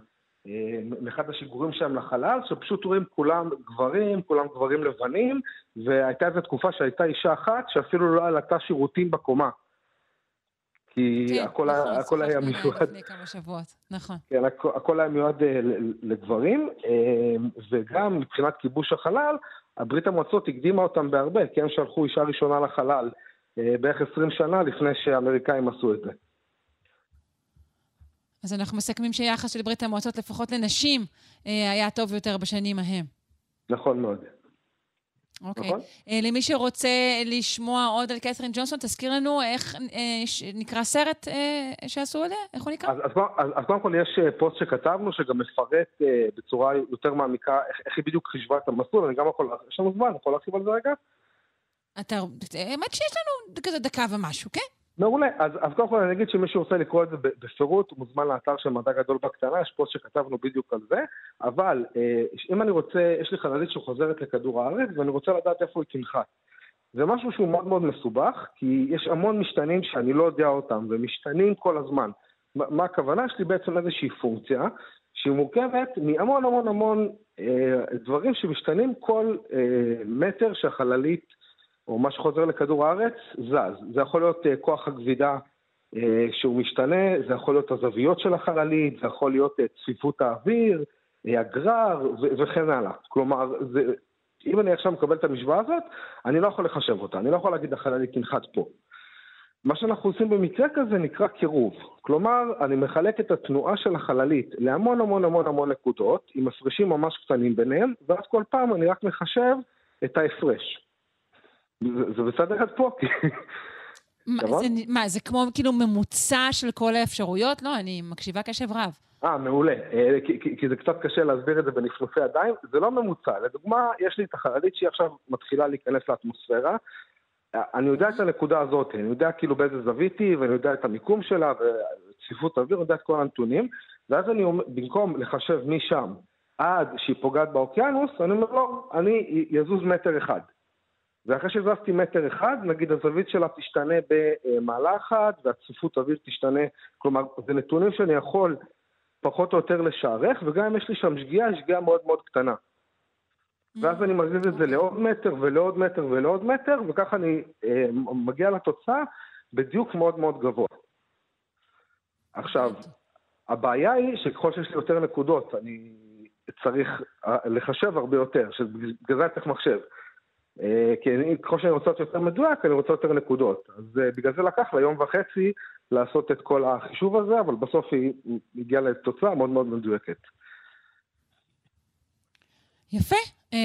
מאחד השיגורים שלהם לחלל, שפשוט רואים כולם גברים, כולם גברים לבנים, והייתה איזו תקופה שהייתה אישה אחת שאפילו לא עלתה שירותים בקומה. כי כן, הכל, נכון, הכל היה מיועד, לפני כמה שבועות, נכון. כן, הכל, הכל היה מיועד אה, לגברים, אה, וגם מבחינת כיבוש החלל, ברית המועצות הקדימה אותם בהרבה, כי הם שלחו אישה ראשונה לחלל אה, בערך 20 שנה לפני שהאמריקאים עשו את זה. אז אנחנו מסכמים שיחס של ברית המועצות, לפחות לנשים, אה, היה טוב יותר בשנים ההם. נכון מאוד. אוקיי. נכון. אה, למי שרוצה לשמוע עוד על קתרין ג'ונסון, תזכיר לנו איך אה, ש- נקרא סרט אה, שעשו עליה? איך הוא נקרא? אז, אז, אז, אז קודם כל יש פוסט שכתבנו, שגם מפרט בצורה יותר מעמיקה איך, איך היא בדיוק חישבה את המסלול, אני גם יכול, יש לנו זמן, אני יכול להרחיב על זה רגע? אתה, האמת שיש לנו כזה דקה ומשהו, כן? מעולה. אז, אז קודם כל אני אגיד שמי שרוצה לקרוא את זה בפירוט, הוא מוזמן לאתר של מדע גדול בקטנה, יש פוסט שכתבנו בדיוק על זה, אבל אה, אם אני רוצה, יש לי חללית שחוזרת לכדור הארץ, ואני רוצה לדעת איפה היא תנחת. זה משהו שהוא מאוד מאוד מסובך, כי יש המון משתנים שאני לא יודע אותם, ומשתנים כל הזמן. מה הכוונה? יש לי בעצם איזושהי פונקציה, שהיא מורכבת מהמון המון המון אה, דברים שמשתנים כל אה, מטר שהחללית או מה שחוזר לכדור הארץ, זז. זה יכול להיות uh, כוח הכבידה uh, שהוא משתנה, זה יכול להיות הזוויות של החללית, זה יכול להיות uh, צפיפות האוויר, הגרר ו- וכן הלאה. כלומר, זה, אם אני עכשיו מקבל את המשוואה הזאת, אני לא יכול לחשב אותה, אני לא יכול להגיד החללית תנחת פה. מה שאנחנו עושים במקרה כזה נקרא קירוב. כלומר, אני מחלק את התנועה של החללית להמון המון המון המון נקודות, עם הפרשים ממש קטנים ביניהם, ואז כל פעם אני רק מחשב את ההפרש. זה, זה בסדר עד פה? מה? זה, מה, זה כמו כאילו ממוצע של כל האפשרויות? לא, אני מקשיבה קשב רב. אה, מעולה. אה, כי, כי, כי זה קצת קשה להסביר את זה בנפנופי ידיים. זה לא ממוצע. לדוגמה, יש לי את החללית שהיא עכשיו מתחילה להיכנס לאטמוספירה. אני יודע את הנקודה הזאת, אני יודע כאילו באיזה זווית היא, ואני יודע את המיקום שלה, וצפיפות האוויר, אני יודע את כל הנתונים, ואז אני אומר, במקום לחשב משם עד שהיא פוגעת באוקיינוס, אני אומר לא, אני יזוז מטר אחד. ואחרי שזזתי מטר אחד, נגיד הזווית שלה תשתנה במעלה אחת, והצפיפות האוויר תשתנה, כלומר, זה נתונים שאני יכול פחות או יותר לשערך, וגם אם יש לי שם שגיאה, שגיאה מאוד מאוד קטנה. ואז אני מזיז את זה לעוד מטר ולעוד מטר ולעוד מטר, וככה אני אה, מגיע לתוצאה בדיוק מאוד מאוד גבוה. עכשיו, הבעיה היא שככל שיש לי יותר נקודות, אני צריך אה, לחשב הרבה יותר, שבגלל זה אני צריך מחשב. אה, כי אני, ככל שאני רוצה להיות יותר מדויק, אני רוצה יותר נקודות. אז אה, בגלל זה לקח לה יום וחצי לעשות את כל החישוב הזה, אבל בסוף היא הגיעה לתוצאה מאוד מאוד מדויקת. יפה. Uh,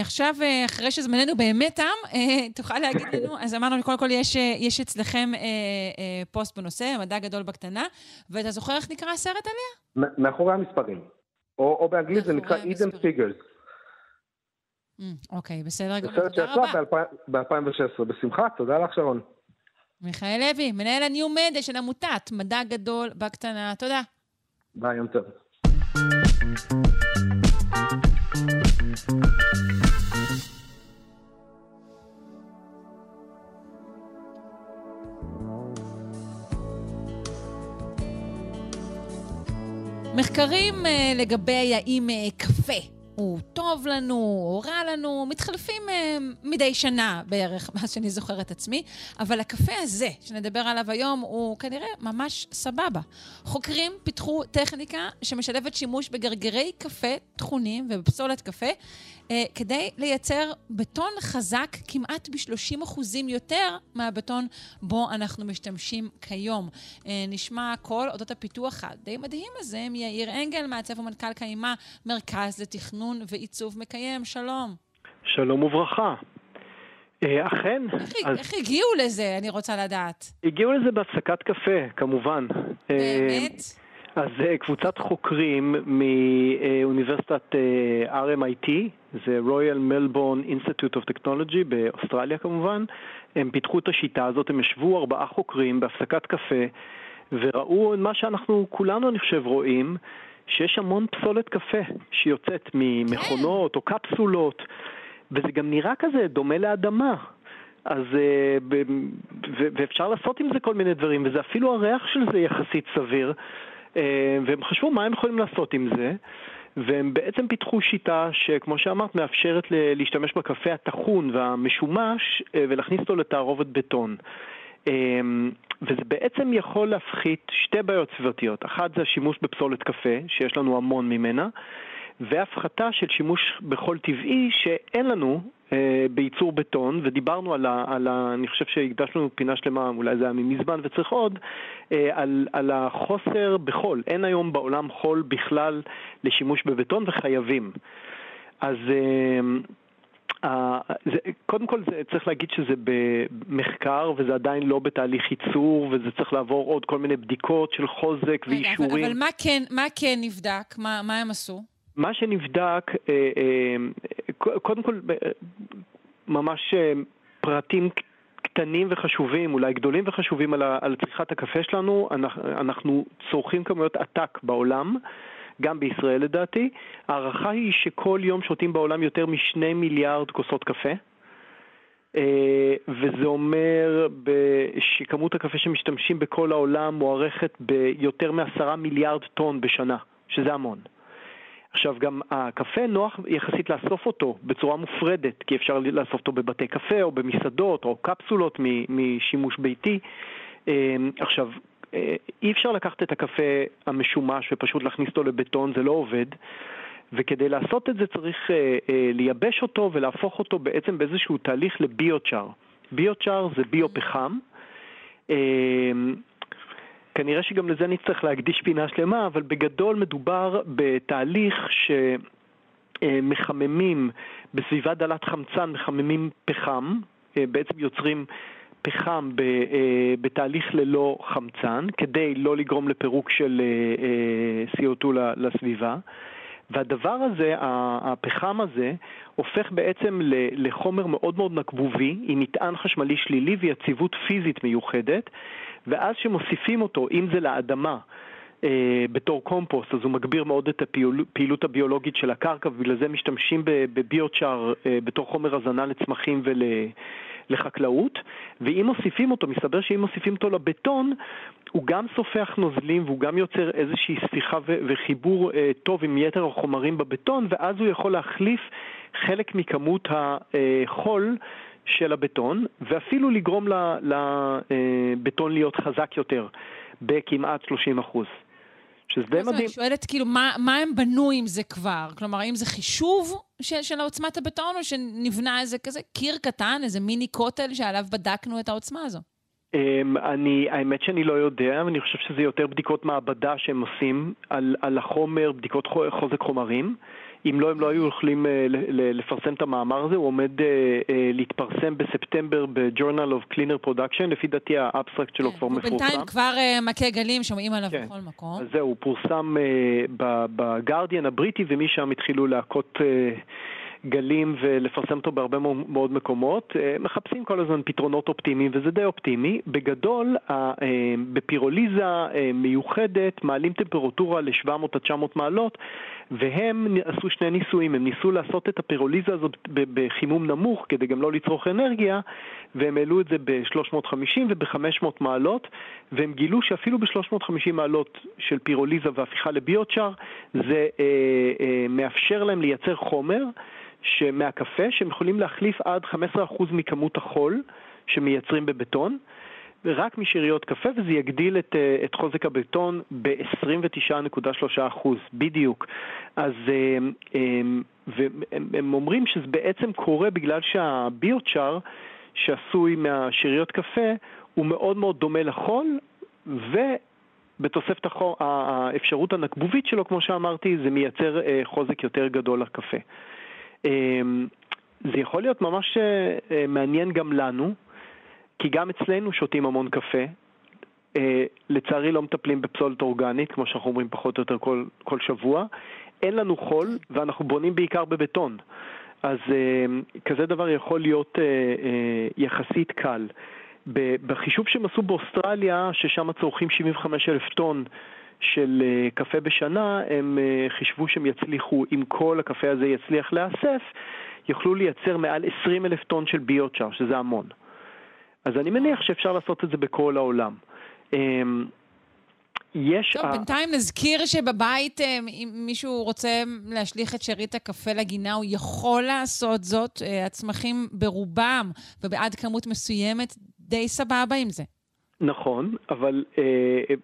עכשיו, uh, אחרי שזמננו באמת תם, uh, תוכל להגיד לנו, אז אמרנו, קודם כל יש, uh, יש אצלכם uh, uh, פוסט בנושא, מדע גדול בקטנה, ואתה זוכר איך נקרא הסרט עליה? מאחורי המספרים. או, או באנגלית זה נקרא Eden Figures. Mm, אוקיי, בסדר גמור, סרט תודה רבה. שיצא ב-2016. בשמחה, תודה לך שרון. מיכאל לוי, מנהל הניו-מדיה של עמותת מדע גדול בקטנה. תודה. ביי, יום טוב. מחקרים uh, לגבי האם uh, קפה הוא טוב לנו, הוא רע לנו, מתחלפים אה, מדי שנה בערך, מאז שאני זוכרת עצמי, אבל הקפה הזה, שנדבר עליו היום, הוא כנראה ממש סבבה. חוקרים פיתחו טכניקה שמשלבת שימוש בגרגרי קפה טחונים ובפסולת קפה, אה, כדי לייצר בטון חזק כמעט ב-30% יותר מהבטון בו אנחנו משתמשים כיום. אה, נשמע הכל אודות הפיתוח הדי מדהים הזה מיאיר אנגל, מעצב ומנכ"ל קיימה, מרכז לתכנון ועיצוב מקיים. שלום. שלום וברכה. אה, אכן. איך, אז... איך הגיעו לזה, אני רוצה לדעת? הגיעו לזה בהפסקת קפה, כמובן. באמת? אז קבוצת חוקרים מאוניברסיטת RMIT, זה Royal Melbourne Institute of Technology באוסטרליה כמובן, הם פיתחו את השיטה הזאת, הם ישבו ארבעה חוקרים בהפסקת קפה וראו מה שאנחנו כולנו אני חושב רואים, שיש המון פסולת קפה שיוצאת ממכונות או קפסולות וזה גם נראה כזה דומה לאדמה. אז, ואפשר לעשות עם זה כל מיני דברים, וזה אפילו הריח של זה יחסית סביר. והם חשבו מה הם יכולים לעשות עם זה, והם בעצם פיתחו שיטה שכמו שאמרת מאפשרת להשתמש בקפה הטחון והמשומש ולהכניס אותו לתערובת בטון. וזה בעצם יכול להפחית שתי בעיות סביבתיות. אחת זה השימוש בפסולת קפה, שיש לנו המון ממנה, והפחתה של שימוש בחול טבעי שאין לנו אה, בייצור בטון, ודיברנו על ה, על ה... אני חושב שהקדשנו פינה שלמה, אולי זה היה ממזמן וצריך עוד, אה, על, על החוסר בחול. אין היום בעולם חול בכלל לשימוש בבטון וחייבים. אז... אה, זה, קודם כל זה, צריך להגיד שזה במחקר וזה עדיין לא בתהליך ייצור וזה צריך לעבור עוד כל מיני בדיקות של חוזק ואישורים. אבל, אבל מה, כן, מה כן נבדק? מה, מה הם עשו? מה שנבדק, אה, אה, קודם כל, אה, ממש פרטים קטנים וחשובים, אולי גדולים וחשובים על צריכת הקפה שלנו, אנחנו צורכים כמויות עתק בעולם. גם בישראל לדעתי. ההערכה היא שכל יום שותים בעולם יותר משני מיליארד כוסות קפה. וזה אומר שכמות הקפה שמשתמשים בכל העולם מוערכת ביותר מעשרה מיליארד טון בשנה, שזה המון. עכשיו גם הקפה נוח יחסית לאסוף אותו בצורה מופרדת, כי אפשר לאסוף אותו בבתי קפה או במסעדות או קפסולות משימוש ביתי. אמ, עכשיו, אי אפשר לקחת את הקפה המשומש ופשוט להכניס אותו לבטון, זה לא עובד. וכדי לעשות את זה צריך אה, אה, לייבש אותו ולהפוך אותו בעצם באיזשהו תהליך לביוצ'אר. ביוצ'אר זה ביו-פחם. אמ, כנראה שגם לזה נצטרך להקדיש פינה שלמה, אבל בגדול מדובר בתהליך שמחממים בסביבה דלת חמצן, מחממים פחם, אה, בעצם יוצרים פחם אה, בתהליך ללא חמצן, כדי לא לגרום לפירוק של אה, CO2 לסביבה. והדבר הזה, הפחם הזה, הופך בעצם לחומר מאוד מאוד נקבובי, עם מטען חשמלי שלילי ויציבות פיזית מיוחדת, ואז שמוסיפים אותו, אם זה לאדמה, אה, בתור קומפוסט, אז הוא מגביר מאוד את הפעילות הביולוגית של הקרקע, ובגלל זה משתמשים בביוצ'אר אה, בתור חומר הזנה לצמחים ולחקלאות, ואם מוסיפים אותו, מסתבר שאם מוסיפים אותו לבטון, הוא גם סופח נוזלים והוא גם יוצר איזושהי ספיחה וחיבור אה, טוב עם יתר החומרים בבטון, ואז הוא יכול להחליף חלק מכמות החול של הבטון, ואפילו לגרום לבטון להיות חזק יותר בכמעט 30 אחוז. שזה די מדהים. אני שואלת, כאילו, מה, מה הם בנו עם זה כבר? כלומר, האם זה חישוב של, של עוצמת הבטון, או שנבנה איזה כזה קיר קטן, איזה מיני כותל שעליו בדקנו את העוצמה הזו? Um, אני, האמת שאני לא יודע, אני חושב שזה יותר בדיקות מעבדה שהם עושים על, על החומר, בדיקות חוזק חומרים. אם לא, הם לא היו יכולים אה, לפרסם את המאמר הזה, הוא עומד אה, אה, להתפרסם בספטמבר ב-Journal of Cleaner Production, לפי דעתי האבסטרקט שלו כן, כבר מפורסם. בינתיים כבר מכה גלים, שומעים עליו כן. בכל מקום. אז זהו, הוא פורסם בגרדיאן הבריטי, ומשם התחילו להכות... גלים ולפרסם אותו בהרבה מאוד מקומות. מחפשים כל הזמן פתרונות אופטימיים וזה די אופטימי. בגדול, בפירוליזה מיוחדת מעלים טמפרטורה ל-700 עד 900 מעלות והם עשו שני ניסויים, הם ניסו לעשות את הפירוליזה הזאת בחימום נמוך כדי גם לא לצרוך אנרגיה, והם העלו את זה ב-350 וב-500 מעלות, והם גילו שאפילו ב-350 מעלות של פירוליזה והפיכה לביוצ'אר, זה אה, אה, מאפשר להם לייצר חומר מהקפה שהם יכולים להחליף עד 15% מכמות החול שמייצרים בבטון. רק משאריות קפה, וזה יגדיל את, אה, את חוזק הבטון ב-29.3 בדיוק. אז הם, הם אומרים שזה בעצם קורה בגלל שהביוטשאר, שעשוי מהשאריות קפה, הוא מאוד מאוד דומה לחול, ובתוספת החור, האפשרות הנקבובית שלו, כמו שאמרתי, זה מייצר אה, חוזק יותר גדול לקפה. זה יכול להיות ממש אה, מעניין גם לנו, כי גם אצלנו שותים המון קפה. Uh, לצערי לא מטפלים בפסולת אורגנית, כמו שאנחנו אומרים פחות או יותר כל, כל שבוע. אין לנו חול, ואנחנו בונים בעיקר בבטון. אז uh, כזה דבר יכול להיות uh, uh, יחסית קל. בחישוב שהם עשו באוסטרליה, ששם צורכים 75 אלף טון של uh, קפה בשנה, הם uh, חישבו שהם יצליחו, אם כל הקפה הזה יצליח להיאסף, יוכלו לייצר מעל 20 אלף טון של ביוטשאר, שזה המון. אז אני מניח שאפשר לעשות את זה בכל העולם. אמ, יש... טוב, ה... בינתיים נזכיר שבבית, אה, אם מישהו רוצה להשליך את שארית הקפה לגינה, הוא יכול לעשות זאת. אה, הצמחים ברובם ובעד כמות מסוימת די סבבה עם זה. נכון, אבל אה,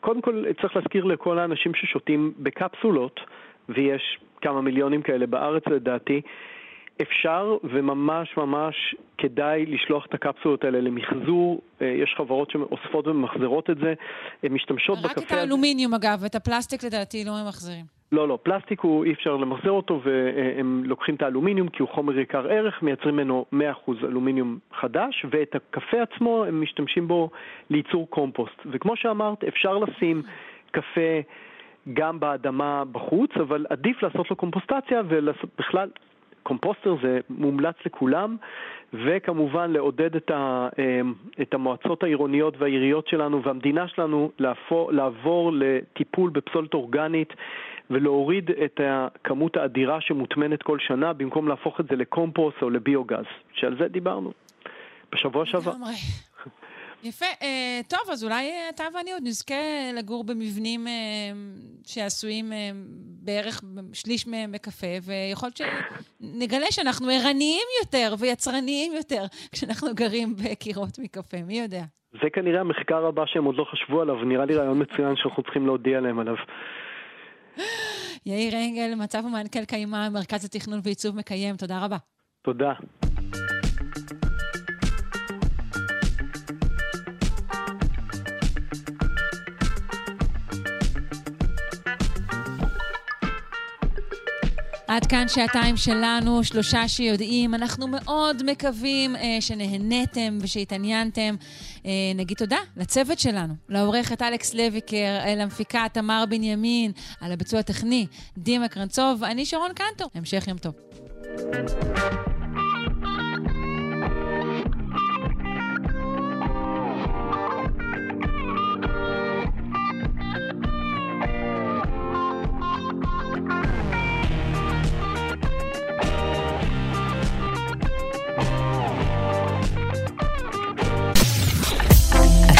קודם כל צריך להזכיר לכל האנשים ששותים בקפסולות, ויש כמה מיליונים כאלה בארץ לדעתי, אפשר וממש ממש כדאי לשלוח את הקפסולות האלה למחזור. אה, יש חברות שאוספות וממחזרות את זה. הן משתמשות בקפה... רק את האלומיניום אגב, את הפלסטיק לדעתי לא ממחזרים. לא, לא, פלסטיק הוא, אי אפשר למחזר אותו והם לוקחים את האלומיניום כי הוא חומר יקר ערך, מייצרים ממנו 100% אלומיניום חדש ואת הקפה עצמו הם משתמשים בו לייצור קומפוסט. וכמו שאמרת, אפשר לשים קפה גם באדמה בחוץ, אבל עדיף לעשות לו קומפוסטציה ובכלל קומפוסטר זה מומלץ לכולם, וכמובן לעודד את, ה, אמ, את המועצות העירוניות והעיריות שלנו והמדינה שלנו לעבור, לעבור לטיפול בפסולת אורגנית ולהוריד את הכמות האדירה שמוטמנת כל שנה במקום להפוך את זה לקומפוסט או לביוגז, שעל זה דיברנו בשבוע שעבר. יפה. Uh, טוב, אז אולי uh, אתה ואני עוד נזכה לגור במבנים uh, שעשויים uh, בערך שליש מהם מקפה, ויכול להיות שנגלה שאנחנו ערניים יותר ויצרניים יותר כשאנחנו גרים בקירות מקפה, מי יודע? זה כנראה המחקר הבא שהם עוד לא חשבו עליו, נראה לי רעיון מצוין שאנחנו צריכים להודיע להם עליו. יאיר אנגל, מצב ומנכ"ל קיימה, מרכז התכנון ועיצוב מקיים, תודה רבה. תודה. עד כאן שעתיים שלנו, שלושה שיודעים. אנחנו מאוד מקווים אה, שנהניתם ושהתעניינתם. אה, נגיד תודה לצוות שלנו, לעורכת אלכס לויקר, למפיקה תמר בנימין, על הביצוע הטכני, דימה קרנצוב, אני שרון קנטור. המשך יום טוב.